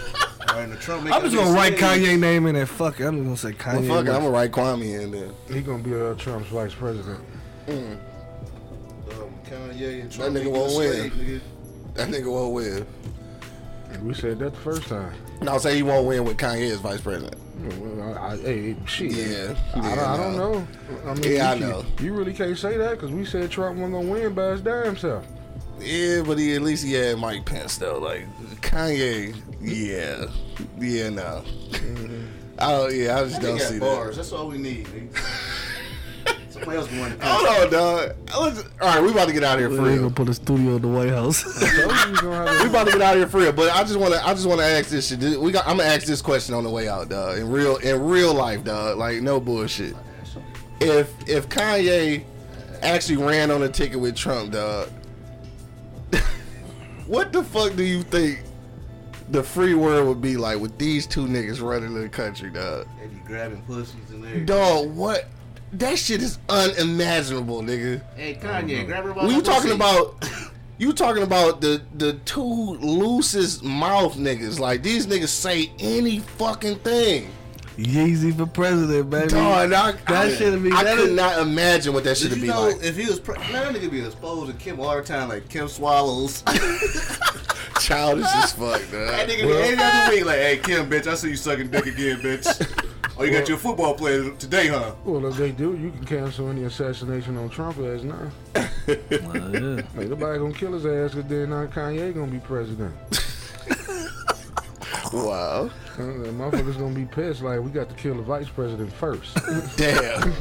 [SPEAKER 5] All right, the Trump make
[SPEAKER 2] I'm just gonna write
[SPEAKER 5] city.
[SPEAKER 2] Kanye name in there. Fuck it. I'm just gonna say Kanye.
[SPEAKER 1] fuck it, I'm gonna write Kwame in there.
[SPEAKER 3] He gonna be uh, Trump's vice president.
[SPEAKER 5] Um, Kanye and Trump
[SPEAKER 1] nigga won't win.
[SPEAKER 5] nigga.
[SPEAKER 1] That nigga won't win.
[SPEAKER 3] We said that the first time.
[SPEAKER 1] No, say he won't win with Kanye as vice president.
[SPEAKER 3] Well, I, I, hey, shit.
[SPEAKER 1] Yeah,
[SPEAKER 3] I,
[SPEAKER 1] yeah,
[SPEAKER 3] don't, I don't
[SPEAKER 1] no.
[SPEAKER 3] know. I mean,
[SPEAKER 1] Yeah, I
[SPEAKER 3] you,
[SPEAKER 1] know.
[SPEAKER 3] You really can't say that because we said Trump wasn't gonna win by his damn self.
[SPEAKER 1] Yeah, but he at least he had Mike Pence though. Like Kanye, yeah, yeah, no. Mm-hmm. (laughs) Oh yeah, I just
[SPEAKER 5] That
[SPEAKER 1] don't see
[SPEAKER 5] got
[SPEAKER 1] that.
[SPEAKER 5] bars. That's all we need. (laughs) Nigga. Somebody else
[SPEAKER 1] Hold on, dog. Let's, all right, we about to get out of here
[SPEAKER 2] We
[SPEAKER 1] for
[SPEAKER 2] ain't
[SPEAKER 1] real.
[SPEAKER 2] gonna put a studio in the White House. (laughs)
[SPEAKER 3] So you gonna have
[SPEAKER 1] We about to get out of here for real, but I just want to. I just want to ask this shit. We got. I'm gonna ask this question on the way out, dog. In real, in real life, dog. Like no bullshit. If if Kanye actually ran on a ticket with Trump, dog, (laughs) what the fuck do you think the free world would be like with these two niggas running the country, dog?
[SPEAKER 5] They be grabbing pussies and everything.
[SPEAKER 1] Dog, what? That shit is unimaginable, nigga.
[SPEAKER 5] Hey, Kanye, mm-hmm. grab her by
[SPEAKER 1] When you talking
[SPEAKER 5] pussy.
[SPEAKER 1] about you talking about the the two loosest mouth niggas, like these niggas say any fucking thing.
[SPEAKER 2] Yeezy for president, baby.
[SPEAKER 1] Dog, I,
[SPEAKER 2] that
[SPEAKER 1] I,
[SPEAKER 2] should've been-
[SPEAKER 1] I
[SPEAKER 2] that
[SPEAKER 1] could
[SPEAKER 2] is-
[SPEAKER 1] not imagine what that
[SPEAKER 5] Did
[SPEAKER 1] should
[SPEAKER 5] you
[SPEAKER 1] be
[SPEAKER 5] know
[SPEAKER 1] like.
[SPEAKER 5] if he was pre- man, that nigga be exposed to Kim all the time, like Kim swallows. (laughs) (laughs)
[SPEAKER 1] Childish as fuck, man.
[SPEAKER 5] that
[SPEAKER 1] dog.
[SPEAKER 5] nigga be every other week like, hey Kim, bitch, I see you sucking dick again, bitch. (laughs) Oh, you got your football player today, huh?
[SPEAKER 3] Well, if they do, you can cancel any assassination on Trump ass now. (laughs)
[SPEAKER 2] Well, yeah.
[SPEAKER 3] Like, nobody gonna kill his ass because then now Kanye gonna be president. (laughs)
[SPEAKER 1] Wow,
[SPEAKER 3] Uh, the motherfuckers gonna be pissed. Like we got to kill the vice president first. (laughs)
[SPEAKER 1] damn.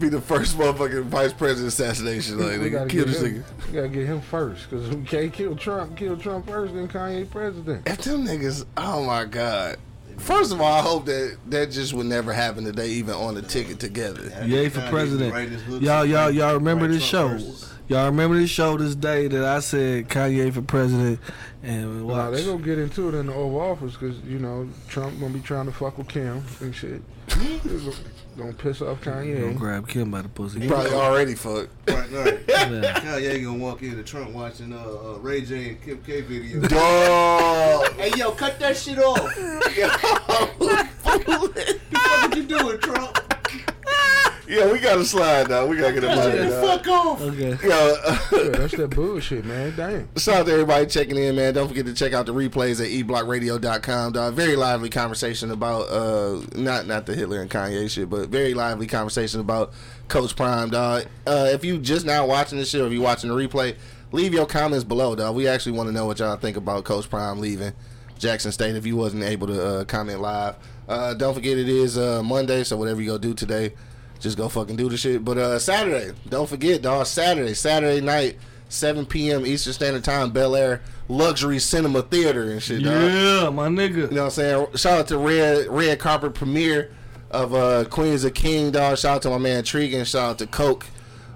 [SPEAKER 1] Be the first motherfucking vice president assassination. Like,
[SPEAKER 3] we
[SPEAKER 1] nigga,
[SPEAKER 3] gotta
[SPEAKER 1] kill this
[SPEAKER 3] him.
[SPEAKER 1] nigga.
[SPEAKER 3] We gotta get him first because we can't kill Trump. Kill Trump first, then Kanye president.
[SPEAKER 1] If them niggas, oh my god. First of all, I hope that that just would never happen that they even on the ticket together.
[SPEAKER 2] Yay for president.
[SPEAKER 5] writing his hooks
[SPEAKER 2] Y'all, y'all, y'all remember this show? Y'all remember this show this day that I said Kanye for president and
[SPEAKER 3] Nah,
[SPEAKER 2] watch.
[SPEAKER 3] they gonna get into it in the Oval Office because you know Trump gonna be trying to fuck with Kim and shit. Gonna- gonna piss off
[SPEAKER 2] Gonna
[SPEAKER 3] Kanye.
[SPEAKER 2] grab Kim by the pussy.
[SPEAKER 1] You probably already fucked.
[SPEAKER 5] Right, right. (laughs)
[SPEAKER 2] Yeah.
[SPEAKER 5] Kanye gonna walk into Trump watching uh, uh, Ray J and Kim K video.
[SPEAKER 1] Dog. (laughs)
[SPEAKER 5] hey yo, cut that shit off. (laughs) what the fuck you doing, Trump?
[SPEAKER 1] Yeah, we gotta slide now. We gotta get him out of
[SPEAKER 5] Get
[SPEAKER 1] here.
[SPEAKER 5] the
[SPEAKER 1] dog.
[SPEAKER 5] fuck off.
[SPEAKER 2] Okay.
[SPEAKER 1] Yo,
[SPEAKER 3] Yeah, that's that bullshit, man. Damn.
[SPEAKER 1] shout out to everybody checking in, man. Don't forget to check out the replays at eblockradio.com, dog. Very lively conversation about uh not not the Hitler and Kanye shit, but very lively conversation about Coach Prime, dog. Uh if you just now watching this shit or if you watching the replay, leave your comments below, dog. We actually want to know what y'all think about Coach Prime leaving Jackson State if you wasn't able to uh, comment live. Uh don't forget it is uh Monday, so whatever you go do today, just go fucking do the shit. But uh Saturday, don't forget, dog. Saturday, Saturday night, 7 p.m. Eastern Standard Time, Bel Air Luxury Cinema Theater and shit, dog.
[SPEAKER 2] Yeah, my nigga.
[SPEAKER 1] You know what I'm saying? Shout out to Red Red Carpet premiere of uh Queens of King, dog. Shout out to my man Tregan. Shout out to Coke.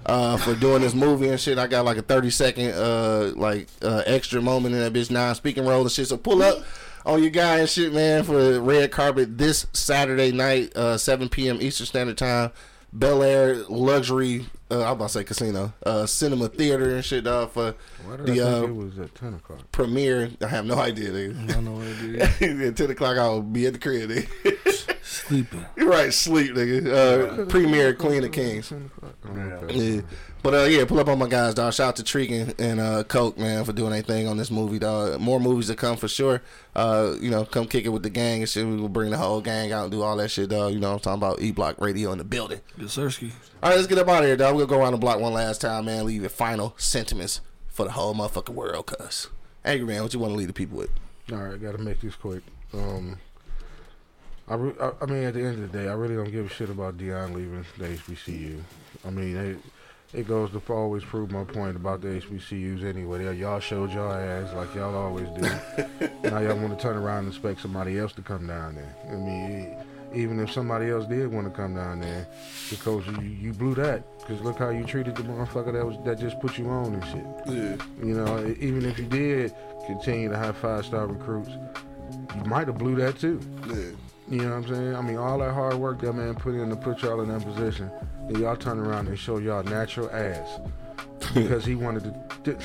[SPEAKER 1] Uh, for doing this movie and shit, I got like a thirty second uh like uh extra moment in that bitch non speaking role and shit. So pull up on your guy and shit, man, for red carpet this Saturday night, uh, seven p.m. Eastern Standard Time. Bel Air luxury, uh, I'm about to say casino, uh, cinema theater and shit, dog. For the
[SPEAKER 3] I think
[SPEAKER 1] uh,
[SPEAKER 3] it was at ten o'clock?
[SPEAKER 1] premiere, I have no idea. Nigga.
[SPEAKER 2] I don't know what it is.
[SPEAKER 1] At ten o'clock, I'll be at the crib. Nigga.
[SPEAKER 2] Sleeping.
[SPEAKER 1] You're (laughs) right, sleep, nigga. Uh, premiere Queen of Kings.
[SPEAKER 3] 10? Oh, okay.
[SPEAKER 1] Yeah. But uh, yeah, pull up on my guys, dog. Shout out to Tregan and uh, Coke, man, for doing anything on this movie, dog. More movies to come for sure. Uh, you know, come kick it with the gang and shit. We will bring the whole gang out and do all that shit, dog. You know, what I'm talking about E Block Radio in the building.
[SPEAKER 2] Yasirski.
[SPEAKER 1] All right, let's get up out of here, dog. We'll go around the block one last time, man. Leave your final sentiments for the whole motherfucking world, cuz. Angry man, what you want to leave the people with?
[SPEAKER 3] All right, got to make this quick. Um, I, re- I, I mean, at the end of the day, I really don't give a shit about Deion leaving the HBCU. I mean, it, it goes to always prove my point about the HBCUs anyway. Y'all showed y'all ass like y'all always do. (laughs) now y'all want to turn around and expect somebody else to come down there. I mean, even if somebody else did want to come down there, because you, you blew that. Because look how you treated the motherfucker that was that just put you on and shit.
[SPEAKER 1] Yeah.
[SPEAKER 3] You know, even if you did continue to have five star recruits, you might have blew that too.
[SPEAKER 1] Yeah.
[SPEAKER 3] You know what I'm saying? I mean, all that hard work that man put in to put y'all in that position, then y'all turn around and show y'all natural ass because he wanted to. Th-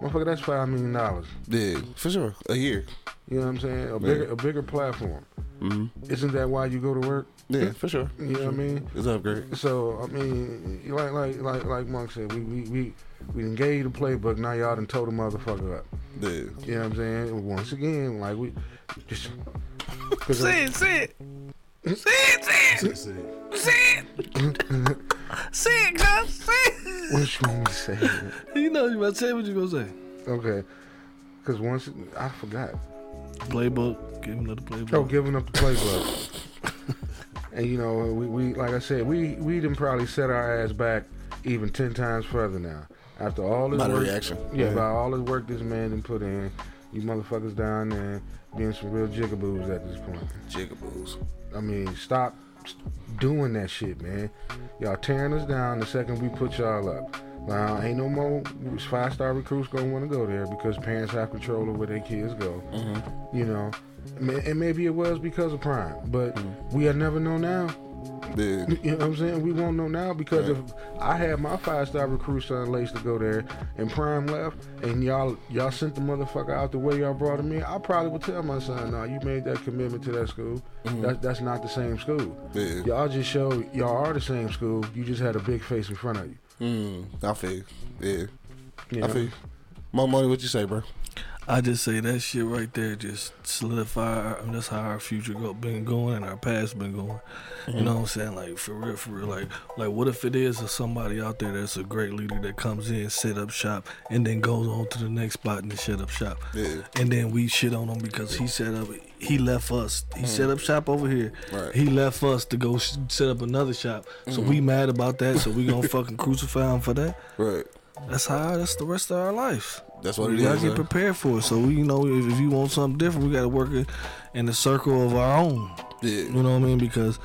[SPEAKER 3] motherfucker, that's five million dollars.
[SPEAKER 1] Yeah, for sure. A year.
[SPEAKER 3] You know what I'm saying? A bigger, a bigger platform.
[SPEAKER 1] Mm-hmm.
[SPEAKER 3] Isn't that why you go to work?
[SPEAKER 1] Yeah, for sure.
[SPEAKER 3] You know what I mean?
[SPEAKER 1] It's upgrade.
[SPEAKER 3] So I mean, like like like like Monk said, we we we we done gave you the playbook. Now y'all done told the motherfucker up.
[SPEAKER 1] Yeah.
[SPEAKER 3] You know what I'm saying? Once again, like we just. Cause (laughs)
[SPEAKER 2] Say it, say it. Say it, say it,
[SPEAKER 5] That's it.
[SPEAKER 2] say it. Say it, cuz. Say it.
[SPEAKER 3] what you want me to say?
[SPEAKER 2] You know you about to say what you gonna say.
[SPEAKER 3] Okay. Cause once I forgot.
[SPEAKER 2] Playbook. Give him another playbook.
[SPEAKER 3] Oh, giving up the playbook. and you know, we, we like I said, we we didn't probably set our ass back even ten times further now. After all this
[SPEAKER 1] By
[SPEAKER 3] work,
[SPEAKER 1] reaction.
[SPEAKER 3] yeah,
[SPEAKER 1] Yeah.
[SPEAKER 3] by all this work this man done put in, you motherfuckers down there being some real jigaboos at this point.
[SPEAKER 1] Jigaboos.
[SPEAKER 3] I mean, stop doing that shit, man. Y'all tearing us down the second we put y'all up. Now, ain't no more five star recruits gonna want to go there because parents have control of where their kids go. Mm-hmm. You know, and maybe it was because of Prime, but mm-hmm. we'll never know now.
[SPEAKER 1] Yeah.
[SPEAKER 3] You know what I'm saying? We won't know now because if I had my five star recruit son Lace to go there and Prime left and y'all y'all sent the motherfucker out the way y'all brought him in, I probably would tell my son, no, you made that commitment to that school. That, that's not the same school.
[SPEAKER 1] Yeah.
[SPEAKER 3] Y'all just show y'all are the same school. You just had a big face in front of you.
[SPEAKER 1] Mm, I feel. Yeah.
[SPEAKER 3] you
[SPEAKER 1] I feel. More money, what you say, bro?
[SPEAKER 2] I just say that shit right there just solidify. Our, I mean, that's how our future go, been going and our past been going. You know what I'm saying? Like for real, for real. Like, like what if it is somebody out there that's a great leader that comes in, set up shop, and then goes on to the next spot and set up shop.
[SPEAKER 1] Yeah.
[SPEAKER 2] And then we shit on him because he set up. He left us. He mm. set up shop over here.
[SPEAKER 1] Right.
[SPEAKER 2] He left us to go sh- set up another shop. So we mm-hmm. mad about that. So we gonna (laughs) fucking crucify him for that.
[SPEAKER 1] Right.
[SPEAKER 2] That's how. That's the rest of our life.
[SPEAKER 1] That's what it
[SPEAKER 2] we gotta
[SPEAKER 1] is,
[SPEAKER 2] get
[SPEAKER 1] huh?
[SPEAKER 2] prepared for it. So we, you know, if, if you want something different, we gotta work it in the circle of our own.
[SPEAKER 1] Yeah.
[SPEAKER 2] You know what I mean? Because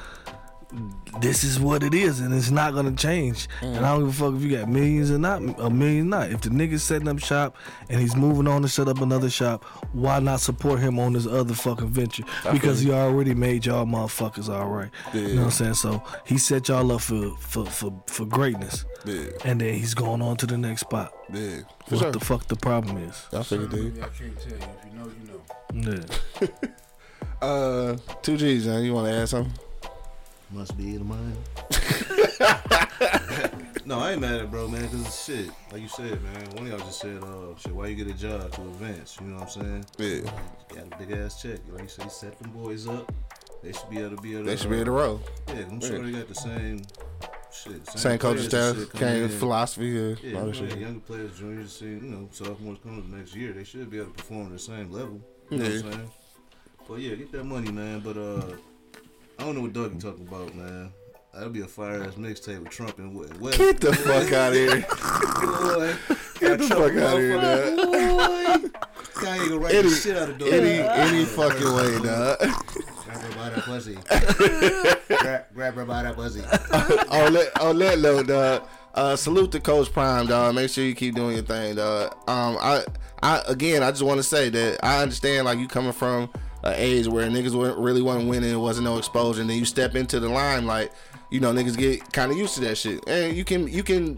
[SPEAKER 2] this is what it is, and it's not gonna change. And I don't give a fuck if you got millions or not, a million not. If the nigga's setting up shop and he's moving on to set up another shop, why not support him on this other fucking venture? Because he already made y'all motherfuckers all right. You know what I'm saying? So he set y'all up for for for, for greatness,
[SPEAKER 1] Yeah.
[SPEAKER 2] and then he's going on to the next spot.
[SPEAKER 1] Yeah.
[SPEAKER 2] What
[SPEAKER 1] sure.
[SPEAKER 2] the fuck the problem is?
[SPEAKER 1] I figured, dude.
[SPEAKER 3] I can't tell you. If you know, you know.
[SPEAKER 2] Yeah. (laughs)
[SPEAKER 1] Uh, two G's, man. You want to add something?
[SPEAKER 5] Must be the money. (laughs) no, I ain't mad at it, bro, man, because shit, like you said, man, one of y'all just said, uh, shit, why you get a job to advance, you know what I'm saying?
[SPEAKER 1] Yeah.
[SPEAKER 5] Got a big ass check. Like you said, set them boys up. They should be able to be able to.
[SPEAKER 1] They should be in the row.
[SPEAKER 5] Yeah, I'm sure they got the same shit.
[SPEAKER 1] Same coaching
[SPEAKER 5] players and
[SPEAKER 1] staff,
[SPEAKER 5] shit coming
[SPEAKER 1] came philosophy, yeah,
[SPEAKER 5] Yeah,
[SPEAKER 1] all
[SPEAKER 5] you
[SPEAKER 1] that
[SPEAKER 5] know,
[SPEAKER 1] shit.
[SPEAKER 5] younger players, juniors, see, you know, sophomores coming the next year, they should be able to perform at the same level. You know
[SPEAKER 1] Yeah.
[SPEAKER 5] what I'm saying? But yeah, get that money, man. But uh, I don't know what Dougie talking about, man. That'll be a fire ass mixtape with Trump and West. West.
[SPEAKER 1] Get the fuck out of here. (laughs)
[SPEAKER 5] Boy,
[SPEAKER 1] Get the fuck out of here, dog.
[SPEAKER 5] Boy, Kanye gonna write
[SPEAKER 1] Any-
[SPEAKER 5] the shit out of Dougie.
[SPEAKER 1] Any, any fucking way, dog.
[SPEAKER 5] Grab her by that pussy. (laughs) grab, grab her by that pussy. (laughs)
[SPEAKER 1] on that on that note, dog. Uh, salute to Coach Prime, dog. Make sure you keep doing your thing, dog. Um, I, I again, I just want to say that I understand like you coming from an age where niggas really wasn't winning, it wasn't no exposure, and then you step into the limelight. You know, niggas get kind of used to that shit, and you can you can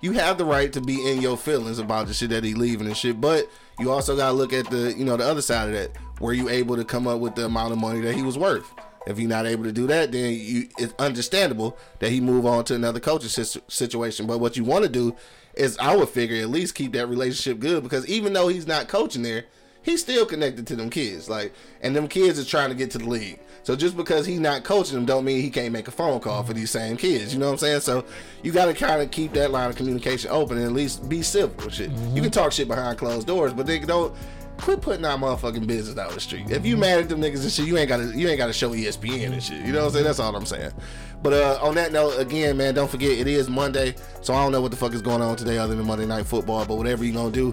[SPEAKER 1] you have the right to be in your feelings about the shit that he leaving and shit, but you also gotta look at the you know the other side of that. Were you able to come up with the amount of money that he was worth? If you're not able to do that, then you it's understandable that he move on to another coaching situation. But what you want to do is, I would figure at least keep that relationship good because even though he's not coaching there, he's still connected to them kids. Like, and them kids are trying to get to the league. So just because he's not coaching them, don't mean he can't make a phone call for these same kids. You know what I'm saying? So you got to kind of keep that line of communication open and at least be civil shit. You can talk shit behind closed doors, but they don't. Quit putting our motherfucking business out the street. If you mad at them niggas and shit, you ain't gotta you ain't gotta show ESPN and shit. You know what I'm saying? That's all I'm saying. But uh, on that note, again, man, don't forget it is Monday, so I don't know what the fuck is going on today other than Monday Night Football. But whatever you gonna do,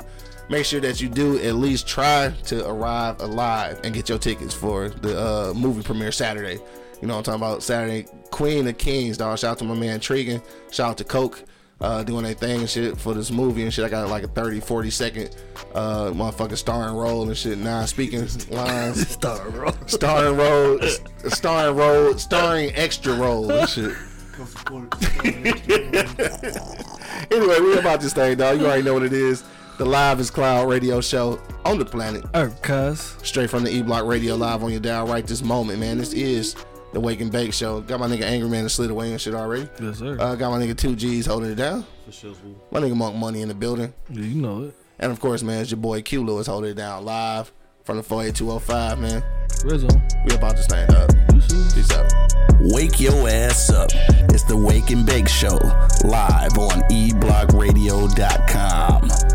[SPEAKER 1] make sure that you do at least try to arrive alive and get your tickets for the uh, movie premiere Saturday. You You know what I'm talking about? Saturday Queen of Kings, dog. Shout out to my man Trigan. Shout out to Coke. Uh, doing their thing and shit for this movie and shit. I got like a 30, 40 second uh, motherfucking starring role and shit. Now speaking (laughs) lines,
[SPEAKER 2] Star bro.
[SPEAKER 1] starring role, starring role, starring extra role and shit. (laughs) Anyway, we about this thing, dog. You already know what it is. The Live is Cloud radio show on the planet.
[SPEAKER 2] Earth, cuz.
[SPEAKER 1] Straight from the E Block Radio live on your dial right this moment, man. This is the Wake and Bake show. Got my nigga Angry Man that slid away and shit already.
[SPEAKER 2] Yes, sir.
[SPEAKER 1] Uh, got my nigga 2G's holding it down.
[SPEAKER 5] For sure, fool.
[SPEAKER 1] My nigga Monk Money in the building.
[SPEAKER 2] yeah, you know it.
[SPEAKER 1] And of course, man, it's your boy Q Lewis holding it down live from the 48205, man.
[SPEAKER 2] Rizzo.
[SPEAKER 1] We about to stand up.
[SPEAKER 2] You?
[SPEAKER 1] Peace out.
[SPEAKER 6] Wake your ass up. It's the Wake and Bake Show, live on eblockradio.com.